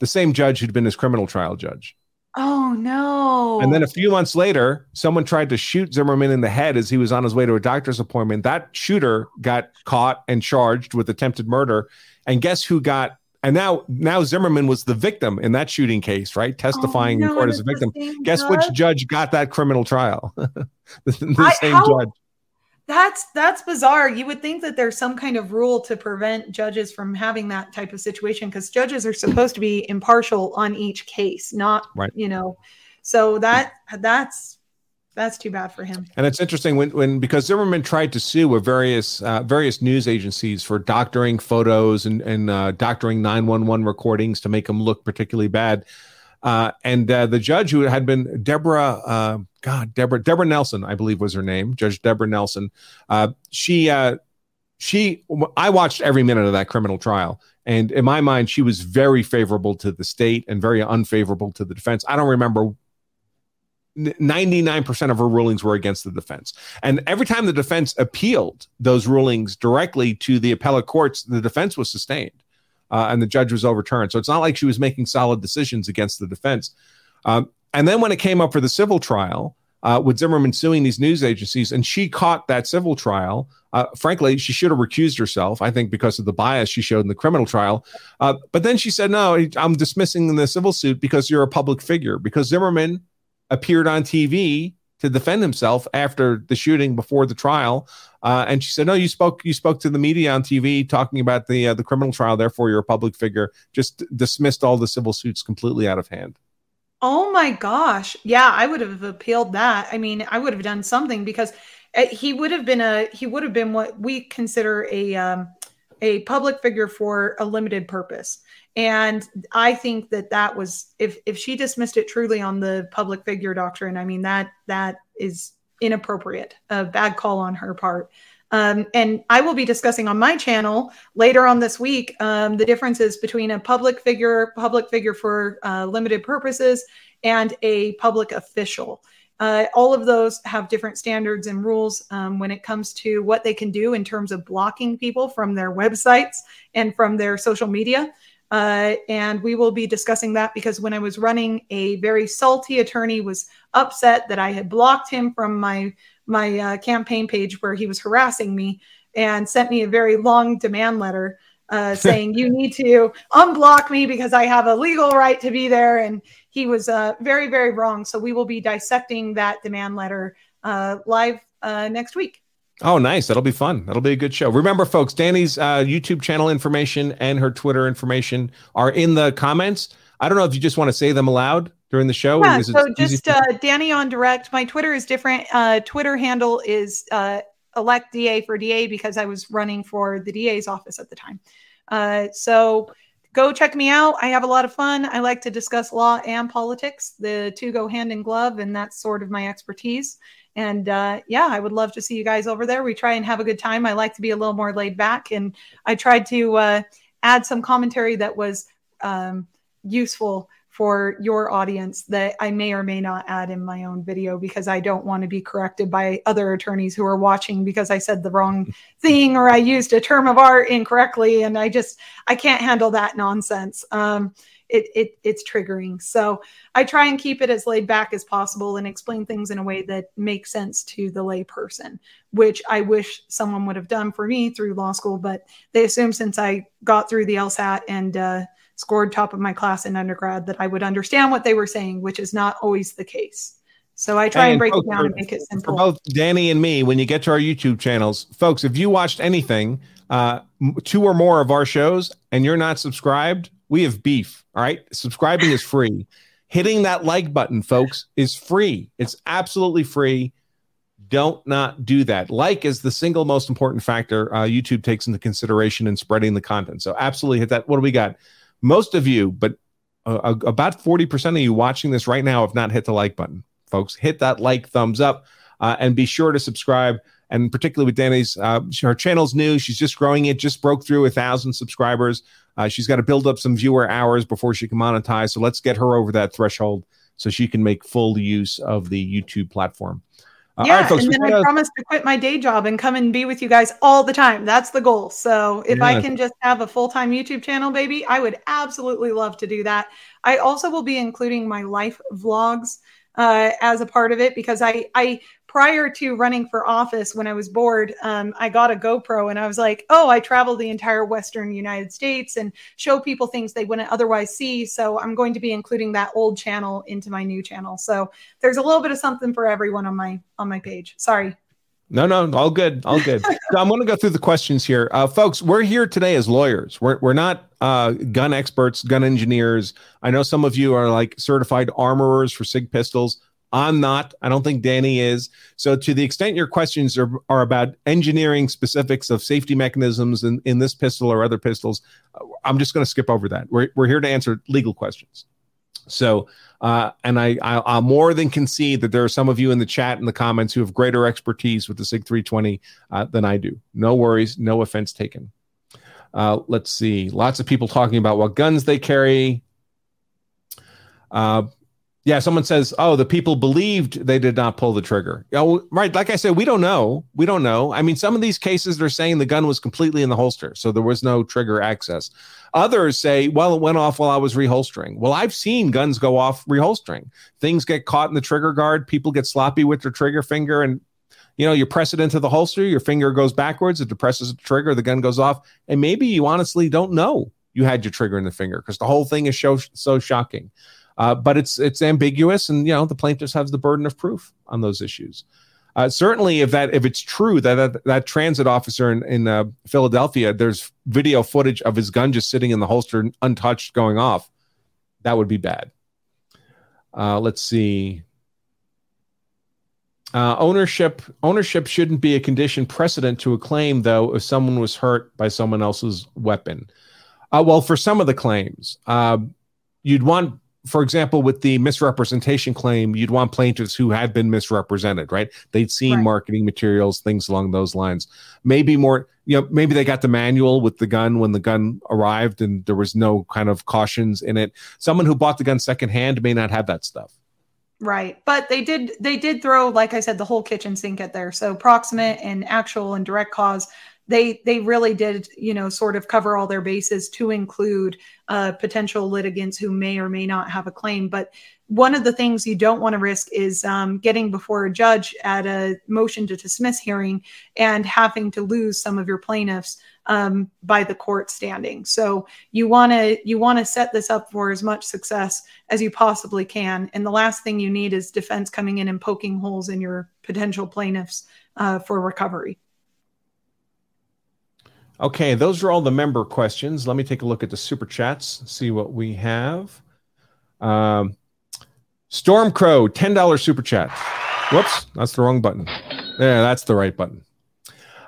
The same judge who'd been his criminal trial judge. Oh no. And then a few months later, someone tried to shoot Zimmerman in the head as he was on his way to a doctor's appointment. That shooter got caught and charged with attempted murder. And guess who got and now now Zimmerman was the victim in that shooting case, right? Testifying oh, no, in court as a victim. Guess judge? which judge got that criminal trial? the, the I, same how, judge. That's that's bizarre. You would think that there's some kind of rule to prevent judges from having that type of situation because judges are supposed to be impartial on each case, not right. you know. So that that's that's too bad for him. And it's interesting when when because Zimmerman tried to sue with various uh, various news agencies for doctoring photos and and uh, doctoring 911 recordings to make them look particularly bad. Uh, and uh, the judge who had been Debra, uh, God, Debra, Debra Nelson, I believe was her name, Judge Debra Nelson. Uh, she, uh, she, I watched every minute of that criminal trial, and in my mind, she was very favorable to the state and very unfavorable to the defense. I don't remember 99% of her rulings were against the defense. And every time the defense appealed those rulings directly to the appellate courts, the defense was sustained uh, and the judge was overturned. So it's not like she was making solid decisions against the defense. Um, and then when it came up for the civil trial, uh, with Zimmerman suing these news agencies, and she caught that civil trial. Uh, frankly, she should have recused herself, I think, because of the bias she showed in the criminal trial. Uh, but then she said, No, I'm dismissing the civil suit because you're a public figure, because Zimmerman appeared on TV to defend himself after the shooting before the trial. Uh, and she said, "No, you spoke. You spoke to the media on TV talking about the uh, the criminal trial. Therefore, you're a public figure." Just dismissed all the civil suits completely out of hand. Oh my gosh! Yeah, I would have appealed that. I mean, I would have done something because uh, he would have been a he would have been what we consider a um, a public figure for a limited purpose. And I think that that was if if she dismissed it truly on the public figure doctrine, I mean that that is inappropriate, a bad call on her part. Um, and I will be discussing on my channel later on this week um, the differences between a public figure, public figure for uh, limited purposes, and a public official. Uh, all of those have different standards and rules um, when it comes to what they can do in terms of blocking people from their websites and from their social media. Uh, and we will be discussing that because when I was running, a very salty attorney was upset that I had blocked him from my my uh, campaign page where he was harassing me and sent me a very long demand letter uh, saying you need to unblock me because I have a legal right to be there. And he was uh, very, very wrong. So we will be dissecting that demand letter uh, live uh, next week. Oh, nice. That'll be fun. That'll be a good show. Remember, folks, Danny's uh, YouTube channel information and her Twitter information are in the comments. I don't know if you just want to say them aloud during the show. Yeah, so just uh, Danny on direct. My Twitter is different. Uh, Twitter handle is uh, elect DA for DA because I was running for the DA's office at the time. Uh, so go check me out. I have a lot of fun. I like to discuss law and politics. The two go hand in glove, and that's sort of my expertise. And uh, yeah, I would love to see you guys over there. We try and have a good time. I like to be a little more laid back, and I tried to uh, add some commentary that was um, useful for your audience that I may or may not add in my own video because I don't want to be corrected by other attorneys who are watching because I said the wrong thing or I used a term of art incorrectly and I just I can't handle that nonsense. Um, it, it it's triggering. So I try and keep it as laid back as possible and explain things in a way that makes sense to the lay person, which I wish someone would have done for me through law school. But they assume since I got through the LSAT and uh, scored top of my class in undergrad that I would understand what they were saying, which is not always the case. So I try and, and break folks, it down and make it simple. For both Danny and me, when you get to our YouTube channels, folks, if you watched anything, uh, two or more of our shows, and you're not subscribed, we have beef. All right, subscribing is free. Hitting that like button, folks, is free. It's absolutely free. Don't not do that. Like is the single most important factor uh, YouTube takes into consideration in spreading the content. So absolutely hit that. What do we got? Most of you, but uh, about 40% of you watching this right now have not hit the like button. Folks, hit that like thumbs up uh, and be sure to subscribe. And particularly with Danny's, uh, her channel's new. She's just growing it, just broke through a thousand subscribers. Uh, she's got to build up some viewer hours before she can monetize. So let's get her over that threshold so she can make full use of the YouTube platform. Uh, yeah, right, folks, and then I promise to quit my day job and come and be with you guys all the time. That's the goal. So if yeah. I can just have a full time YouTube channel, baby, I would absolutely love to do that. I also will be including my life vlogs uh, as a part of it because I I prior to running for office, when I was bored, um, I got a GoPro and I was like, oh, I travel the entire Western United States and show people things they wouldn't otherwise see. So I'm going to be including that old channel into my new channel. So there's a little bit of something for everyone on my on my page. Sorry. No, no, all good, all good. so I'm going to go through the questions here, uh, folks. We're here today as lawyers. We're we're not uh, gun experts, gun engineers. I know some of you are like certified armorers for Sig pistols. I'm not. I don't think Danny is. So, to the extent your questions are, are about engineering specifics of safety mechanisms in, in this pistol or other pistols, uh, I'm just going to skip over that. We're, we're here to answer legal questions. So, uh, and I, I, I'll more than concede that there are some of you in the chat and the comments who have greater expertise with the SIG 320 uh, than I do. No worries, no offense taken. Uh, let's see. Lots of people talking about what guns they carry. Yeah, someone says, "Oh, the people believed they did not pull the trigger." Oh, right. Like I said, we don't know. We don't know. I mean, some of these cases they're saying the gun was completely in the holster, so there was no trigger access. Others say, "Well, it went off while I was reholstering." Well, I've seen guns go off reholstering. Things get caught in the trigger guard. People get sloppy with their trigger finger, and you know, you press it into the holster. Your finger goes backwards. It depresses the trigger. The gun goes off, and maybe you honestly don't know you had your trigger in the finger because the whole thing is so so shocking. Uh, but it's it's ambiguous, and you know the plaintiffs have the burden of proof on those issues. Uh, certainly, if that if it's true that that, that transit officer in, in uh, Philadelphia, there's video footage of his gun just sitting in the holster, untouched, going off, that would be bad. Uh, let's see. Uh, ownership ownership shouldn't be a condition precedent to a claim, though, if someone was hurt by someone else's weapon. Uh, well, for some of the claims, uh, you'd want for example, with the misrepresentation claim, you'd want plaintiffs who had been misrepresented, right? They'd seen right. marketing materials, things along those lines. Maybe more, you know, maybe they got the manual with the gun when the gun arrived and there was no kind of cautions in it. Someone who bought the gun secondhand may not have that stuff. Right. But they did they did throw, like I said, the whole kitchen sink at there. So proximate and actual and direct cause they they really did you know sort of cover all their bases to include uh, potential litigants who may or may not have a claim but one of the things you don't want to risk is um, getting before a judge at a motion to dismiss hearing and having to lose some of your plaintiffs um, by the court standing. So you want to you want to set this up for as much success as you possibly can. And the last thing you need is defense coming in and poking holes in your potential plaintiffs uh, for recovery. Okay, those are all the member questions. Let me take a look at the super chats, see what we have. Um, Stormcrow, $10 super chat. Whoops, that's the wrong button. Yeah, that's the right button.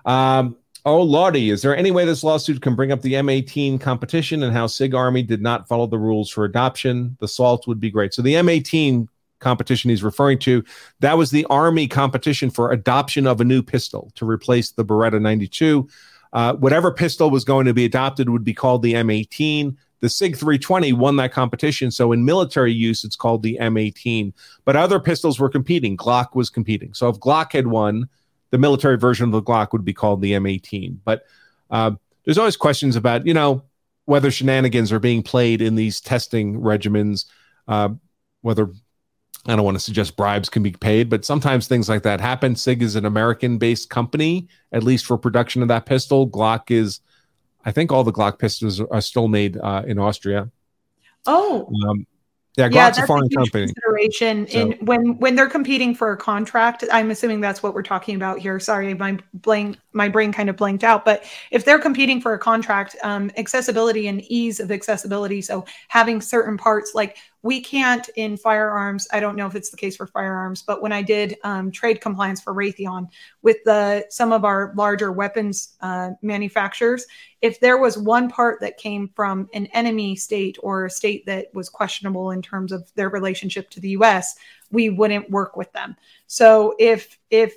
Um, oh, Lottie, is there any way this lawsuit can bring up the M18 competition and how SIG Army did not follow the rules for adoption? The salt would be great. So the M18 competition he's referring to, that was the Army competition for adoption of a new pistol to replace the Beretta 92. Uh, whatever pistol was going to be adopted would be called the M18. The SIG 320 won that competition. So in military use, it's called the M18. But other pistols were competing. Glock was competing. So if Glock had won, the military version of the Glock would be called the M18. But uh, there's always questions about, you know, whether shenanigans are being played in these testing regimens, uh, whether I don't want to suggest bribes can be paid, but sometimes things like that happen. SIG is an American based company, at least for production of that pistol. Glock is, I think all the Glock pistols are still made uh, in Austria. Oh. Um, yeah, Glock's yeah, a foreign company. Consideration so. in when when they're competing for a contract. I'm assuming that's what we're talking about here. Sorry, my blank my brain kind of blanked out. But if they're competing for a contract, um, accessibility and ease of accessibility. So having certain parts like we can't in firearms. I don't know if it's the case for firearms, but when I did um, trade compliance for Raytheon with the some of our larger weapons uh, manufacturers, if there was one part that came from an enemy state or a state that was questionable in terms of their relationship to the U.S., we wouldn't work with them. So if if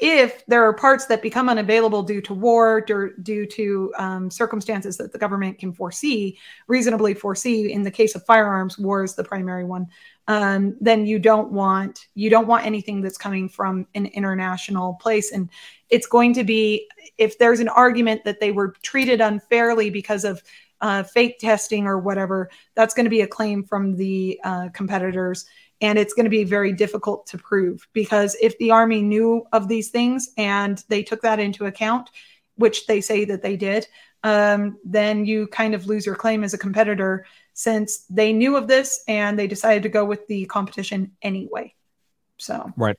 if there are parts that become unavailable due to war, due, due to um, circumstances that the government can foresee, reasonably foresee, in the case of firearms, war is the primary one. Um, then you don't want you don't want anything that's coming from an international place, and it's going to be if there's an argument that they were treated unfairly because of uh, fake testing or whatever, that's going to be a claim from the uh, competitors and it's going to be very difficult to prove because if the army knew of these things and they took that into account which they say that they did um, then you kind of lose your claim as a competitor since they knew of this and they decided to go with the competition anyway. So. Right.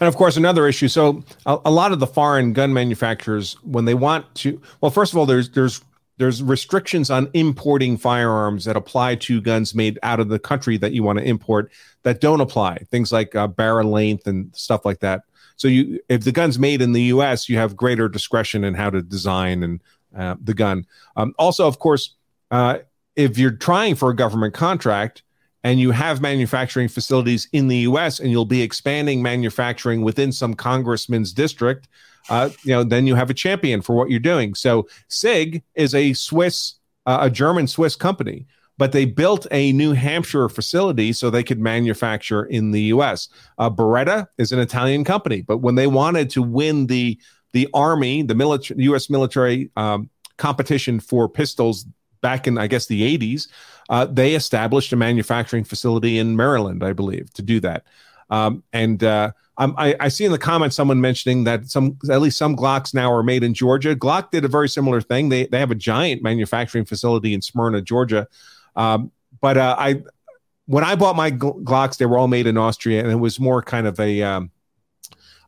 And of course another issue so a, a lot of the foreign gun manufacturers when they want to well first of all there's there's there's restrictions on importing firearms that apply to guns made out of the country that you want to import that don't apply. Things like uh, barrel length and stuff like that. So you, if the gun's made in the U.S., you have greater discretion in how to design and uh, the gun. Um, also, of course, uh, if you're trying for a government contract and you have manufacturing facilities in the U.S. and you'll be expanding manufacturing within some congressman's district uh, you know, then you have a champion for what you're doing. So SIG is a Swiss, uh, a German Swiss company, but they built a New Hampshire facility so they could manufacture in the U.S. Uh, Beretta is an Italian company, but when they wanted to win the the army, the military, U.S. military um, competition for pistols back in, I guess, the 80s, uh, they established a manufacturing facility in Maryland, I believe, to do that. Um, and uh, I, I, see in the comments someone mentioning that some at least some Glocks now are made in Georgia. Glock did a very similar thing. They they have a giant manufacturing facility in Smyrna, Georgia. Um, but uh, I when I bought my Glocks, they were all made in Austria, and it was more kind of a um,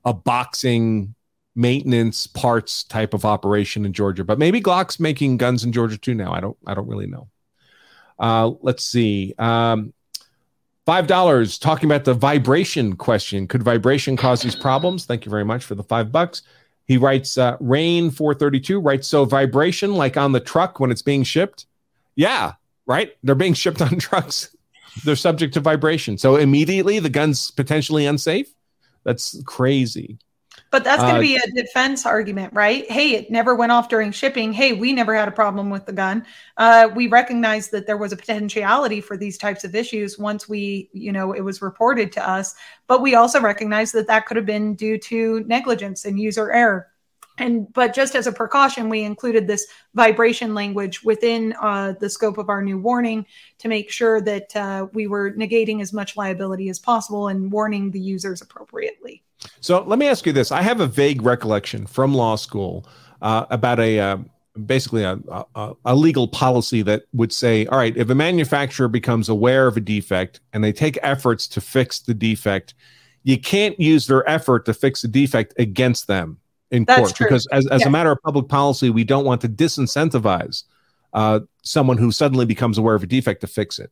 a boxing maintenance parts type of operation in Georgia. But maybe Glock's making guns in Georgia too now. I don't I don't really know. Uh, let's see. Um, Five dollars talking about the vibration question. Could vibration cause these problems? Thank you very much for the five bucks. He writes, uh, Rain 432 writes, so vibration like on the truck when it's being shipped? Yeah, right. They're being shipped on trucks. They're subject to vibration. So immediately the gun's potentially unsafe. That's crazy. But that's going to uh, be a defense argument, right? Hey, it never went off during shipping. Hey, we never had a problem with the gun. Uh, we recognized that there was a potentiality for these types of issues once we, you know, it was reported to us. But we also recognized that that could have been due to negligence and user error. and but just as a precaution we included this vibration language within uh, the scope of our new warning to make sure that uh, we were negating as much liability as possible and warning the users appropriately so let me ask you this i have a vague recollection from law school uh, about a uh, basically a, a, a, legal policy that would say all right if a manufacturer becomes aware of a defect and they take efforts to fix the defect you can't use their effort to fix the defect against them in That's court true. because as, as yeah. a matter of public policy we don't want to disincentivize uh, someone who suddenly becomes aware of a defect to fix it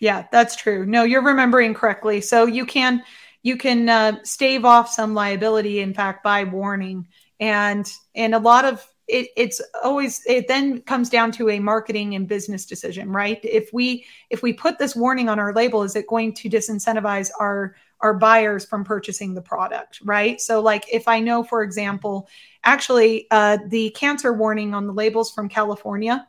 yeah that's true no you're remembering correctly so you can you can uh, stave off some liability in fact by warning and and a lot of it, it's always it then comes down to a marketing and business decision right if we if we put this warning on our label is it going to disincentivize our our buyers from purchasing the product, right? So, like if I know, for example, actually uh, the cancer warning on the labels from California,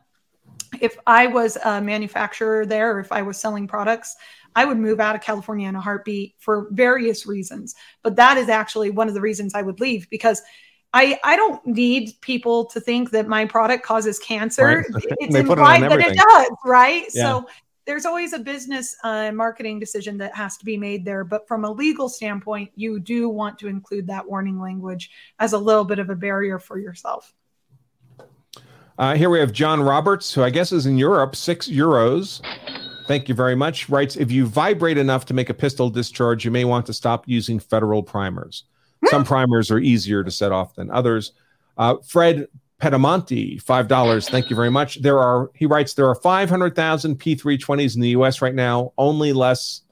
if I was a manufacturer there or if I was selling products, I would move out of California in a heartbeat for various reasons. But that is actually one of the reasons I would leave because I, I don't need people to think that my product causes cancer. Right. It's implied it that it does, right? Yeah. So there's always a business uh, marketing decision that has to be made there. But from a legal standpoint, you do want to include that warning language as a little bit of a barrier for yourself. Uh, here we have John Roberts, who I guess is in Europe, six euros. Thank you very much. Writes If you vibrate enough to make a pistol discharge, you may want to stop using federal primers. Some primers are easier to set off than others. Uh, Fred five dollars. Thank you very much. There are, he writes, there are five hundred thousand P320s in the U.S. right now. Only less,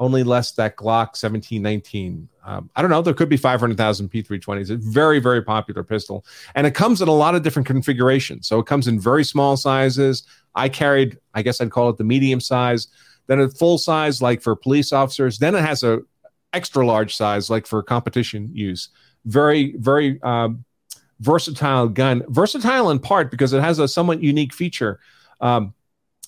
only less that Glock 1719. Um, I don't know. There could be five hundred thousand P320s. It's a very, very popular pistol, and it comes in a lot of different configurations. So it comes in very small sizes. I carried, I guess I'd call it the medium size. Then a full size, like for police officers. Then it has a extra large size, like for competition use. Very, very. Um, versatile gun. Versatile in part because it has a somewhat unique feature. Um,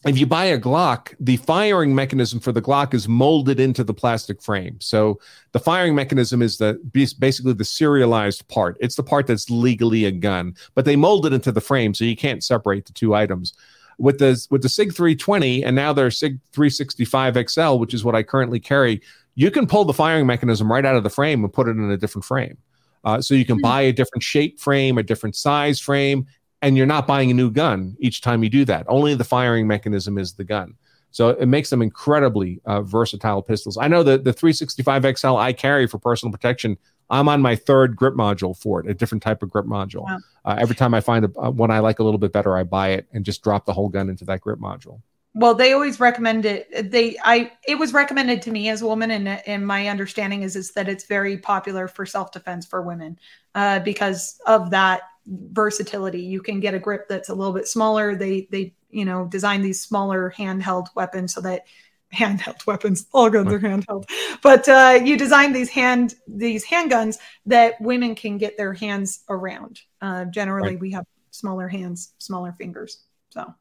if you buy a Glock, the firing mechanism for the Glock is molded into the plastic frame. So the firing mechanism is the basically the serialized part. It's the part that's legally a gun, but they mold it into the frame, so you can't separate the two items. With the with the Sig 320 and now their Sig 365 XL, which is what I currently carry, you can pull the firing mechanism right out of the frame and put it in a different frame. Uh, so you can hmm. buy a different shape frame, a different size frame, and you're not buying a new gun each time you do that. Only the firing mechanism is the gun. So it makes them incredibly uh, versatile pistols. I know that the 365 XL I carry for personal protection. I'm on my third grip module for it, a different type of grip module. Wow. Uh, every time I find a, uh, one I like a little bit better, I buy it and just drop the whole gun into that grip module well they always recommend it they i it was recommended to me as a woman and, and my understanding is is that it's very popular for self-defense for women uh, because of that versatility you can get a grip that's a little bit smaller they they you know design these smaller handheld weapons so that handheld weapons all guns are handheld but uh, you design these hand these handguns that women can get their hands around uh, generally right. we have smaller hands smaller fingers so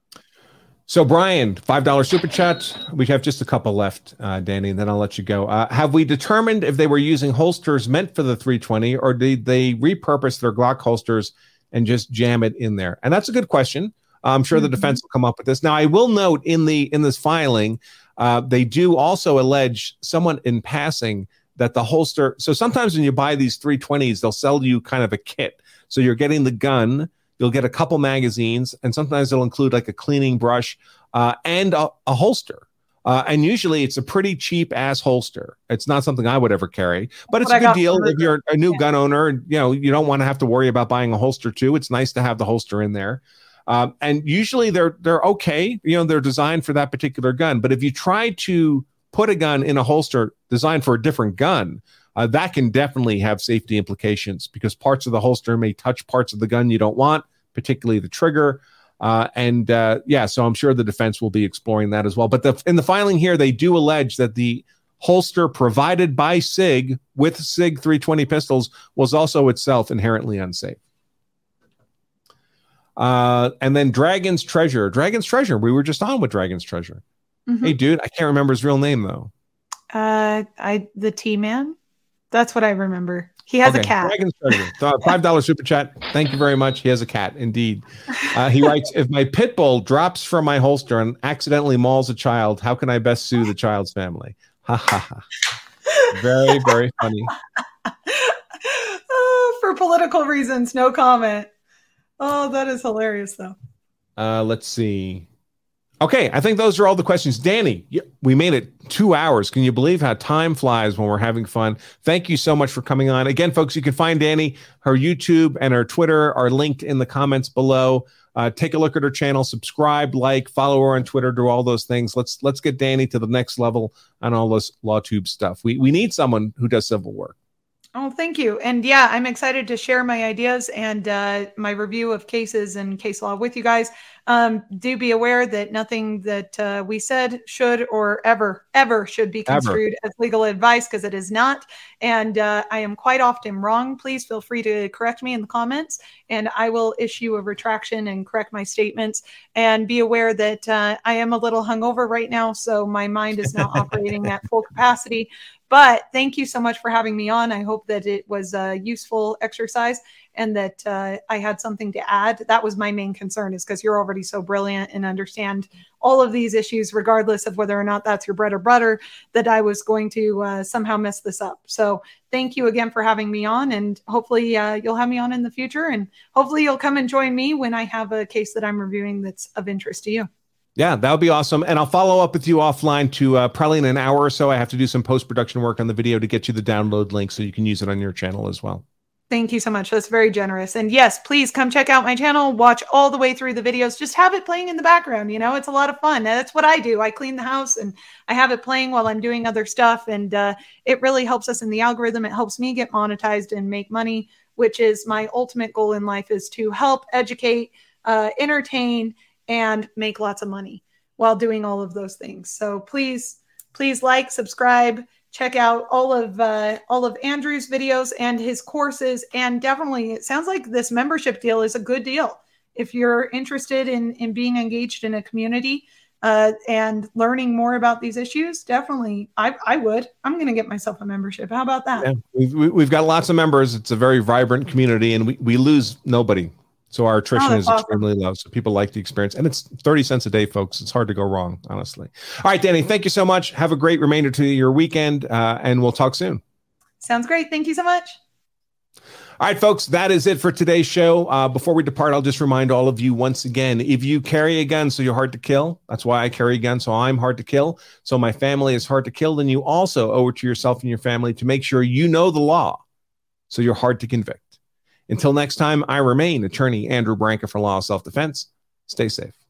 so, Brian, $5 super chat. We have just a couple left, uh, Danny, and then I'll let you go. Uh, have we determined if they were using holsters meant for the 320 or did they repurpose their Glock holsters and just jam it in there? And that's a good question. I'm sure mm-hmm. the defense will come up with this. Now, I will note in the in this filing, uh, they do also allege someone in passing that the holster. So sometimes when you buy these 320s, they'll sell you kind of a kit. So you're getting the gun You'll get a couple magazines, and sometimes it'll include like a cleaning brush uh, and a, a holster. Uh, and usually it's a pretty cheap ass holster. It's not something I would ever carry, but it's a good deal if you're a new yeah. gun owner. You know, you don't want to have to worry about buying a holster too. It's nice to have the holster in there. Um, and usually they're they're okay. You know, they're designed for that particular gun. But if you try to put a gun in a holster designed for a different gun, uh, that can definitely have safety implications because parts of the holster may touch parts of the gun you don't want, particularly the trigger. Uh, and uh, yeah, so I'm sure the defense will be exploring that as well. But the, in the filing here, they do allege that the holster provided by SIG with SIG 320 pistols was also itself inherently unsafe. Uh, and then Dragon's Treasure. Dragon's Treasure. We were just on with Dragon's Treasure. Mm-hmm. Hey, dude, I can't remember his real name though. Uh, I the T Man. That's what I remember. He has okay. a cat. Dragon's treasure. Five dollar super chat. Thank you very much. He has a cat, indeed. Uh, he writes: If my pit bull drops from my holster and accidentally mauls a child, how can I best sue the child's family? Ha ha ha. Very very funny. oh, for political reasons, no comment. Oh, that is hilarious, though. Uh, let's see. Okay, I think those are all the questions. Danny, we made it two hours. Can you believe how time flies when we're having fun? Thank you so much for coming on. Again, folks, you can find Danny. Her YouTube and her Twitter are linked in the comments below. Uh, take a look at her channel, subscribe, like, follow her on Twitter, do all those things. Let's let's get Danny to the next level on all this LawTube stuff. We we need someone who does civil work. Oh, thank you. And yeah, I'm excited to share my ideas and uh, my review of cases and case law with you guys. Um, do be aware that nothing that uh, we said should or ever, ever should be construed ever. as legal advice because it is not. And uh, I am quite often wrong. Please feel free to correct me in the comments and I will issue a retraction and correct my statements. And be aware that uh, I am a little hungover right now. So my mind is not operating at full capacity. But thank you so much for having me on. I hope that it was a useful exercise and that uh, I had something to add. That was my main concern, is because you're already so brilliant and understand all of these issues, regardless of whether or not that's your bread or butter, that I was going to uh, somehow mess this up. So thank you again for having me on, and hopefully uh, you'll have me on in the future, and hopefully you'll come and join me when I have a case that I'm reviewing that's of interest to you. Yeah, that would be awesome. And I'll follow up with you offline to uh, probably in an hour or so. I have to do some post production work on the video to get you the download link so you can use it on your channel as well. Thank you so much. That's very generous. And yes, please come check out my channel. Watch all the way through the videos. Just have it playing in the background. You know, it's a lot of fun. That's what I do. I clean the house and I have it playing while I'm doing other stuff. And uh, it really helps us in the algorithm. It helps me get monetized and make money, which is my ultimate goal in life is to help educate, uh, entertain, and make lots of money while doing all of those things. So please, please like, subscribe check out all of uh, all of Andrew's videos and his courses. And definitely, it sounds like this membership deal is a good deal. If you're interested in in being engaged in a community uh, and learning more about these issues, definitely, I, I would. I'm going to get myself a membership. How about that? Yeah, we've, we've got lots of members. It's a very vibrant community, and we, we lose nobody. So our attrition oh, is awesome. extremely low. So people like the experience. And it's 30 cents a day, folks. It's hard to go wrong, honestly. All right, Danny, thank you so much. Have a great remainder to your weekend, uh, and we'll talk soon. Sounds great. Thank you so much. All right, folks, that is it for today's show. Uh, before we depart, I'll just remind all of you once again if you carry a gun, so you're hard to kill, that's why I carry a gun, so I'm hard to kill, so my family is hard to kill, then you also owe it to yourself and your family to make sure you know the law, so you're hard to convict. Until next time, I remain attorney Andrew Branca for Law of Self Defense. Stay safe.